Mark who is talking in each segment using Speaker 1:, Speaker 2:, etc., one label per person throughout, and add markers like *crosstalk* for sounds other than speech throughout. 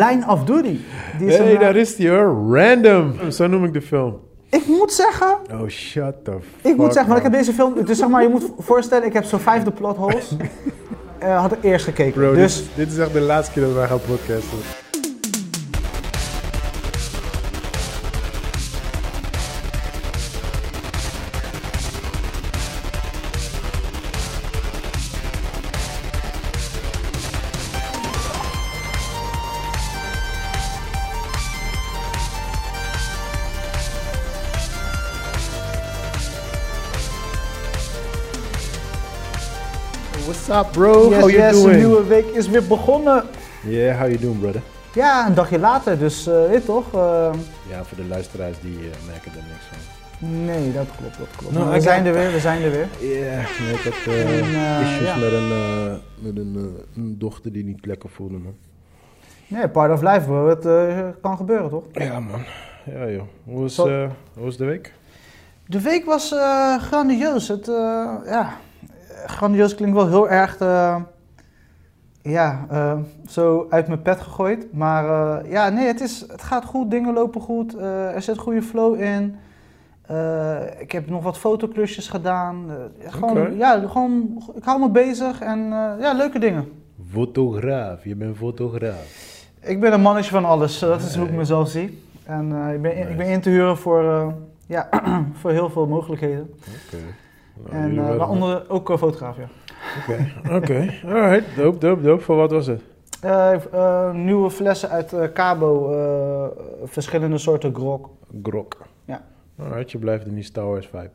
Speaker 1: Line of Duty. Is
Speaker 2: hey,
Speaker 1: een, eh,
Speaker 2: daar is die hoor. Random. Zo noem ik de film.
Speaker 1: Ik moet zeggen,
Speaker 2: Oh, shut the fuck
Speaker 1: ik moet zeggen, want ik heb deze film... Dus zeg maar, je moet voorstellen, ik heb zo'n vijfde plot holes. *laughs* eh, had ik eerst gekeken.
Speaker 2: Bro,
Speaker 1: dus
Speaker 2: dit, dit is echt de laatste keer dat wij gaan podcasten. What's up, bro?
Speaker 1: yes,
Speaker 2: how you
Speaker 1: yes,
Speaker 2: doing?
Speaker 1: een nieuwe week is weer begonnen.
Speaker 2: Yeah, how you doing, brother?
Speaker 1: Ja, een dagje later, dus eh weet toch? eh,
Speaker 2: Ja, voor de luisteraars die eh, merken er niks van.
Speaker 1: nee, dat klopt, dat klopt.
Speaker 2: Nou,
Speaker 1: we zijn er weer, we zijn er weer.
Speaker 2: Ja, ik heb eh,
Speaker 1: En,
Speaker 2: issues
Speaker 1: ja.
Speaker 2: met, een, eh, met een, een dochter die niet lekker voelde, man.
Speaker 1: Nee, part of life, bro. Het eh, kan gebeuren, toch?
Speaker 2: Ja, man. Ja, joh. Hoe was, eh, hoe was de week?
Speaker 1: De week was eh, grandieus. Het, eh, ja, grandieus klinkt wel heel erg, eh, ja, eh, zo uit mijn pet gegooid. Maar eh, ja, nee, het, is, het gaat goed, dingen lopen goed, er zit goede flow in. Ik heb nog wat fotoklusjes gedaan. Gewoon, ja, gewoon, ik hou me bezig en ja, leuke dingen.
Speaker 2: Fotograaf. Je bent fotograaf.
Speaker 1: Ik ben een mannetje van alles, dat is hoe ik mezelf zie. En ik, ben, ik ben in te huren voor, ja, *clears throat* voor heel veel mogelijkheden.
Speaker 2: Nou,
Speaker 1: En eh,
Speaker 2: waren-
Speaker 1: waaronder ook eh, fotograaf, ja.
Speaker 2: Oké. Alright. Dope, dope, dope. Voor wat was het?
Speaker 1: Eh, eh, nieuwe flessen uit eh, Cabo, eh, verschillende soorten grog.
Speaker 2: Grok.
Speaker 1: Ja.
Speaker 2: Alright, je blijft in die Star Wars vibe.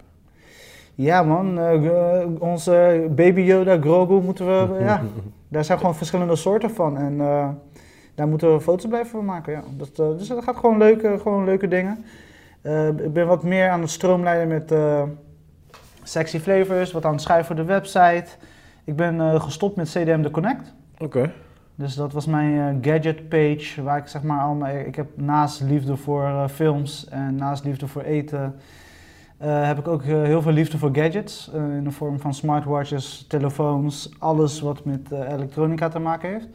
Speaker 1: Ja man, eh, onze baby Yoda Grogu moeten we, *laughs* ja, daar zijn gewoon verschillende soorten van. En eh, daar moeten we foto's blijven van maken, ja. Dat, eh, dus dat gaat gewoon leuke, gewoon leuke dingen. Eh, ik ben wat meer aan het stroomlijnen met eh, sexy flavors, wat aan het schrijven voor de website. Ik ben eh, gestopt met CDM The Connect.
Speaker 2: Oké.
Speaker 1: Dus dat was mijn eh, gadget page, waar ik zeg maar al mijn, ik heb naast liefde voor eh, films en naast liefde voor eten, heb ik ook heel veel liefde voor gadgets. in de vorm van smartwatches, telefoons, alles wat met elektronica te maken heeft.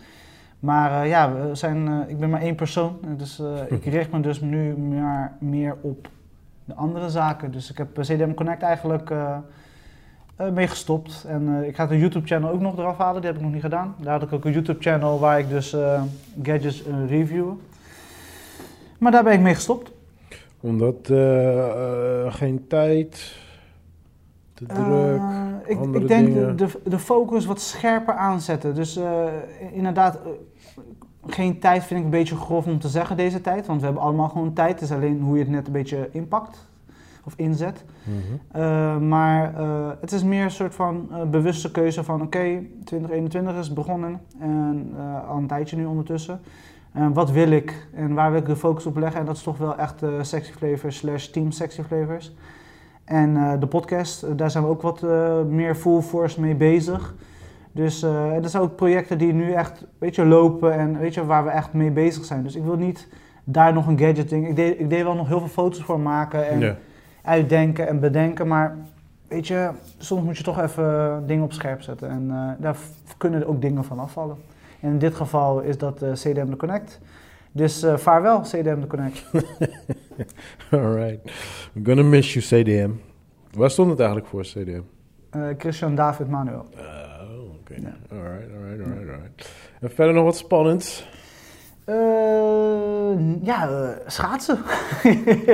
Speaker 1: Maar ja, we zijn, ik ben maar één persoon, dus ik *laughs* richt me dus nu maar meer op de andere zaken. Dus ik heb eh, CDM Connect eigenlijk eh, eh, mee gestopt. En ik ga de YouTube-channel ook nog eraf halen, die heb ik nog niet gedaan. Daar had ik ook een YouTube-channel waar ik dus eh, gadgets review. Maar daar ben ik mee gestopt.
Speaker 2: Omdat geen tijd, te druk.
Speaker 1: Ik,
Speaker 2: andere
Speaker 1: ik denk
Speaker 2: dingen.
Speaker 1: de, de focus wat scherper aanzetten. Dus inderdaad, geen tijd vind ik een beetje grof om te zeggen deze tijd. Want we hebben allemaal gewoon tijd. Het is alleen hoe je het net een beetje inpakt of inzet.
Speaker 2: Mhm.
Speaker 1: Uh, maar uh, het is meer een soort van uh, bewuste keuze van oké, okay, 2021 is begonnen en al een tijdje nu ondertussen. En wat wil ik en waar wil ik de focus op leggen? En dat is toch wel echt Sexy Flavors slash Team Sexy Flavors. En de podcast, daar zijn we ook wat meer full force mee bezig. Dus dat zijn ook projecten die nu echt weet je, lopen en weet je, waar we echt mee bezig zijn. Dus ik wil niet daar nog een gadget ding. Ik deed, ik deed wel nog heel veel foto's voor maken. En,
Speaker 2: Ja.
Speaker 1: uitdenken en bedenken. Maar weet je, soms moet je toch even dingen op scherp zetten. En uh, daar kunnen ook dingen van afvallen. En in dit geval is dat uh, CDM The Connect. Dus uh, vaarwel, CDM The Connect. *laughs*
Speaker 2: Alright. I'm gonna miss you, CDM. Waar stond het eigenlijk voor, CDM?
Speaker 1: Uh, Christian David Manuel.
Speaker 2: Oh, oké.
Speaker 1: Ja.
Speaker 2: Alright, alright, alright, alright. En verder nog wat spannends?
Speaker 1: Uh, ja, uh, schaatsen.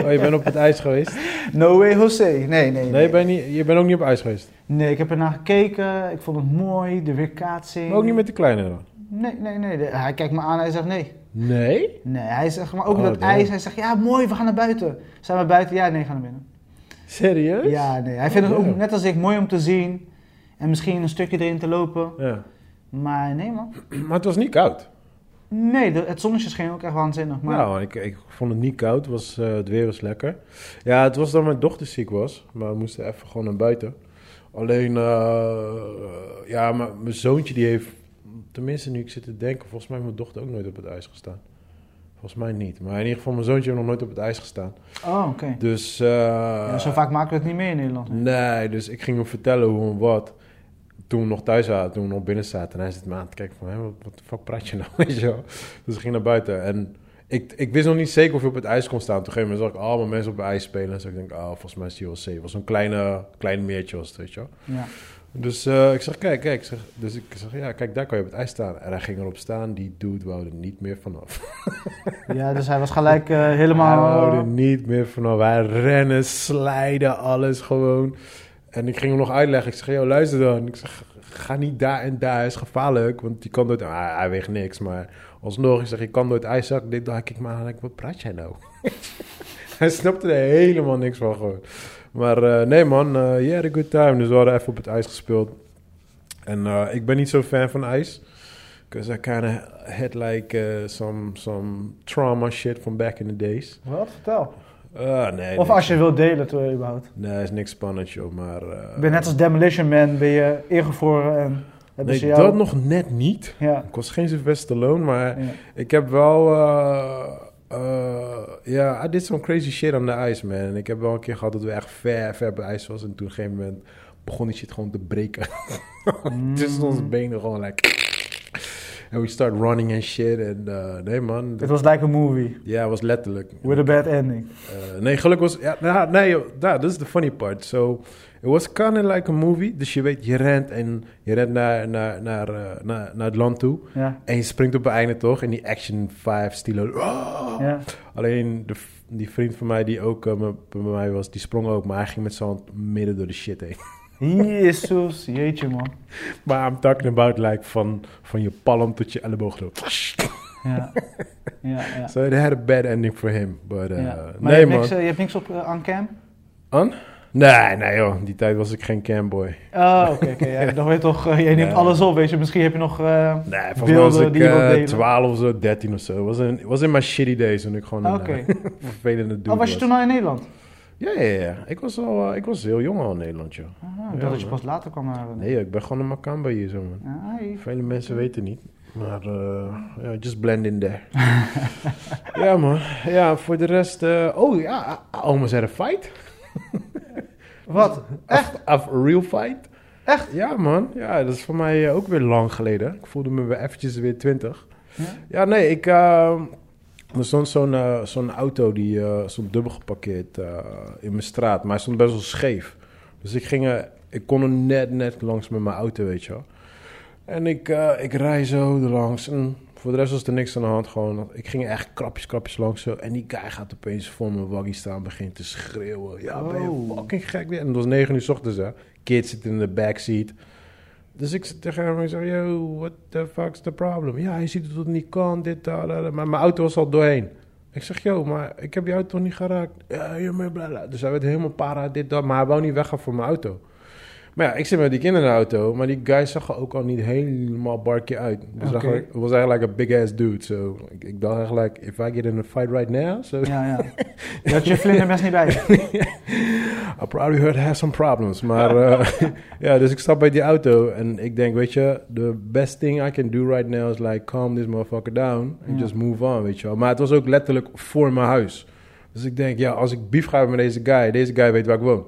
Speaker 2: oh, je bent op het ijs geweest?
Speaker 1: No way Jose. Nee, nee. Nee,
Speaker 2: nee. Je, bent niet, je bent ook niet op ijs geweest?
Speaker 1: Nee, ik heb ernaar gekeken. Ik vond het mooi, de weerkaatsing.
Speaker 2: Maar ook niet met de kleine dan?
Speaker 1: Nee, nee, nee. De, hij kijkt me aan en hij zegt nee.
Speaker 2: Nee?
Speaker 1: Nee, hij zegt maar ook
Speaker 2: Oh,
Speaker 1: dat
Speaker 2: damn.
Speaker 1: ijs. Hij zegt ja, mooi, we gaan naar buiten. Zijn we buiten? Ja, nee, gaan naar binnen.
Speaker 2: Serieus?
Speaker 1: Ja, nee. Hij vindt
Speaker 2: Oh,
Speaker 1: het ook
Speaker 2: damn.
Speaker 1: net als ik mooi om te zien. En misschien een stukje erin te lopen.
Speaker 2: Ja.
Speaker 1: Maar nee, man. *clears throat*
Speaker 2: Maar het was niet koud.
Speaker 1: Nee, het zonnetje scheen ook echt waanzinnig. Maar
Speaker 2: Nou, ik, ik vond het niet koud. Het Was, eh, het weer was lekker. Ja, het was dat mijn dochter ziek was. Maar we moesten even gewoon naar buiten. Alleen, eh, ja, mijn zoontje die heeft... Tenminste, nu ik zit te denken... Volgens mij heeft mijn dochter ook nooit op het ijs gestaan. Volgens mij niet. Maar in ieder geval, mijn zoontje heeft nog nooit op het ijs gestaan.
Speaker 1: Oh, oké.
Speaker 2: Dus... eh,
Speaker 1: Ja, zo vaak maken we het niet mee in Nederland.
Speaker 2: Nee, dus ik ging hem vertellen hoe en wat. Toen we nog thuis zaten, toen we nog binnen zaten. En hij zit me aan te kijken van, wat, wat de fuck praat je nou? *laughs* Weet je wel? Dus ik ging naar buiten. En ik, ik wist nog niet zeker of je op het ijs kon staan. Toen een gegeven moment zag ik allemaal mensen op het ijs spelen. Dus ik denk, oh, volgens mij is ULC. Het was zo'n kleine, klein meertje was het, weet je wel.
Speaker 1: Ja.
Speaker 2: Dus eh, ik zeg, kijk, kijk. Ik zeg, dus ik zeg, ja, kijk, daar kan je op het ijs staan. En hij ging erop staan. Die dude wou er niet meer vanaf. *laughs*
Speaker 1: ja, dus hij was gelijk eh,
Speaker 2: Hij
Speaker 1: helemaal...
Speaker 2: wou er niet meer vanaf. Wij rennen, slijden, alles gewoon. En ik ging hem nog uitleggen. Ik zeg, joh, luister dan. Ik zeg, ga niet daar en daar. Het is gevaarlijk. Want je kan nooit... Ah, hij weegt niks, maar alsnog. Ik zeg, je kan nooit ijszak. Dit, daar kijk maar. Ik, wat praat jij nou? *laughs* hij snapte er helemaal niks van gewoon. Maar eh, nee man, eh yeah, a good time. Dus we hadden even op het ijs gespeeld. En eh, ik ben niet zo fan van ijs. Because I kind of had like some, some trauma shit from back in the days.
Speaker 1: Wat? Vertel.
Speaker 2: Ah, nee,
Speaker 1: Of
Speaker 2: niks.
Speaker 1: als je wilt delen, toch überhaupt.
Speaker 2: Nee, is niks spannend, joh. Maar. eh,
Speaker 1: Ik ben net als Demolition Man, ben je ingevroren en
Speaker 2: nee,
Speaker 1: jou...
Speaker 2: dat nog net niet.
Speaker 1: Ja,
Speaker 2: Ik was geen Sylvester Stallone, maar
Speaker 1: ja.
Speaker 2: ik heb wel. eh, eh, Ja, I did some crazy shit on the ice, man. Ik heb wel een keer gehad dat we echt ver, ver bij ijs was. En toen op een gegeven moment begon die shit gewoon te breken. *laughs* Tussen onze benen gewoon like. En we start running and shit. En eh, nee, man.
Speaker 1: It was like a movie,
Speaker 2: Ja, het was letterlijk.
Speaker 1: with a bad ending.
Speaker 2: Eh, nee, gelukkig was... Ja, nou, nee, dat is de funny part. So, it was kind of like a movie. Dus je weet, je rent en je rent naar, naar, naar, eh, naar, naar het land toe.
Speaker 1: Ja,
Speaker 2: En je springt op het einde toch? En die action 5 stilo.
Speaker 1: ja.
Speaker 2: Alleen de, die vriend van mij die ook eh, bij mij was, die sprong ook. Maar hij ging met hand midden door de shit heen. *laughs*
Speaker 1: Jezus, jeetje man.
Speaker 2: Maar I'm talking about like van, van je palm tot je elleboog. *laughs*
Speaker 1: Ja, ja, ja.
Speaker 2: So it had a bad ending for him. But, uh,
Speaker 1: ja. Maar je,
Speaker 2: nee
Speaker 1: hebt
Speaker 2: man.
Speaker 1: niks, eh, je hebt niks op uh, on cam?
Speaker 2: An? Nee, nee joh. Die tijd was ik geen camboy.
Speaker 1: Oh, oké. *laughs* Ja, dan weet je toch, eh, jij neemt
Speaker 2: Nee.
Speaker 1: alles op, weet je. Misschien heb je nog... eh,
Speaker 2: Nee,
Speaker 1: Beelden
Speaker 2: ik
Speaker 1: die je wilt
Speaker 2: eh,
Speaker 1: delen?
Speaker 2: 12 of zo, 13 of zo. Was in, was in mijn shitty days toen ik gewoon een
Speaker 1: Oké.
Speaker 2: eh, *laughs* vervelende dude
Speaker 1: Oh, was je toen al in Nederland?
Speaker 2: Ja, ja, ja. Ik was, al, eh, ik was heel jong al in Nederland, joh.
Speaker 1: Ah, ik dacht dat je pas later kwam naar...
Speaker 2: Nee, ik ben gewoon een Makamba hier zo, man.
Speaker 1: Ah.
Speaker 2: Vele mensen weten niet. Maar, eh ja, just blend in there. *laughs* ja, man. Ja, voor de rest... eh, oh, ja. I almost had a fight. *laughs*
Speaker 1: Wat? Echt?
Speaker 2: A real fight.
Speaker 1: Echt?
Speaker 2: Ja, man. Ja, dat is voor mij eh, ook weer lang geleden. Ik voelde me weer eventjes weer twintig.
Speaker 1: Ja?
Speaker 2: Ja, nee, ik... er stond zo'n eh, zo'n auto die eh, stond dubbel geparkeerd eh, in mijn straat. Maar hij stond best wel scheef. Dus ik ging... ik kon er net, net langs met mijn auto, weet je wel. En ik, ik rij zo langs. En voor de rest was er niks aan de hand. Gewoon, ik ging echt krapjes, krapjes langs zo. En die guy gaat opeens voor mijn waggie staan. Begint te schreeuwen. Ja, ben je
Speaker 1: Oh.
Speaker 2: fucking gek? En het was negen uur 's ochtends, hè. Kids zitten in de backseat. Dus ik tegen hem ik zeg, yo, what the fuck's the problem? Ja, hij ziet dat het niet kan, dit, dat, dat. Maar mijn auto was al doorheen. Ik zeg, yo, maar ik heb je auto niet geraakt. Ja, maar bla, bla. Dus hij werd helemaal para, dit, dat. Maar hij wou niet weggaan voor mijn auto. Maar ja, ik zit met die kinderen in de auto. Maar die guy zag er ook al niet helemaal barkje uit. Het was,
Speaker 1: Oké.
Speaker 2: eigenlijk, was eigenlijk een big ass dude. So, ik, ik dacht eigenlijk, if I get in a fight right now... So,
Speaker 1: Ja, ja. *laughs* Je had je vlindermes niet bij. *laughs*
Speaker 2: I probably heard have some problems. Maar eh, *laughs* ja, dus ik stap bij die auto en ik denk, weet je, the best thing I can do right now is like calm this motherfucker down and
Speaker 1: Ja.
Speaker 2: just move on, weet je wel. Maar het was ook letterlijk voor mijn huis. Dus ik denk, ja, als ik beef ga met deze guy, deze guy weet waar ik woon.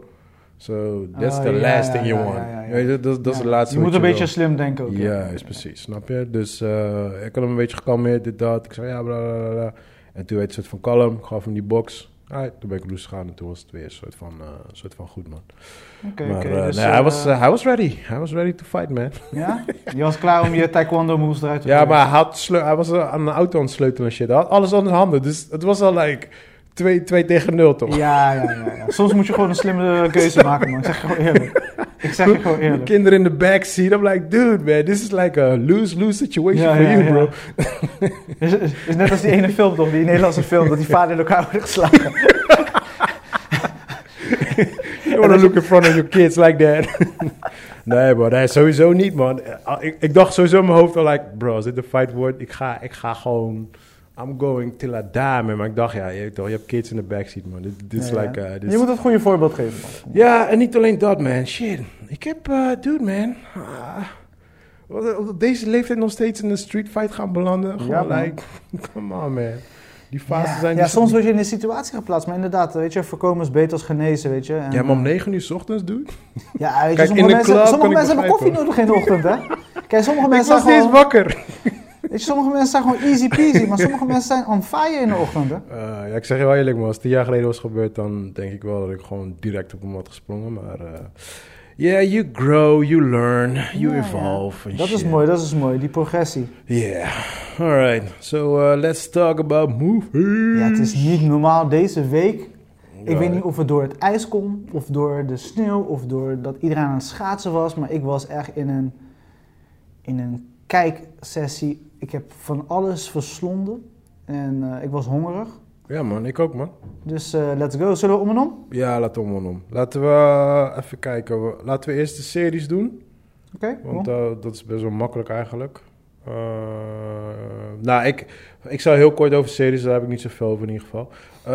Speaker 2: So that's
Speaker 1: Oh,
Speaker 2: the last thing you want. dat, is de laatste
Speaker 1: Je moet een beetje
Speaker 2: wil.
Speaker 1: slim denken ook.
Speaker 2: Ja, is precies, snap je? Dus eh, ik had hem een beetje gekalmeerd, dit, dat. Ik zei, ja, bla, bla, bla. En toen werd het een soort van kalm, ik gaf hem die box. Ah, toen ben ik gegaan en toen was het weer een soort van, eh, soort van goed, man.
Speaker 1: Oké,
Speaker 2: maar
Speaker 1: oké.
Speaker 2: eh,
Speaker 1: dus,
Speaker 2: nee, hij, was, hij was ready. Hij was ready to fight, man.
Speaker 1: Ja? Je was klaar om je taekwondo moves eruit te
Speaker 2: Ja, maar hij, had hij was aan de auto aan het sleutelen en shit. Hij had alles aan zijn handen. Dus het was al like 2 twee tegen 0, toch?
Speaker 1: Ja, ja, ja, ja. Soms moet je gewoon een slimme keuze maken, man. Ik zeg je gewoon eerlijk. Ik zeg je gewoon eerlijk.
Speaker 2: Kinderen in de backseat. I'm like, dude, man, this is like a lose-lose situation
Speaker 1: Ja,
Speaker 2: for
Speaker 1: ja,
Speaker 2: you, bro.
Speaker 1: Het is, is net als die ene film toch, die Nederlandse film, dat die vader in elkaar wordt geslagen. *laughs*
Speaker 2: You wanna look in front of your kids like that. *laughs* nee, bro, nee, sowieso niet, man. Ik, ik dacht sowieso in mijn hoofd al, like, bro, als dit een fight wordt, ik ga, ik ga gewoon... I'm going till I die, man. Maar ik dacht, ja, je, toch, je hebt kids in de backseat, man. Dit, dit is
Speaker 1: Ja,
Speaker 2: like... eh, dit
Speaker 1: Je moet het goede voorbeeld geven, man.
Speaker 2: Ja, en niet alleen dat, man. Shit. Ik heb, eh, dude, man. ah, op deze leeftijd nog steeds in een street fight gaan belanden. Gewoon,
Speaker 1: Ja,
Speaker 2: like, *laughs* come on, man. Die fases
Speaker 1: ja,
Speaker 2: zijn...
Speaker 1: ja,
Speaker 2: die-
Speaker 1: soms word je in een situatie geplaatst, maar inderdaad, weet je, voorkomen is beter als genezen, weet je. En,
Speaker 2: Ja, maar om 9 uur 's ochtends, dude.
Speaker 1: Ja, weet je,
Speaker 2: Kijk,
Speaker 1: sommige
Speaker 2: in de
Speaker 1: mensen,
Speaker 2: club
Speaker 1: sommige
Speaker 2: ik
Speaker 1: mensen hebben koffie nodig in de ochtend, hè. *laughs* Kijk, sommige
Speaker 2: Ik
Speaker 1: mensen
Speaker 2: was
Speaker 1: zijn
Speaker 2: niet eens
Speaker 1: gewoon,
Speaker 2: wakker.
Speaker 1: Weet je, sommige mensen zijn gewoon easy peasy, maar sommige mensen zijn on fire in de ochtend, hè.
Speaker 2: Eh, ja, ik zeg je wel eerlijk, man. Als het tien jaar geleden was gebeurd, dan denk ik wel dat ik gewoon direct op hem had gesprongen. Maar eh yeah, you grow, you learn, you
Speaker 1: Ja,
Speaker 2: evolve.
Speaker 1: Dat is mooi, dat is mooi, die progressie.
Speaker 2: Yeah. Alright. So uh, let's talk about movies.
Speaker 1: Ja, het is niet normaal deze week. Ik weet niet of het door het ijs komt, of door de sneeuw, of door dat iedereen aan het schaatsen was, maar ik was echt in een, in een kijksessie. Ik heb van alles verslonden en eh, ik was hongerig.
Speaker 2: Ja, man. Ik ook, man.
Speaker 1: Dus eh, let's go. Zullen we om en om?
Speaker 2: Ja, laten we om en om. Laten we eh, even kijken. Laten we eerst de series doen.
Speaker 1: Oké,
Speaker 2: Want
Speaker 1: cool.
Speaker 2: dat is best wel makkelijk eigenlijk. Nou, ik, ik zal heel kort over series, daar heb ik niet zoveel over in ieder geval.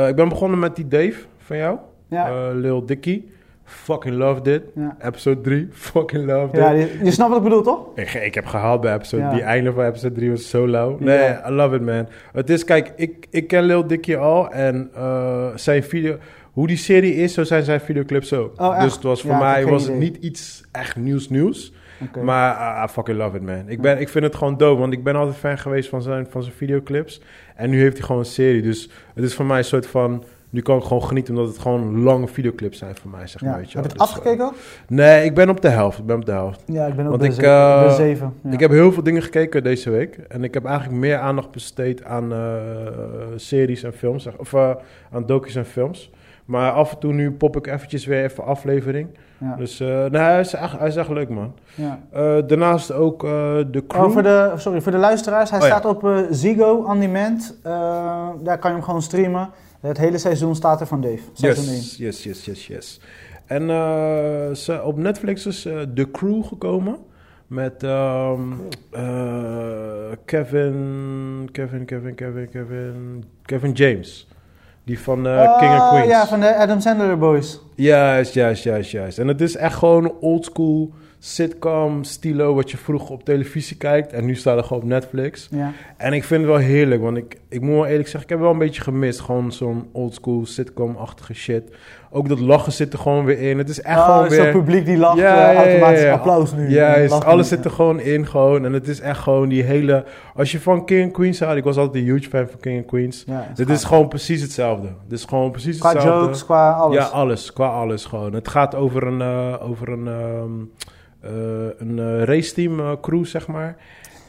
Speaker 2: Ik ben begonnen met die Dave van jou,
Speaker 1: ja,
Speaker 2: Eh, Lil Dicky. Fucking loved it.
Speaker 1: ja.
Speaker 2: Episode 3, *laughs* fucking loved
Speaker 1: ja
Speaker 2: it.
Speaker 1: je, je snapt wat ik bedoel, toch?
Speaker 2: Ik, ik heb gehaald bij episode
Speaker 1: Ja.
Speaker 2: Die einde van episode 3 was zo lauw. Nee. I love it, man. Het is, kijk, ik, ik ken Lil Dicky al en eh, zijn video... Hoe die serie is, zo zijn zijn videoclips ook.
Speaker 1: Oh,
Speaker 2: dus het was voor mij was het niet iets echt nieuws nieuws. Maar ah, I fucking love it, man. Ik, ben, ik vind het gewoon dope, want ik ben altijd fan geweest van zijn, van zijn videoclips. En nu heeft hij gewoon een serie. Dus het is voor mij een soort van... Nu kan ik gewoon genieten, omdat het gewoon lange videoclips zijn voor mij, zeg maar.
Speaker 1: ja.
Speaker 2: Weet je
Speaker 1: Heb je het
Speaker 2: Dus,
Speaker 1: afgekeken ook?
Speaker 2: eh, nee, ik ben op de helft. Ik ben op de helft.
Speaker 1: Ja, ik ben ook
Speaker 2: Want ik, eh,
Speaker 1: zeven. Ja.
Speaker 2: Ik heb heel veel dingen gekeken deze week. En ik heb eigenlijk meer aandacht besteed aan eh, series en films. zeg- Of aan docu's en films. Maar af en toe nu pop ik eventjes weer even aflevering.
Speaker 1: ja.
Speaker 2: Dus nee, hij is, echt, hij is echt leuk, man.
Speaker 1: ja.
Speaker 2: Daarnaast ook de crew.
Speaker 1: Oh, voor de, sorry, voor de luisteraars. Hij
Speaker 2: Oh, ja.
Speaker 1: staat op Ziggo On Demand. Daar kan je hem gewoon streamen. Het hele seizoen staat er van Dave. Seizoen.
Speaker 2: Yes, yes, yes, yes, yes. En eh, ze, op Netflix is eh The Crew gekomen. Met ehm, eh, Kevin, Kevin, Kevin, Kevin, Kevin, Kevin James. Die van King and
Speaker 1: Oh,
Speaker 2: Queens.
Speaker 1: Ja, van de Adam Sandler Boys.
Speaker 2: Juist, juist, juist, juist. En het is echt gewoon oldschool sitcom stilo wat je vroeger op televisie kijkt. En nu staat er gewoon op Netflix.
Speaker 1: Ja.
Speaker 2: En ik vind het wel heerlijk, want ik, ik moet wel eerlijk zeggen, ik heb wel een beetje gemist. Gewoon zo'n oldschool sitcom-achtige shit. Ook dat lachen zit er gewoon weer in. Het is echt
Speaker 1: oh,
Speaker 2: gewoon
Speaker 1: zo'n
Speaker 2: weer...
Speaker 1: publiek die lacht,
Speaker 2: Ja,
Speaker 1: eh,
Speaker 2: ja, ja,
Speaker 1: automatisch
Speaker 2: ja.
Speaker 1: applaus nu.
Speaker 2: Juist,
Speaker 1: Lachen.
Speaker 2: alles zit er gewoon in gewoon. En het is echt gewoon die hele... Als je van King and Queens houdt, ik was altijd een huge fan van King and Queens.
Speaker 1: Ja,
Speaker 2: Dit is gewoon precies hetzelfde. Dit is gewoon precies
Speaker 1: Qua
Speaker 2: hetzelfde.
Speaker 1: jokes, qua alles.
Speaker 2: Ja, alles. Qua alles gewoon. Het gaat over een, eh, over een, ehm, eh, een eh, raceteam eh, crew, zeg maar.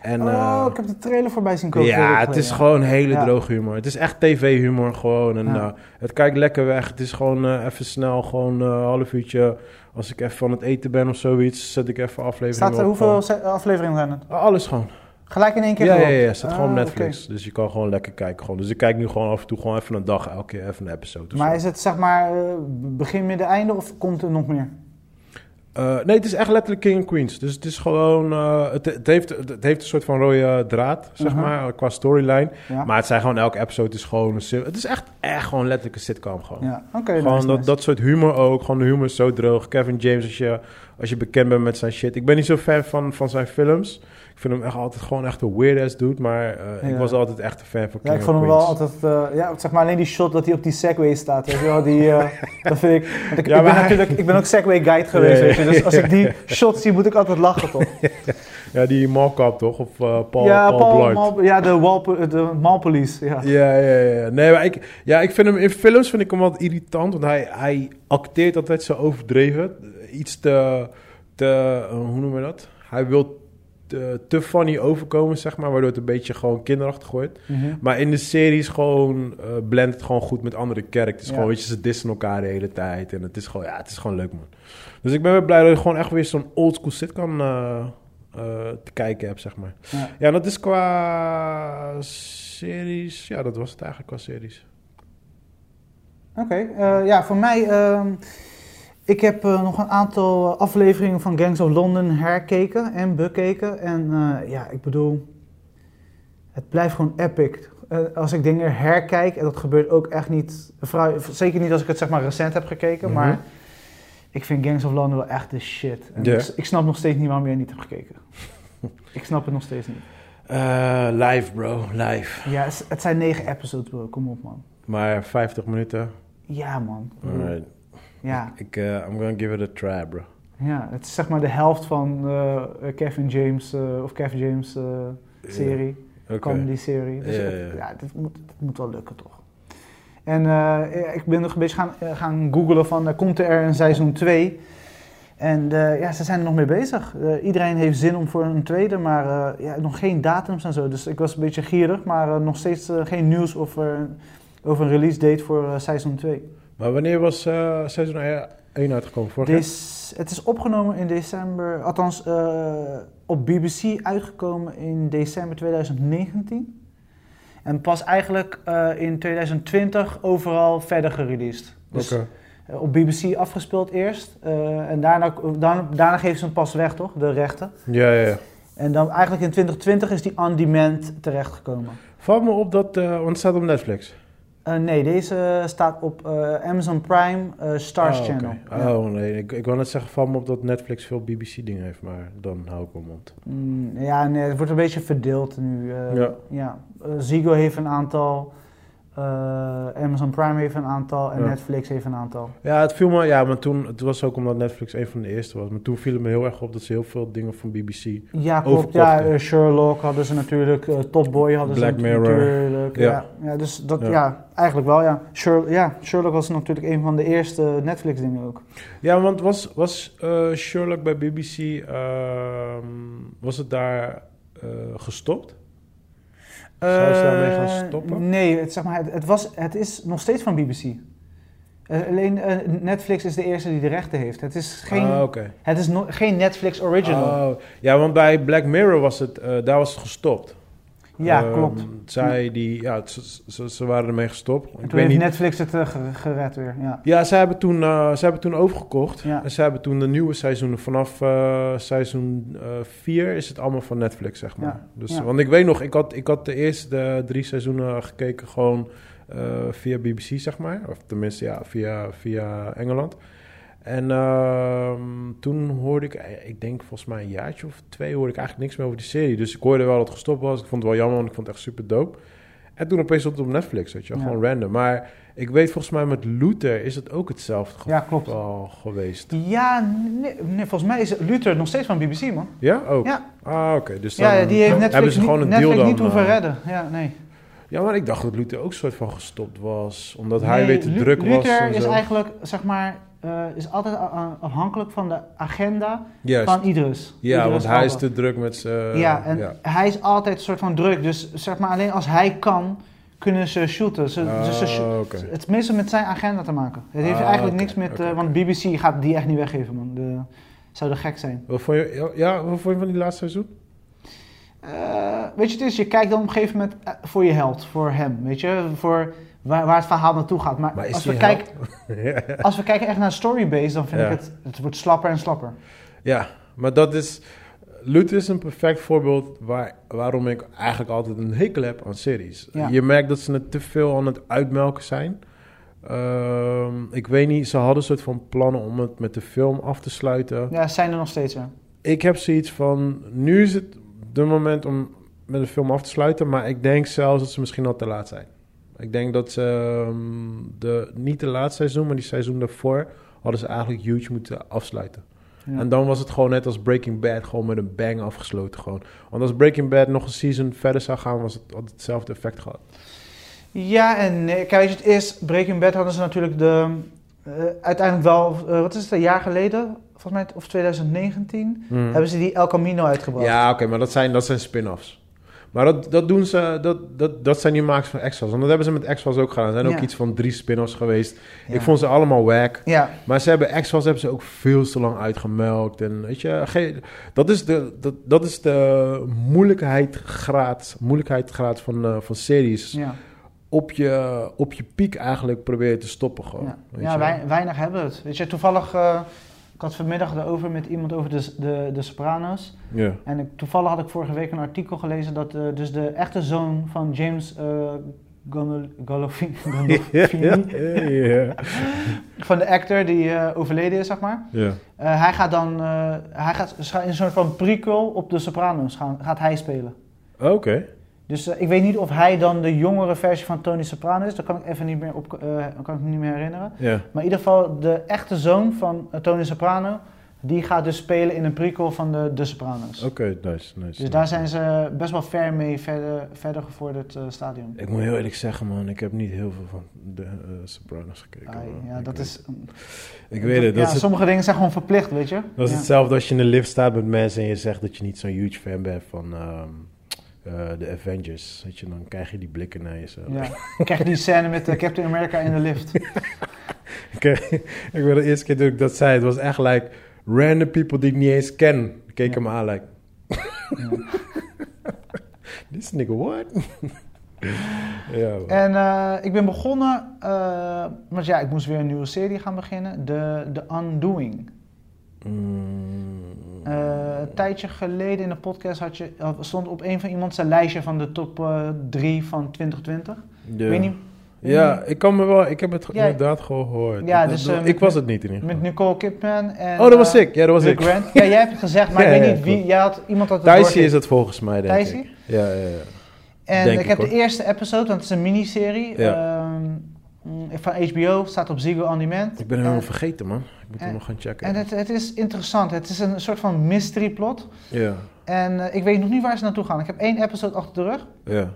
Speaker 2: En,
Speaker 1: oh,
Speaker 2: eh,
Speaker 1: ik heb de trailer voorbij zien komen.
Speaker 2: ja, het is gewoon hele
Speaker 1: Ja.
Speaker 2: droge humor. Het is echt tv-humor gewoon. En
Speaker 1: Ja.
Speaker 2: eh, het kijkt lekker weg. Het is gewoon eh, even snel, gewoon eh, een half uurtje. Als ik even van het eten ben of zoiets, zet ik even aflevering
Speaker 1: Staat er,
Speaker 2: op.
Speaker 1: hoeveel afleveringen zijn het?
Speaker 2: Gewoon- Alles gewoon.
Speaker 1: Gelijk in één keer
Speaker 2: Ja, ja, ja, staat gewoon op
Speaker 1: Ah,
Speaker 2: Netflix. Dus je kan gewoon lekker kijken. Gewoon. Dus ik kijk nu gewoon af en toe gewoon even een dag, elke keer even een episode.
Speaker 1: Maar
Speaker 2: zo.
Speaker 1: is het zeg maar eh, begin, midden, einde of komt er nog meer?
Speaker 2: Eh, nee, het is echt letterlijk King and Queens. Dus het is gewoon... eh, het, het, heeft, het heeft een soort van rode draad, zeg
Speaker 1: Mhm.
Speaker 2: maar, qua storyline.
Speaker 1: Ja,
Speaker 2: Maar het zijn gewoon... Elke episode is gewoon... Een, het is echt, echt gewoon letterlijk een sitcom gewoon.
Speaker 1: ja.
Speaker 2: Gewoon
Speaker 1: nice,
Speaker 2: dat,
Speaker 1: nice.
Speaker 2: dat soort humor ook. Gewoon de humor is zo droog. Kevin James, als je, als je bekend bent met zijn shit. Ik ben niet zo fan van, van zijn films. Ik vind hem echt altijd gewoon echt een weird ass dude. Maar eh, ik
Speaker 1: Ja.
Speaker 2: was altijd echt een fan van
Speaker 1: Ja,
Speaker 2: King
Speaker 1: ik vond hem wel altijd, eh, ja, zeg maar alleen die shot dat hij op die Segway staat, weet je wel, die, eh, *laughs* dat vind ik, want ik,
Speaker 2: Ja,
Speaker 1: ik ben natuurlijk, ik ben ook Segway guide geweest,
Speaker 2: Ja, ja,
Speaker 1: weet je, dus als ik die shot zie, moet ik altijd lachen, toch? *laughs*
Speaker 2: Ja, die Malkap toch? Of Paul,
Speaker 1: ja,
Speaker 2: Paul,
Speaker 1: Paul. Mal- ja, de, Walpo- de Malpolice, ja.
Speaker 2: Ja, ja, ja. Nee, maar ik, ja, ik vind hem in films vind ik hem wat irritant. Want hij, hij acteert altijd zo overdreven. Iets te, te hoe noemen we dat? Hij wil te, te funny overkomen, zeg maar. Waardoor het een beetje gewoon kinderachtig wordt. Maar in de series gewoon uh, blendt het gewoon goed met andere characters.
Speaker 1: Ja.
Speaker 2: Gewoon, weet je, ze dissen elkaar de hele tijd. En het is gewoon, ja, het is gewoon leuk, man. Dus ik ben wel blij dat ik gewoon echt weer zo'n oldschool sitcom uh, uh, te kijken heb, zeg maar.
Speaker 1: Ja.
Speaker 2: Ja, dat is qua series. Ja, dat was het eigenlijk qua series.
Speaker 1: Oké, okay, ja, voor mij... Uh, ik heb uh, nog een aantal afleveringen van Gangs of London herkeken en bekeken. En uh, ja, ik bedoel, het blijft gewoon epic. Uh, als ik dingen herkijk, en dat gebeurt ook echt niet, zeker niet als ik het zeg maar recent heb gekeken, mm -hmm. maar ik vind Gangs of London wel echt de shit. En
Speaker 2: yeah.
Speaker 1: ik, ik, snap nog steeds niet waarom jij niet hebt gekeken. *laughs* ik snap het nog steeds niet.
Speaker 2: Eh, live, bro. Live.
Speaker 1: Ja, het, het zijn negen episodes, bro. Kom op, man.
Speaker 2: Maar 50 minuten.
Speaker 1: Ja, man.
Speaker 2: Alright.
Speaker 1: Ja,
Speaker 2: Ik, eh, I'm gonna give it a try, bro.
Speaker 1: ja, het is zeg maar de helft van eh, Kevin James, eh, of Kevin James eh, serie.
Speaker 2: Oké.
Speaker 1: comedy serie. Dus
Speaker 2: Ja,
Speaker 1: dit, moet, dit moet wel lukken toch. En eh, ik ben nog een beetje gaan, eh, gaan googlen van, eh, komt er een seizoen 2? En eh, ja, ze zijn er nog mee bezig. Eh, iedereen heeft zin om voor een tweede, maar eh, ja, nog geen datums en zo. Dus ik was een beetje gierig, maar eh, nog steeds eh, geen nieuws over, over een release date voor eh, seizoen 2.
Speaker 2: Maar wanneer was eh, seizoen 1 uitgekomen? Vorig
Speaker 1: het is opgenomen in december, althans eh, op BBC uitgekomen in december 2019. En pas eigenlijk eh, in 2020 overal verder gereleased. Dus op BBC afgespeeld eerst. en daarna, daarna, daarna geven ze hem pas weg, toch? De rechten.
Speaker 2: Ja, ja, ja.
Speaker 1: En dan eigenlijk in 2020 is die on demand terechtgekomen.
Speaker 2: Valt me op dat, want het staat op Netflix.
Speaker 1: Eh, nee, deze staat op eh, Amazon Prime eh, Stars
Speaker 2: oké.
Speaker 1: Channel. Ja.
Speaker 2: Oh nee, ik, ik wou net zeggen, valt me op dat Netflix veel BBC-dingen heeft, maar dan hou ik mijn mond.
Speaker 1: Mm, ja, nee, het wordt een beetje verdeeld nu.
Speaker 2: Ja.
Speaker 1: ja. Ziggo heeft een aantal, Amazon Prime heeft een aantal en
Speaker 2: Ja.
Speaker 1: Netflix heeft een aantal.
Speaker 2: Ja, het viel me, ja, maar toen, het was ook omdat Netflix een van de eerste was. Maar toen viel het me heel erg op dat ze heel veel dingen van BBC.
Speaker 1: Ja, klopt. Ja, eh, Sherlock hadden ze natuurlijk, eh, Top Boy hadden
Speaker 2: Black
Speaker 1: ze
Speaker 2: Mirror.
Speaker 1: natuurlijk. Ja.
Speaker 2: Ja.
Speaker 1: Ja, dus dat,
Speaker 2: Ja.
Speaker 1: ja. eigenlijk wel, ja. Sher ja. Sherlock was natuurlijk een van de eerste Netflix dingen ook.
Speaker 2: Ja, want was, was eh, Sherlock bij BBC, ehm, was het daar eh, gestopt? Zou ze daarmee gaan
Speaker 1: Eh,
Speaker 2: stoppen?
Speaker 1: Nee, het, zeg maar, het, het, was, het is nog steeds van BBC. Eh, alleen eh, Netflix is de eerste die de rechten heeft. Het is geen,
Speaker 2: Ah,
Speaker 1: het is no- geen Netflix original.
Speaker 2: Oh, ja, want bij Black Mirror was het, daar was het gestopt.
Speaker 1: Ja,
Speaker 2: Ehm,
Speaker 1: klopt.
Speaker 2: Zij die, ja, ze, ze, waren ermee gestopt.
Speaker 1: En
Speaker 2: Ik
Speaker 1: toen
Speaker 2: weet
Speaker 1: heeft
Speaker 2: niet.
Speaker 1: Netflix het ge- gered weer. Ja.
Speaker 2: Ja, ze hebben toen, eh, ze hebben toen overgekocht.
Speaker 1: Ja.
Speaker 2: En ze hebben toen de nieuwe seizoenen, vanaf eh, seizoen 4 is het allemaal van Netflix, zeg maar.
Speaker 1: Ja,
Speaker 2: Dus,
Speaker 1: ja.
Speaker 2: Want ik weet nog, ik had, ik had de eerste drie seizoenen gekeken gewoon via BBC, zeg maar. Of tenminste, ja, via, via Engeland. En ehm, toen hoorde ik, eh, ik denk volgens mij een jaartje of twee, hoorde ik eigenlijk niks meer over die serie. Dus ik hoorde wel dat het gestopt was. Ik vond het wel jammer, want ik vond het echt super dope. En toen opeens stond het op Netflix, weet je
Speaker 1: Ja.
Speaker 2: gewoon random. Maar ik weet volgens mij met Luther is het ook hetzelfde geval
Speaker 1: Ja, klopt.
Speaker 2: geweest.
Speaker 1: Ja, nee, nee, volgens mij is Luther nog steeds van BBC, man.
Speaker 2: Ja? Ook?
Speaker 1: Ja.
Speaker 2: Ah, oké. Dus dan
Speaker 1: Ja, die heeft Netflix,
Speaker 2: hebben ze gewoon
Speaker 1: niet,
Speaker 2: een deal dan.
Speaker 1: niet hoeven
Speaker 2: eh,
Speaker 1: redden. Ja, nee.
Speaker 2: Ja, maar ik dacht dat Luther ook soort van gestopt was. Omdat hij weer te
Speaker 1: Lu-
Speaker 2: druk was
Speaker 1: Luther is eigenlijk, zeg maar, eh, is altijd afhankelijk van de agenda
Speaker 2: Juist.
Speaker 1: van Idris.
Speaker 2: Ja,
Speaker 1: Idris
Speaker 2: want hij is te druk met zijn...
Speaker 1: ja, en
Speaker 2: ja.
Speaker 1: hij is altijd een soort van druk. Dus zeg maar, alleen als hij kan, kunnen ze shooten. Ze, dus ze
Speaker 2: Ah.
Speaker 1: Het meestal met zijn agenda te maken. Het heeft
Speaker 2: Ah,
Speaker 1: eigenlijk niks met... eh, want BBC gaat die echt niet weggeven, man. De, zou er gek zijn.
Speaker 2: Wat vond je, ja, wat vond je van die laatste seizoen?
Speaker 1: Eh, weet je, het is, je kijkt dan op een gegeven moment eh, voor je held, voor hem, weet je, voor waar, waar het verhaal naartoe gaat. Maar,
Speaker 2: Maar
Speaker 1: als, we kijken, *laughs* als we kijken echt naar storybase, dan vind
Speaker 2: Ja.
Speaker 1: ik het, het wordt slapper en slapper.
Speaker 2: Ja, maar dat is... Luther is een perfect voorbeeld waar, waarom ik eigenlijk altijd een hekel heb aan series.
Speaker 1: Ja.
Speaker 2: Je merkt dat ze het te veel aan het uitmelken zijn. Ehm, ik weet niet, ze hadden een soort van plannen om het met de film af te sluiten.
Speaker 1: Ja, zijn er nog steeds.
Speaker 2: Ik heb zoiets van, nu is het de moment om met de film af te sluiten, maar ik denk zelfs dat ze misschien al te laat zijn. Ik denk dat ze ehm, de, niet de laatste seizoen, maar die seizoen daarvoor hadden ze eigenlijk huge moeten afsluiten.
Speaker 1: Ja.
Speaker 2: En dan was het gewoon net als Breaking Bad, gewoon met een bang afgesloten gewoon. Want als Breaking Bad nog een season verder zou gaan, was het, had het hetzelfde effect gehad.
Speaker 1: Ja en nee. Kijk, weet je, het eerst Breaking Bad hadden ze natuurlijk de... eh, uiteindelijk wel, eh, wat is het, een jaar geleden? Volgens mij, of 2019, hebben ze die El Camino uitgebracht.
Speaker 2: Hmm. Ja, oké, maar dat zijn, dat zijn spin-offs. Maar dat, dat doen ze, dat, dat, dat zijn die makers van X-Files. Want dat hebben ze met X-Files ook gedaan. Er zijn ook iets van drie spin-offs geweest.
Speaker 1: Ja.
Speaker 2: Ik vond ze allemaal wack.
Speaker 1: Ja,
Speaker 2: Maar ze hebben X-Files hebben ze ook veel te lang uitgemelkt. En weet je, ge- dat is de, dat, dat is de moeilijkheidsgraad, moeilijkheidsgraad van, eh, van series.
Speaker 1: ja.
Speaker 2: Op je, op je piek eigenlijk proberen te stoppen gewoon.
Speaker 1: Ja, weinig hebben het. Weet je, toevallig, eh, ik had vanmiddag erover met iemand over de, de, de Sopranos.
Speaker 2: Ja.
Speaker 1: En ik, toevallig had ik vorige week een artikel gelezen dat eh, dus de echte zoon van James eh Gandol- Gandolfini, *laughs* van de actor die eh, overleden is, zeg maar.
Speaker 2: ja.
Speaker 1: Eh, hij gaat dan, eh, hij gaat in een soort van prequel op de Sopranos gaan, gaat hij spelen.
Speaker 2: Oké.
Speaker 1: Dus eh, ik weet niet of hij dan de jongere versie van Tony Soprano is. Dat kan ik even niet meer, op, eh, kan ik me niet meer herinneren.
Speaker 2: Ja.
Speaker 1: Maar in ieder geval, de echte zoon van eh, Tony Soprano... die gaat dus spelen in een prequel van de, de Sopranos.
Speaker 2: Oké, nice, nice.
Speaker 1: Dus daar zijn ze best wel ver mee verder, verder gevorderd stadium.
Speaker 2: Ik moet heel eerlijk zeggen, man, ik heb niet heel veel van de Sopranos gekeken.
Speaker 1: Ai, ja,
Speaker 2: Ik
Speaker 1: dat
Speaker 2: weet-
Speaker 1: is...
Speaker 2: Ik weet het, dat
Speaker 1: ja,
Speaker 2: het,
Speaker 1: sommige dingen zijn gewoon verplicht, weet je.
Speaker 2: dat is
Speaker 1: Ja.
Speaker 2: hetzelfde als je in de lift staat met mensen en je zegt dat je niet zo'n huge fan bent van ehm, eh, de Avengers. Weet je, dan krijg je die blikken naar jezelf.
Speaker 1: Ja. *laughs* Krijg je die scène met eh, Captain America in de lift. *laughs*
Speaker 2: ik, ik weet de eerste keer dat ik dat zei, het was echt like random people die ik niet eens ken. Keken
Speaker 1: Ja.
Speaker 2: me aan like, *laughs* this nigga what? ja.
Speaker 1: En eh, ik ben begonnen, eh want ja, ik moest weer een nieuwe serie gaan beginnen. De, The Undoing.
Speaker 2: Mm.
Speaker 1: Eh, een tijdje geleden in de podcast had je, stond op een van iemand zijn lijstje van de top 3 van 2020.
Speaker 2: Ja.
Speaker 1: Ik weet niet,
Speaker 2: Ja,
Speaker 1: niet-
Speaker 2: ik kan me wel, ik heb het
Speaker 1: Ja.
Speaker 2: inderdaad gehoord.
Speaker 1: Ja, dus, eh,
Speaker 2: ik was het niet in ieder geval.
Speaker 1: met Nicole Kidman en...
Speaker 2: Oh, dat was
Speaker 1: eh,
Speaker 2: ik. Ja, dat was ik.
Speaker 1: Grant. Ja, jij hebt het gezegd, maar *laughs*
Speaker 2: Ja,
Speaker 1: ik weet niet wie. Jij had, iemand had het doorgegeven.
Speaker 2: is het volgens mij, denk
Speaker 1: Thijsje?
Speaker 2: ik. Ja, ja, ja.
Speaker 1: En
Speaker 2: Denk
Speaker 1: ik heb de eerste episode, want het is een miniserie
Speaker 2: Ja.
Speaker 1: ehm, van HBO, staat op Ziggo On Demand.
Speaker 2: Ik ben hem helemaal vergeten, man. Ik moet hem nog gaan checken.
Speaker 1: En het, het is interessant. Het is een soort van mystery plot.
Speaker 2: Ja,
Speaker 1: En eh, ik weet nog niet waar ze naartoe gaan. Ik heb één episode achter de rug.
Speaker 2: ja.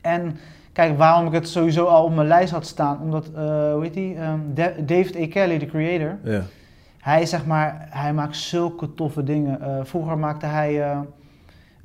Speaker 1: En kijk, waarom ik het sowieso al op mijn lijst had staan. Omdat, eh, hoe heet die? Ehm, Da- David A. Kelly, de creator.
Speaker 2: ja.
Speaker 1: Hij, zeg maar, hij maakt zulke toffe dingen. Eh, vroeger maakte hij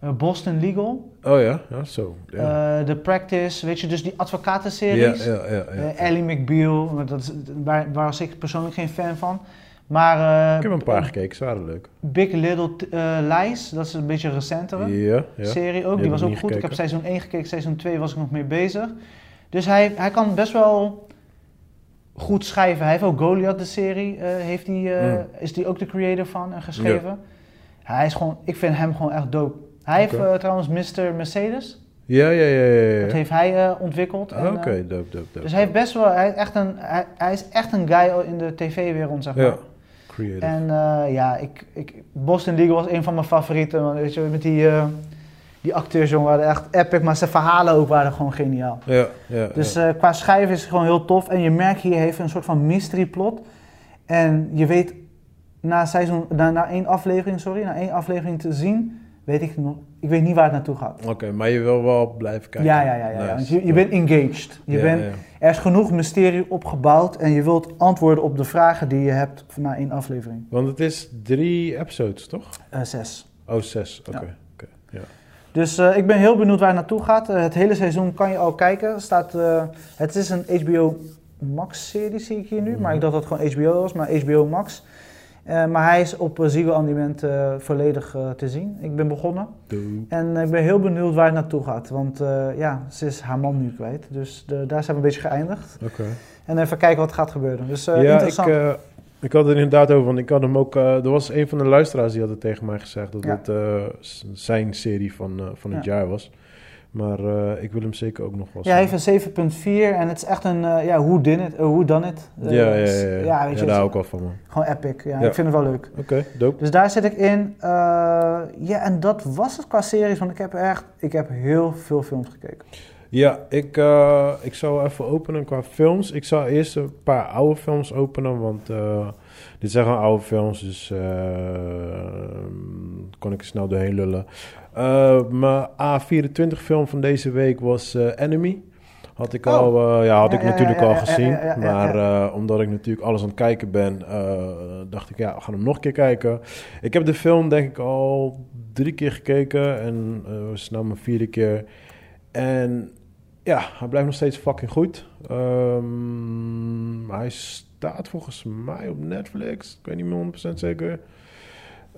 Speaker 1: Boston Legal.
Speaker 2: Oh ja, ja, zo. Ja.
Speaker 1: eh, The Practice, weet je, dus die
Speaker 2: ja,
Speaker 1: advocatenseries.
Speaker 2: ja, ja, ja.
Speaker 1: Eh, Ellie McBeal, maar dat is, waar, waar was ik persoonlijk geen fan van. Maar eh,
Speaker 2: ik heb een paar gekeken, ze waren leuk.
Speaker 1: Big Little eh, Lies, dat is een beetje een recentere serie ook.
Speaker 2: Die
Speaker 1: was ook goed. Ik heb seizoen 1 gekeken, seizoen 2 was ik nog mee bezig. Dus hij, hij kan best wel goed schrijven. Hij heeft ook Goliath, de serie, eh, heeft hij, eh,
Speaker 2: Mm.
Speaker 1: is die ook de creator van en geschreven. Hij is gewoon, ik vind hem gewoon echt dope. Hij heeft eh, trouwens Mr. Mercedes,
Speaker 2: Ja, ja, ja, ja. ja.
Speaker 1: dat heeft hij eh, ontwikkeld.
Speaker 2: Ah, Oké,
Speaker 1: eh,
Speaker 2: dope, dope, dope.
Speaker 1: dus hij heeft best wel, hij, is echt een, hij, hij is echt een guy in de tv-wereld, zeg maar.
Speaker 2: Ja, creative.
Speaker 1: En ja, ik, ik, Boston Legal was een van mijn favorieten. Want, weet je, met die, eh, die acteurs, jongen, waren echt epic. Maar zijn verhalen ook waren gewoon geniaal.
Speaker 2: Ja, ja.
Speaker 1: Dus
Speaker 2: ja.
Speaker 1: qua schrijven is het gewoon heel tof. En je merkt hier heeft een soort van mystery plot. En je weet na, seizoen, na, na één aflevering, sorry, na één aflevering te zien, weet ik nog, ik weet niet waar het naartoe gaat.
Speaker 2: Oké, maar je wil wel blijven kijken.
Speaker 1: Ja, ja, ja, ja. Want je, je bent engaged. Je
Speaker 2: Ja,
Speaker 1: bent,
Speaker 2: ja.
Speaker 1: Er is genoeg mysterie opgebouwd en je wilt antwoorden op de vragen die je hebt na één aflevering.
Speaker 2: Want het is drie episodes, toch?
Speaker 1: Eh, zes.
Speaker 2: Oh, zes. Oké. Oké, ja.
Speaker 1: Dus eh, ik ben heel benieuwd waar het naartoe gaat. Eh, het hele seizoen kan je al kijken. Staat, het is een HBO Max-serie, zie ik hier nu.
Speaker 2: Mhm.
Speaker 1: Maar ik dacht dat het gewoon HBO was, maar HBO Max. Eh, maar hij is op uh, Ziggo eh, volledig eh, te zien. Ik ben begonnen. En ik ben heel benieuwd waar het naartoe gaat. Want eh, ja, ze is haar man nu kwijt. Dus de- daar zijn we een beetje geëindigd.
Speaker 2: Oké.
Speaker 1: En even kijken wat gaat gebeuren. Dus eh,
Speaker 2: ja, ik,
Speaker 1: interessant.
Speaker 2: eh, ik had het inderdaad over, want ik had hem ook... eh, er was een van de luisteraars die had het tegen mij gezegd... dat
Speaker 1: Ja.
Speaker 2: het eh, zijn serie van, eh, van het
Speaker 1: Ja.
Speaker 2: jaar was. Maar eh, ik wil hem zeker ook nog wel
Speaker 1: ja, hij
Speaker 2: zien.
Speaker 1: heeft een 7.4 en het is echt een, eh, ja, hoe did it, hoe dan het.
Speaker 2: ja, ja, ja, ja.
Speaker 1: ja, weet je,
Speaker 2: daar
Speaker 1: het-
Speaker 2: ik wel van, man.
Speaker 1: gewoon epic. Ja,
Speaker 2: Ja.
Speaker 1: ik vind het wel leuk.
Speaker 2: Oké, dope.
Speaker 1: Dus daar zit ik in. Eh, ja, en dat was het qua series, want ik heb echt, ik heb heel veel films gekeken.
Speaker 2: Ja, ik, eh, ik zou even openen qua films. Ik zou eerst een paar oude films openen, want eh, dit zijn gewoon oude films, dus eh, kon ik er snel doorheen lullen. Eh, mijn A24 film van deze week was eh, Enemy. Had ik,
Speaker 1: Oh.
Speaker 2: al, ja, had ik
Speaker 1: ja,
Speaker 2: natuurlijk
Speaker 1: ja,
Speaker 2: al
Speaker 1: ja,
Speaker 2: gezien. maar omdat ik natuurlijk alles aan het kijken ben, dacht ik, ja, we gaan hem nog een keer kijken. Ik heb de film denk ik al drie keer gekeken en is nou mijn vierde keer. En ja, hij blijft nog steeds fucking goed. Ehm, hij staat volgens mij op Netflix. Ik weet niet meer 100% zeker.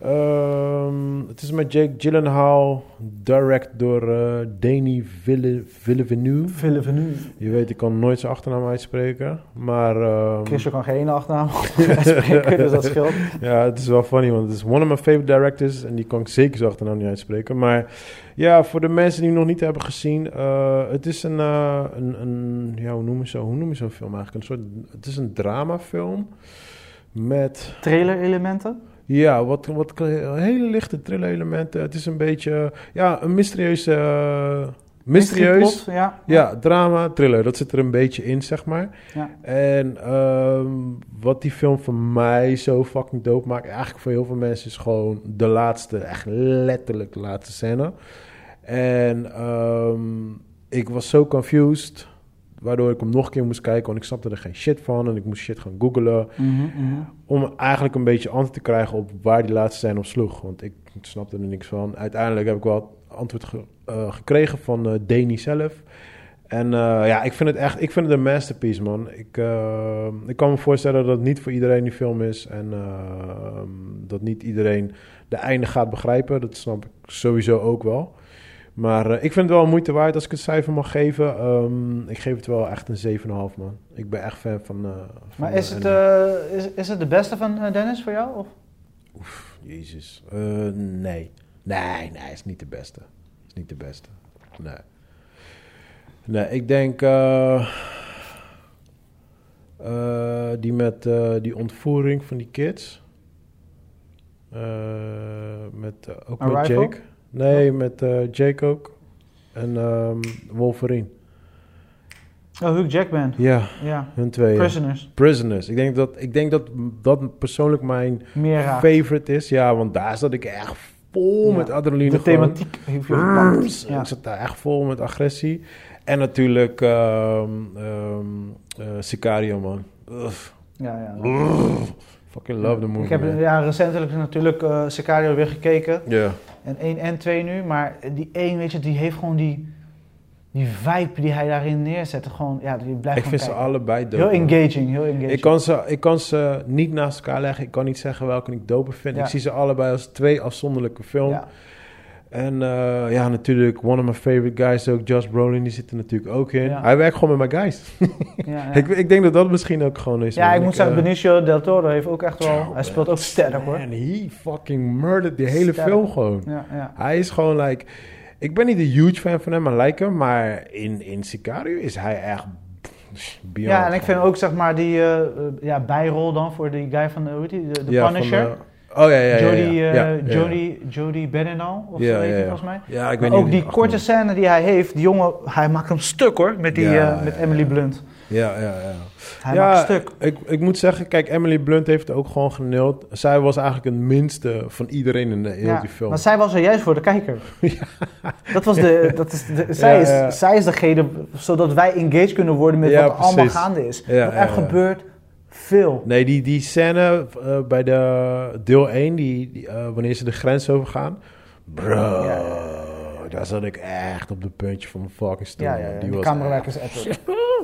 Speaker 2: Ehm, het is met Jake Gyllenhaal, direct door eh Danny Ville, Villeneuve.
Speaker 1: Villeneuve.
Speaker 2: Je weet, ik kan nooit zijn achternaam uitspreken. Maar
Speaker 1: Christian kan geen achternaam *laughs* uitspreken, dus dat scheelt. *laughs*
Speaker 2: ja, het is wel funny, want het is one of my favorite directors. En die kan ik zeker zijn achternaam niet uitspreken. Maar ja, voor de mensen die hem nog niet hebben gezien. eh, het is een, eh, een, een, ja, hoe noem je hoe zo'n film eigenlijk? Een soort, het is een dramafilm met,
Speaker 1: Trailer elementen.
Speaker 2: Ja, wat, wat hele lichte thriller elementen. Het is een beetje, ja, een mysterieuze... eh, mysterieus.
Speaker 1: Plot, Ja.
Speaker 2: Ja, drama, thriller, dat zit er een beetje in, zeg maar.
Speaker 1: Ja.
Speaker 2: En ehm, wat die film voor mij zo fucking dope maakt, eigenlijk voor heel veel mensen, is gewoon de laatste, echt letterlijk de laatste scène. En ehm, ik was zo confused, waardoor ik hem nog een keer moest kijken, want ik snapte er geen shit van en ik moest shit gaan googlen.
Speaker 1: Mhm, mhm.
Speaker 2: Om eigenlijk een beetje antwoord te krijgen op waar die laatste scène op sloeg. Want ik snapte er niks van. Uiteindelijk heb ik wel antwoord ge- eh, gekregen van eh Danny zelf. En eh, ja, ik vind het echt ik vind het een masterpiece, man. Ik, ik kan me voorstellen dat het niet voor iedereen die film is. En dat niet iedereen de einde gaat begrijpen. Dat snap ik sowieso ook wel. Maar eh, ik vind het wel een moeite waard als ik het cijfer mag geven. Ehm, ik geef het wel echt een 7,5, man. Ik ben echt fan van... eh, van
Speaker 1: Maar is
Speaker 2: eh,
Speaker 1: het,
Speaker 2: en-
Speaker 1: eh, is, is het de beste van Dennis voor jou? Of?
Speaker 2: Jezus. Eh, nee. Nee, nee, is niet de beste. Is niet de beste. Nee. Nee, ik denk... die met die ontvoering van die kids. Met, ook met
Speaker 1: Arrival?
Speaker 2: Jake. Nee, met eh, Jake ook. En ehm, Wolverine.
Speaker 1: Oh, Hugh Jackman.
Speaker 2: Ja,
Speaker 1: Ja.
Speaker 2: hun twee.
Speaker 1: Prisoners.
Speaker 2: Prisoners. Ik denk dat, ik denk dat dat persoonlijk mijn favorite is. Ja, want daar zat ik echt vol
Speaker 1: Ja.
Speaker 2: met adrenaline.
Speaker 1: De
Speaker 2: gewoon.
Speaker 1: thematiek heeft je. Ja.
Speaker 2: Ik zat daar echt vol met agressie. En natuurlijk ehm ehm eh, Sicario, man.
Speaker 1: Ja, ja.
Speaker 2: Fucking love the movie,
Speaker 1: Ik heb ja, recentelijk natuurlijk eh Sicario weer gekeken.
Speaker 2: Ja.
Speaker 1: En 1 en 2 nu. Maar die 1, weet je, die heeft gewoon die, die vibe die hij daarin neerzet. Gewoon, ja, die blijft
Speaker 2: Ik vind ze allebei dope.
Speaker 1: Heel engaging, heel engaging.
Speaker 2: Ik kan, ze, ik kan ze niet naast elkaar leggen. Ik kan niet zeggen welke ik doper vind.
Speaker 1: Ja.
Speaker 2: Ik zie ze allebei als twee afzonderlijke films.
Speaker 1: ja.
Speaker 2: En eh, ja, natuurlijk, one of my favorite guys ook, Josh Brolin, die zit er natuurlijk ook in.
Speaker 1: Ja.
Speaker 2: Hij werkt gewoon met mijn guys.
Speaker 1: Ja, *laughs* ja.
Speaker 2: ik, ik denk dat dat misschien ook gewoon is.
Speaker 1: ja, ik moet zeggen,
Speaker 2: eh,
Speaker 1: Benicio del Toro heeft ook echt wel... Hij speelt ook sterk hoor.
Speaker 2: Man, he fucking murdered die hele
Speaker 1: Sterk.
Speaker 2: film gewoon.
Speaker 1: Ja, ja.
Speaker 2: Hij is gewoon like... Ik ben niet een huge fan van hem, maar like hem. Maar in, in Sicario is hij echt beyond.
Speaker 1: ja, en ik vind ook zeg maar die eh, ja, bijrol dan voor die guy van, de, hoe heet die, de, de
Speaker 2: Ja, van,
Speaker 1: Punisher.
Speaker 2: Oh ja, ja, ja.
Speaker 1: Jody,
Speaker 2: ja,
Speaker 1: eh,
Speaker 2: ja, ja.
Speaker 1: Jody, Jody Benenal, of zo heet hij volgens mij.
Speaker 2: Ja, ik weet
Speaker 1: ook
Speaker 2: niet.
Speaker 1: die
Speaker 2: hoe
Speaker 1: korte
Speaker 2: die
Speaker 1: scène die hij heeft, die jongen, hij maakt hem stuk hoor, met, die, eh, met Emily. Blunt.
Speaker 2: Ja, ja, ja.
Speaker 1: Hij maakt stuk.
Speaker 2: Ik, ik moet zeggen, kijk, Emily Blunt heeft ook gewoon geneeld. Zij was eigenlijk het minste van iedereen in de die film.
Speaker 1: Maar zij was er juist voor de kijker. *laughs* Dat was de, dat is de, zij, is, zij is degene, zodat wij engaged kunnen worden met wat er allemaal gaande is.
Speaker 2: Ja,
Speaker 1: er gebeurt veel.
Speaker 2: Nee, die, die scène eh, bij de deel 1, die, die, eh, wanneer ze de grens overgaan. Bro,
Speaker 1: Ja.
Speaker 2: daar zat ik echt op de puntje van mijn fucking stoel.
Speaker 1: Ja, ja. Die,
Speaker 2: was
Speaker 1: camerawerk is epic. *laughs*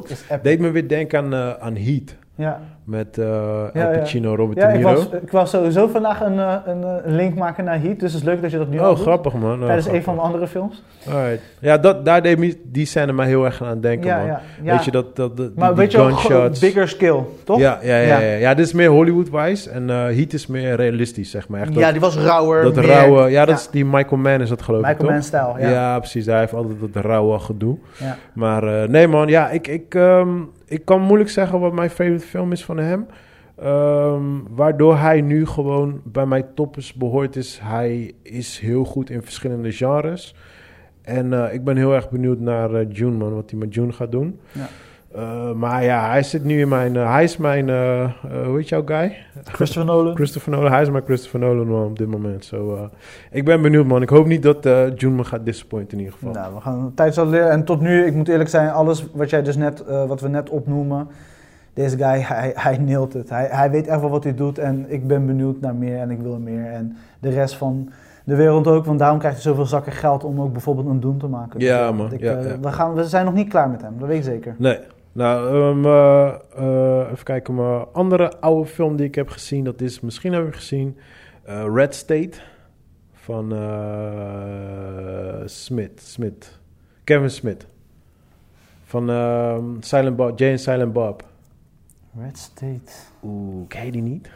Speaker 1: is epic.
Speaker 2: Deed me weer denken aan, eh, aan Heat.
Speaker 1: Ja.
Speaker 2: Met eh Al. Pacino, Robert
Speaker 1: Ja,
Speaker 2: De
Speaker 1: ik
Speaker 2: Niro.
Speaker 1: was, ik was sowieso vandaag een, eh, een, eh, een link maken naar Heat, dus het is leuk dat je dat nu
Speaker 2: oh,
Speaker 1: doet.
Speaker 2: grappig man. Oh,
Speaker 1: Tijdens een van mijn andere films.
Speaker 2: Alright. Ja, dat, daar deed me, die scène mij heel erg aan denken, man. Weet je, dat, dat, dat
Speaker 1: maar
Speaker 2: die,
Speaker 1: weet
Speaker 2: gunshots.
Speaker 1: bigger skill, toch?
Speaker 2: Ja, ja, ja,
Speaker 1: Ja.
Speaker 2: dit is meer Hollywood-wise. En Heat is meer realistisch, zeg maar. Echt dat,
Speaker 1: Ja, die was rauwer.
Speaker 2: dat
Speaker 1: meer-
Speaker 2: rauwe... Ja, dat is die Michael Mann is dat geloof ik,
Speaker 1: Michael? Mann-stijl, ja.
Speaker 2: Ja. precies. Hij heeft altijd dat rauwe gedoe.
Speaker 1: Ja.
Speaker 2: Maar nee man, ja, ik, ik, ehm, ik kan moeilijk zeggen wat mijn favorite film is van hem. Ehm, waardoor hij nu gewoon bij mijn toppers behoort is. Hij is heel goed in verschillende genres. En eh, ik ben heel erg benieuwd naar eh, June, man, wat hij met June gaat doen.
Speaker 1: Ja.
Speaker 2: Eh, maar ja, hij zit nu in mijn... eh, hij is mijn... eh, hoe heet jouw guy?
Speaker 1: Christopher Nolan.
Speaker 2: Christopher Nolan. Hij is mijn Christopher Nolan man, op dit moment. So, ik ben benieuwd, man. Ik hoop niet dat June me gaat disappointen in ieder geval.
Speaker 1: Nou, we gaan tijd zal leren. En tot nu, ik moet eerlijk zijn, alles wat jij dus net, wat we net opnoemen, deze guy, hij, hij neelt het. Hij, hij weet echt wel wat hij doet en ik ben benieuwd naar meer en ik wil meer. En de rest van de wereld ook, want daarom krijgt hij zoveel zakken geld om ook bijvoorbeeld een doen te maken.
Speaker 2: Ja,
Speaker 1: Dus,
Speaker 2: man.
Speaker 1: Ik,
Speaker 2: Ja, ja.
Speaker 1: We, gaan, we zijn nog niet klaar met hem, dat weet ik zeker.
Speaker 2: Nee. Nou, ehm, eh, eh, even kijken. Mijn andere oude film die ik heb gezien, dat is, misschien heb ik gezien, eh, Red State van Smith, Smith. Kevin Smith. Van ehm, Silent Bob, Jay and Silent Bob.
Speaker 1: Red State.
Speaker 2: Oeh, ken je die niet?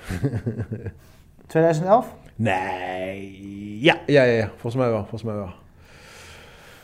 Speaker 2: *laughs*
Speaker 1: 2011?
Speaker 2: Nee. Ja, ja, ja, ja. Volgens mij wel, volgens mij wel.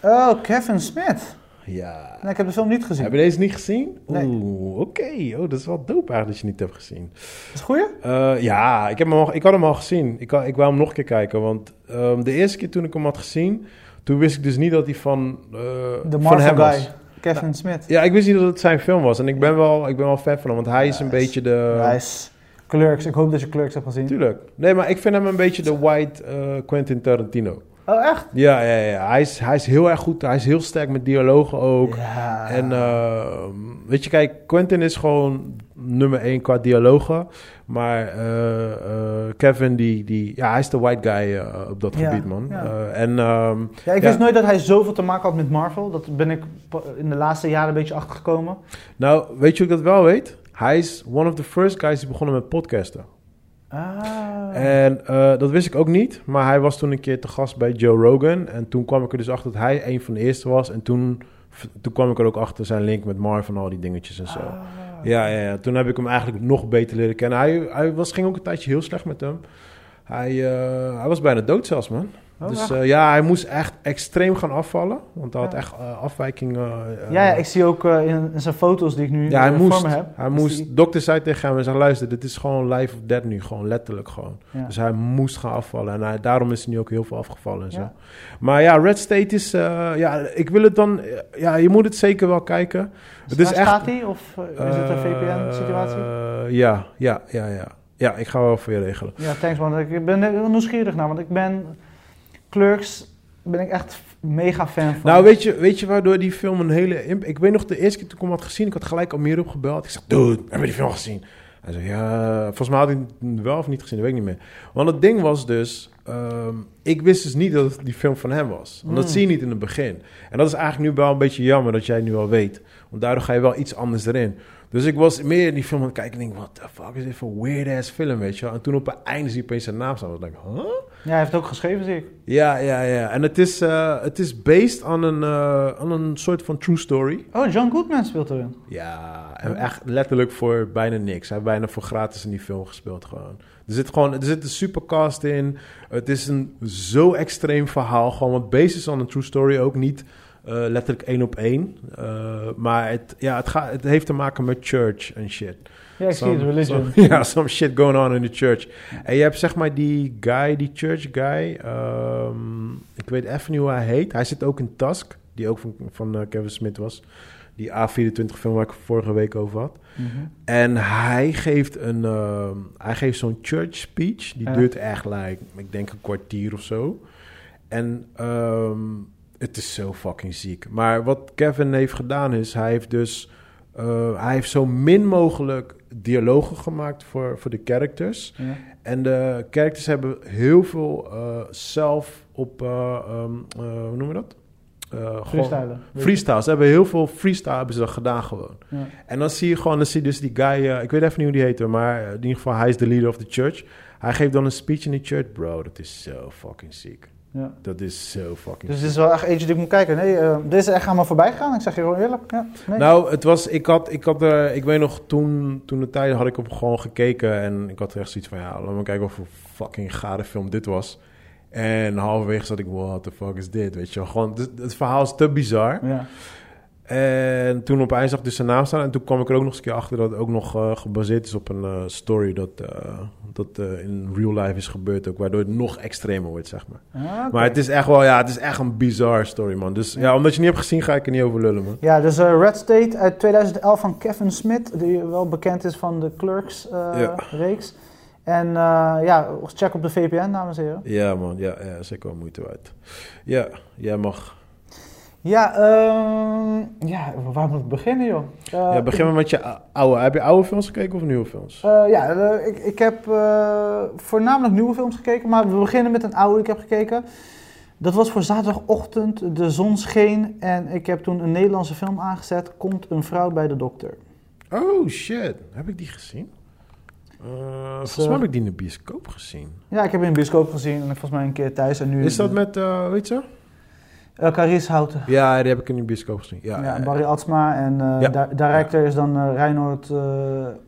Speaker 1: Oh, Kevin Smith.
Speaker 2: Ja.
Speaker 1: Nee, ik heb de film niet gezien.
Speaker 2: Heb je deze niet gezien?
Speaker 1: Nee.
Speaker 2: Oeh, oké. Oh, dat is wel dope eigenlijk dat je niet hebt gezien.
Speaker 1: Is het goeie?
Speaker 2: Eh, ja, ik, heb hem al, ik had hem al gezien. Ik, had- ik wou hem nog een keer kijken. Want ehm, de eerste keer toen ik hem had gezien... toen wist ik dus niet dat hij van, eh
Speaker 1: De
Speaker 2: van
Speaker 1: Marvel
Speaker 2: hem
Speaker 1: guy,
Speaker 2: was.
Speaker 1: Kevin Smith.
Speaker 2: Ja, ik wist niet dat het zijn film was. En ik ben wel, ik ben wel fan van hem. Want hij is een beetje de...
Speaker 1: Hij is Clerks. Ik hoop dat je Clerks hebt gezien.
Speaker 2: Tuurlijk. Nee, maar ik vind hem een beetje de white eh, Quentin Tarantino.
Speaker 1: Oh, echt?
Speaker 2: Ja, ja, ja. Hij is, hij is heel erg goed. Hij is heel sterk met dialogen ook.
Speaker 1: Ja.
Speaker 2: En eh, weet je, kijk, Quentin is gewoon nummer één qua dialogen. Maar eh, eh, Kevin, die, die, ja, hij is de white guy eh, op dat
Speaker 1: Ja,
Speaker 2: gebied, man.
Speaker 1: ja.
Speaker 2: En ehm,
Speaker 1: Ja, ik wist nooit dat hij zoveel te maken had met Marvel. Dat ben ik in de laatste jaren een beetje achtergekomen.
Speaker 2: nou, weet je hoe ik dat wel weet? Hij is one of the first guys die begonnen met podcasten.
Speaker 1: Ah.
Speaker 2: En eh, dat wist ik ook niet. Maar hij was toen een keer te gast bij Joe Rogan. En toen kwam ik er dus achter dat hij een van de eerste was. En toen, toen kwam ik er ook achter zijn link met Marv en al die dingetjes en zo.
Speaker 1: Ah.
Speaker 2: Ja, ja, ja, toen heb ik hem eigenlijk nog beter leren kennen. Hij, hij was, ging ook een tijdje heel slecht met hem. Hij, eh, hij was bijna dood zelfs, man.
Speaker 1: Oh,
Speaker 2: dus eh, ja, hij moest echt extreem gaan afvallen. Want hij had echt eh, afwijkingen. eh,
Speaker 1: ja, ja, ik zie ook in, in zijn foto's die ik nu
Speaker 2: ja, hij moest.
Speaker 1: voor me heb.
Speaker 2: Hij
Speaker 1: Dus
Speaker 2: moest.
Speaker 1: die-
Speaker 2: Dokter zei tegen hem en zei: luister, dit is gewoon life of death nu, gewoon letterlijk gewoon.
Speaker 1: ja.
Speaker 2: Dus hij moest gaan afvallen en hij, daarom is hij nu ook heel veel afgevallen en zo. Maar ja, Red State is, ja, ik wil het dan, ja, je moet het zeker wel kijken. Het is echt.
Speaker 1: staat hij? Of is het een VPN-situatie?
Speaker 2: Eh, ja, ja, ja, ja. Ja, ik ga wel voor je regelen.
Speaker 1: Ja, thanks man. Ik ben er heel nieuwsgierig naar, want ik ben... Clerks ben ik echt mega fan van.
Speaker 2: Nou, weet je, weet je waardoor die film een hele... imp- Ik weet nog de eerste keer toen ik hem had gezien, ik had gelijk Amir opgebeld. Ik zeg, dude, heb je die film gezien? Hij zei, ja, volgens mij had hij het wel of niet gezien, dat weet ik niet meer. Want het ding was dus, ehm, ik wist dus niet dat het die film van hem was. Want dat
Speaker 1: Mm.
Speaker 2: zie je niet in het begin. En dat is eigenlijk nu wel een beetje jammer dat jij nu al weet. Want daardoor ga je wel iets anders erin. Dus ik was meer in die film aan het kijken en denk, what the fuck is dit voor weird-ass film, weet je wel? En toen op het einde zie je opeens zijn naam staan. Ik dacht, huh?
Speaker 1: Ja, hij heeft het ook geschreven, zie ik.
Speaker 2: Ja, ja, ja. En het is, eh, het is based on een, on een soort van true story.
Speaker 1: Oh, John Goodman speelt erin.
Speaker 2: Ja, en echt letterlijk voor bijna niks. Hij heeft bijna voor gratis in die film gespeeld gewoon. Er zit gewoon, er zit een supercast in. Het is een zo extreem verhaal. Gewoon wat based is on een true story ook niet letterlijk één op één. Eh, maar het, ja, het, gaat, het heeft te maken met church en shit.
Speaker 1: Ja,
Speaker 2: Some-
Speaker 1: religion. *laughs*
Speaker 2: Ja, some shit going on in the church. En je hebt zeg maar die guy, die church guy. ehm, ik weet even niet hoe hij heet. Hij zit ook in Tusk, die ook van, van eh, Kevin Smith was. Die A24 film waar ik vorige week over had.
Speaker 1: Mhm.
Speaker 2: En hij geeft, een, ehm, hij geeft zo'n church speech. Die duurt echt, like, ik denk een kwartier of zo. En ehm, het is zo fucking ziek. Maar wat Kevin heeft gedaan is, hij heeft dus... eh, hij heeft zo min mogelijk dialogen gemaakt voor, voor de characters.
Speaker 1: Ja.
Speaker 2: En de characters hebben heel veel eh, zelf op... eh, ehm, eh, hoe noemen we dat?
Speaker 1: Freestylen.
Speaker 2: Freestyle. Ze hebben heel veel freestyle hebben ze gedaan gewoon.
Speaker 1: Ja.
Speaker 2: En dan zie je gewoon, dan zie je dus die guy, ik weet even niet hoe die heet, hoor, maar in ieder geval, hij is de leader of the church. Hij geeft dan een speech in de church, bro, dat is zo fucking ziek.
Speaker 1: Ja.
Speaker 2: Dat is zo fucking
Speaker 1: Dus dit is wel echt eentje die ik moet kijken. Nee, eh, deze is echt aan me voorbij gegaan. Ik zeg je gewoon eerlijk. Ja, nee.
Speaker 2: Nou, het was, ik had, ik had, eh, ik weet nog, toen, toen de tijd had ik op gewoon gekeken en ik had echt zoiets van, ja, laat me kijken of voor fucking gare film dit was. En halverwege zat ik, what the fuck is dit, weet je wel. Gewoon, het, het verhaal is te bizar.
Speaker 1: ja.
Speaker 2: En toen op zag ik dus zijn naam staan. En toen kwam ik er ook nog eens een keer achter dat het ook nog eh, gebaseerd is op een eh, story dat, eh, dat in real life is gebeurd ook. Waardoor het nog extremer wordt, zeg maar.
Speaker 1: Ah.
Speaker 2: Maar het is echt wel, ja, het is echt een bizar story, man. Dus ja, omdat je niet hebt gezien, ga ik er niet over lullen, man.
Speaker 1: Ja, dus Red State uit 2011 van Kevin Smith, die wel bekend is van de
Speaker 2: Ja.
Speaker 1: Clerks-reeks. en ja, check op de VPN, dames en heren.
Speaker 2: Ja, man, ja, ja zeker wel moeite waard. Ja, jij mag.
Speaker 1: Ja, ehm, ja, waar moet ik beginnen, joh? Eh,
Speaker 2: ja, begin maar met je ou- oude. Heb je oude films gekeken of nieuwe films?
Speaker 1: Eh, ja, eh, ik, ik heb voornamelijk nieuwe films gekeken, maar we beginnen met een oude die ik heb gekeken. Dat was voor zaterdagochtend, de zon scheen en ik heb toen een Nederlandse film aangezet, Komt een vrouw bij de dokter.
Speaker 2: Oh, shit. Heb ik die gezien? Eh, volgens mij heb ik die in de bioscoop gezien.
Speaker 1: Ja, ik heb in de bioscoop gezien en volgens mij een keer thuis en nu...
Speaker 2: Is dat met, weet je?
Speaker 1: Uh, Carice Houten.
Speaker 2: Ja, die heb ik in de bioscoop gezien. Ja,
Speaker 1: Ja. Barry Atsma en eh
Speaker 2: Ja.
Speaker 1: di- director is dan eh Reinhold eh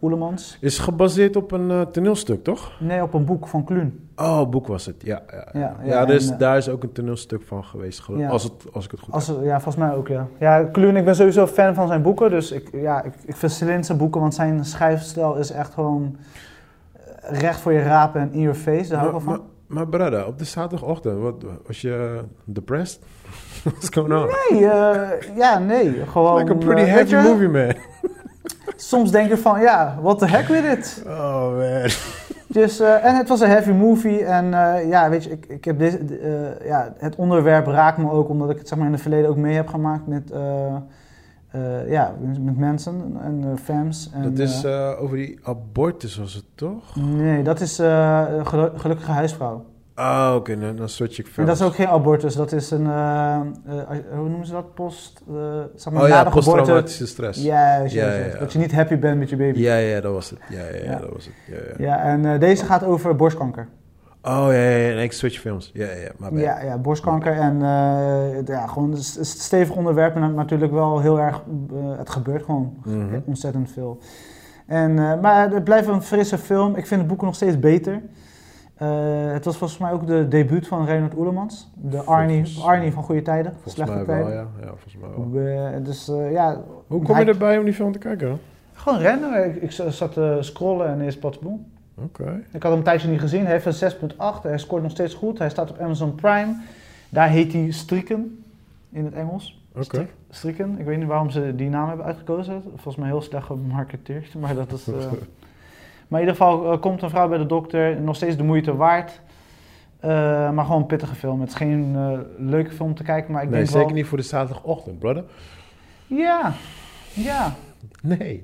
Speaker 1: Oelemans.
Speaker 2: Is gebaseerd op een toneelstuk, toch?
Speaker 1: Nee, op een boek van Kluun.
Speaker 2: Oh, boek was het. Ja, ja.
Speaker 1: Ja,
Speaker 2: dus,
Speaker 1: en,
Speaker 2: daar is ook een toneelstuk van geweest. Als, het, als ik het goed
Speaker 1: Als,
Speaker 2: heb.
Speaker 1: ja, volgens mij ook, ja. Ja, Kluun, ik ben sowieso fan van zijn boeken. Dus ik, ja, ik, ik vind Celine boeken, want zijn schrijfstijl is echt gewoon recht voor je rapen en in your face. Daar hou ik wel van.
Speaker 2: Maar, brother, op de zaterdagochtend, wat, was je depressed? *laughs* What's going on?
Speaker 1: Nee, eh, ja, nee. Gewoon,
Speaker 2: like a pretty
Speaker 1: eh,
Speaker 2: heavy movie, man. *laughs*
Speaker 1: Soms denk je van, ja, what the heck with it?
Speaker 2: Oh, man. *laughs*
Speaker 1: Dus, eh, en het was een heavy movie. En ja, weet je, ik, ik heb eh, ja, het onderwerp raakt me ook omdat ik het zeg maar, in het verleden ook mee heb gemaakt met, eh, ja, met mensen en eh, fans. En,
Speaker 2: Dat is
Speaker 1: eh,
Speaker 2: over die abortus, was het toch?
Speaker 1: nee, dat is gelu- gelukkige huisvrouw.
Speaker 2: Ah, oké, dan, dan switch ik films.
Speaker 1: dat is ook geen abortus, dat is een, hoe noemen ze dat? Post, zeg maar,
Speaker 2: Oh ja, posttraumatische stress.
Speaker 1: Juist,
Speaker 2: Ja.
Speaker 1: Dat je niet happy bent met je baby.
Speaker 2: Ja, ja, dat was het. Ja, ja, ja,
Speaker 1: Ja.
Speaker 2: dat was het. Ja, ja.
Speaker 1: Ja, en deze gaat over borstkanker.
Speaker 2: Oh, ja, ja, ja, nee, ik switch films. Ja, ja, maar
Speaker 1: Ja, ja, borstkanker en eh, ja, gewoon een st- st- stevig onderwerp en natuurlijk wel heel erg, eh, het gebeurt gewoon
Speaker 2: Mhm.
Speaker 1: ontzettend veel. En, eh, maar het blijft een frisse film. Ik vind het boek nog steeds beter. Eh, het was volgens mij ook de debuut van Reinhard Oelemans. De Arnie,
Speaker 2: Volgens-
Speaker 1: Arnie van Goede Tijden,
Speaker 2: Volgens
Speaker 1: Slechte
Speaker 2: mij
Speaker 1: Tijden.
Speaker 2: wel, ja. Ja, volgens mij wel.
Speaker 1: Dus eh, ja,
Speaker 2: Hoe kom je
Speaker 1: hij-
Speaker 2: erbij om die film te kijken?
Speaker 1: Gewoon rennen. Ik, ik zat te scrollen en is pas boem.
Speaker 2: Oké.
Speaker 1: Ik had hem tijdje niet gezien. Hij heeft een 6.8. Hij scoort nog steeds goed. Hij staat op Amazon Prime. Daar heet hij Strikken in het Engels.
Speaker 2: Oké.
Speaker 1: Strik- Strikken. Ik weet niet waarom ze die naam hebben uitgekozen. Volgens mij heel slecht gemarketeerd. Maar dat is. eh, *laughs* Maar in ieder geval eh, komt een vrouw bij de dokter. Nog steeds de moeite waard. Eh, maar gewoon een pittige film. Het is geen leuke film te kijken. Maar ik
Speaker 2: Nee,
Speaker 1: denk
Speaker 2: zeker
Speaker 1: wel...
Speaker 2: niet voor de zaterdagochtend, brother.
Speaker 1: Ja. Ja.
Speaker 2: Nee.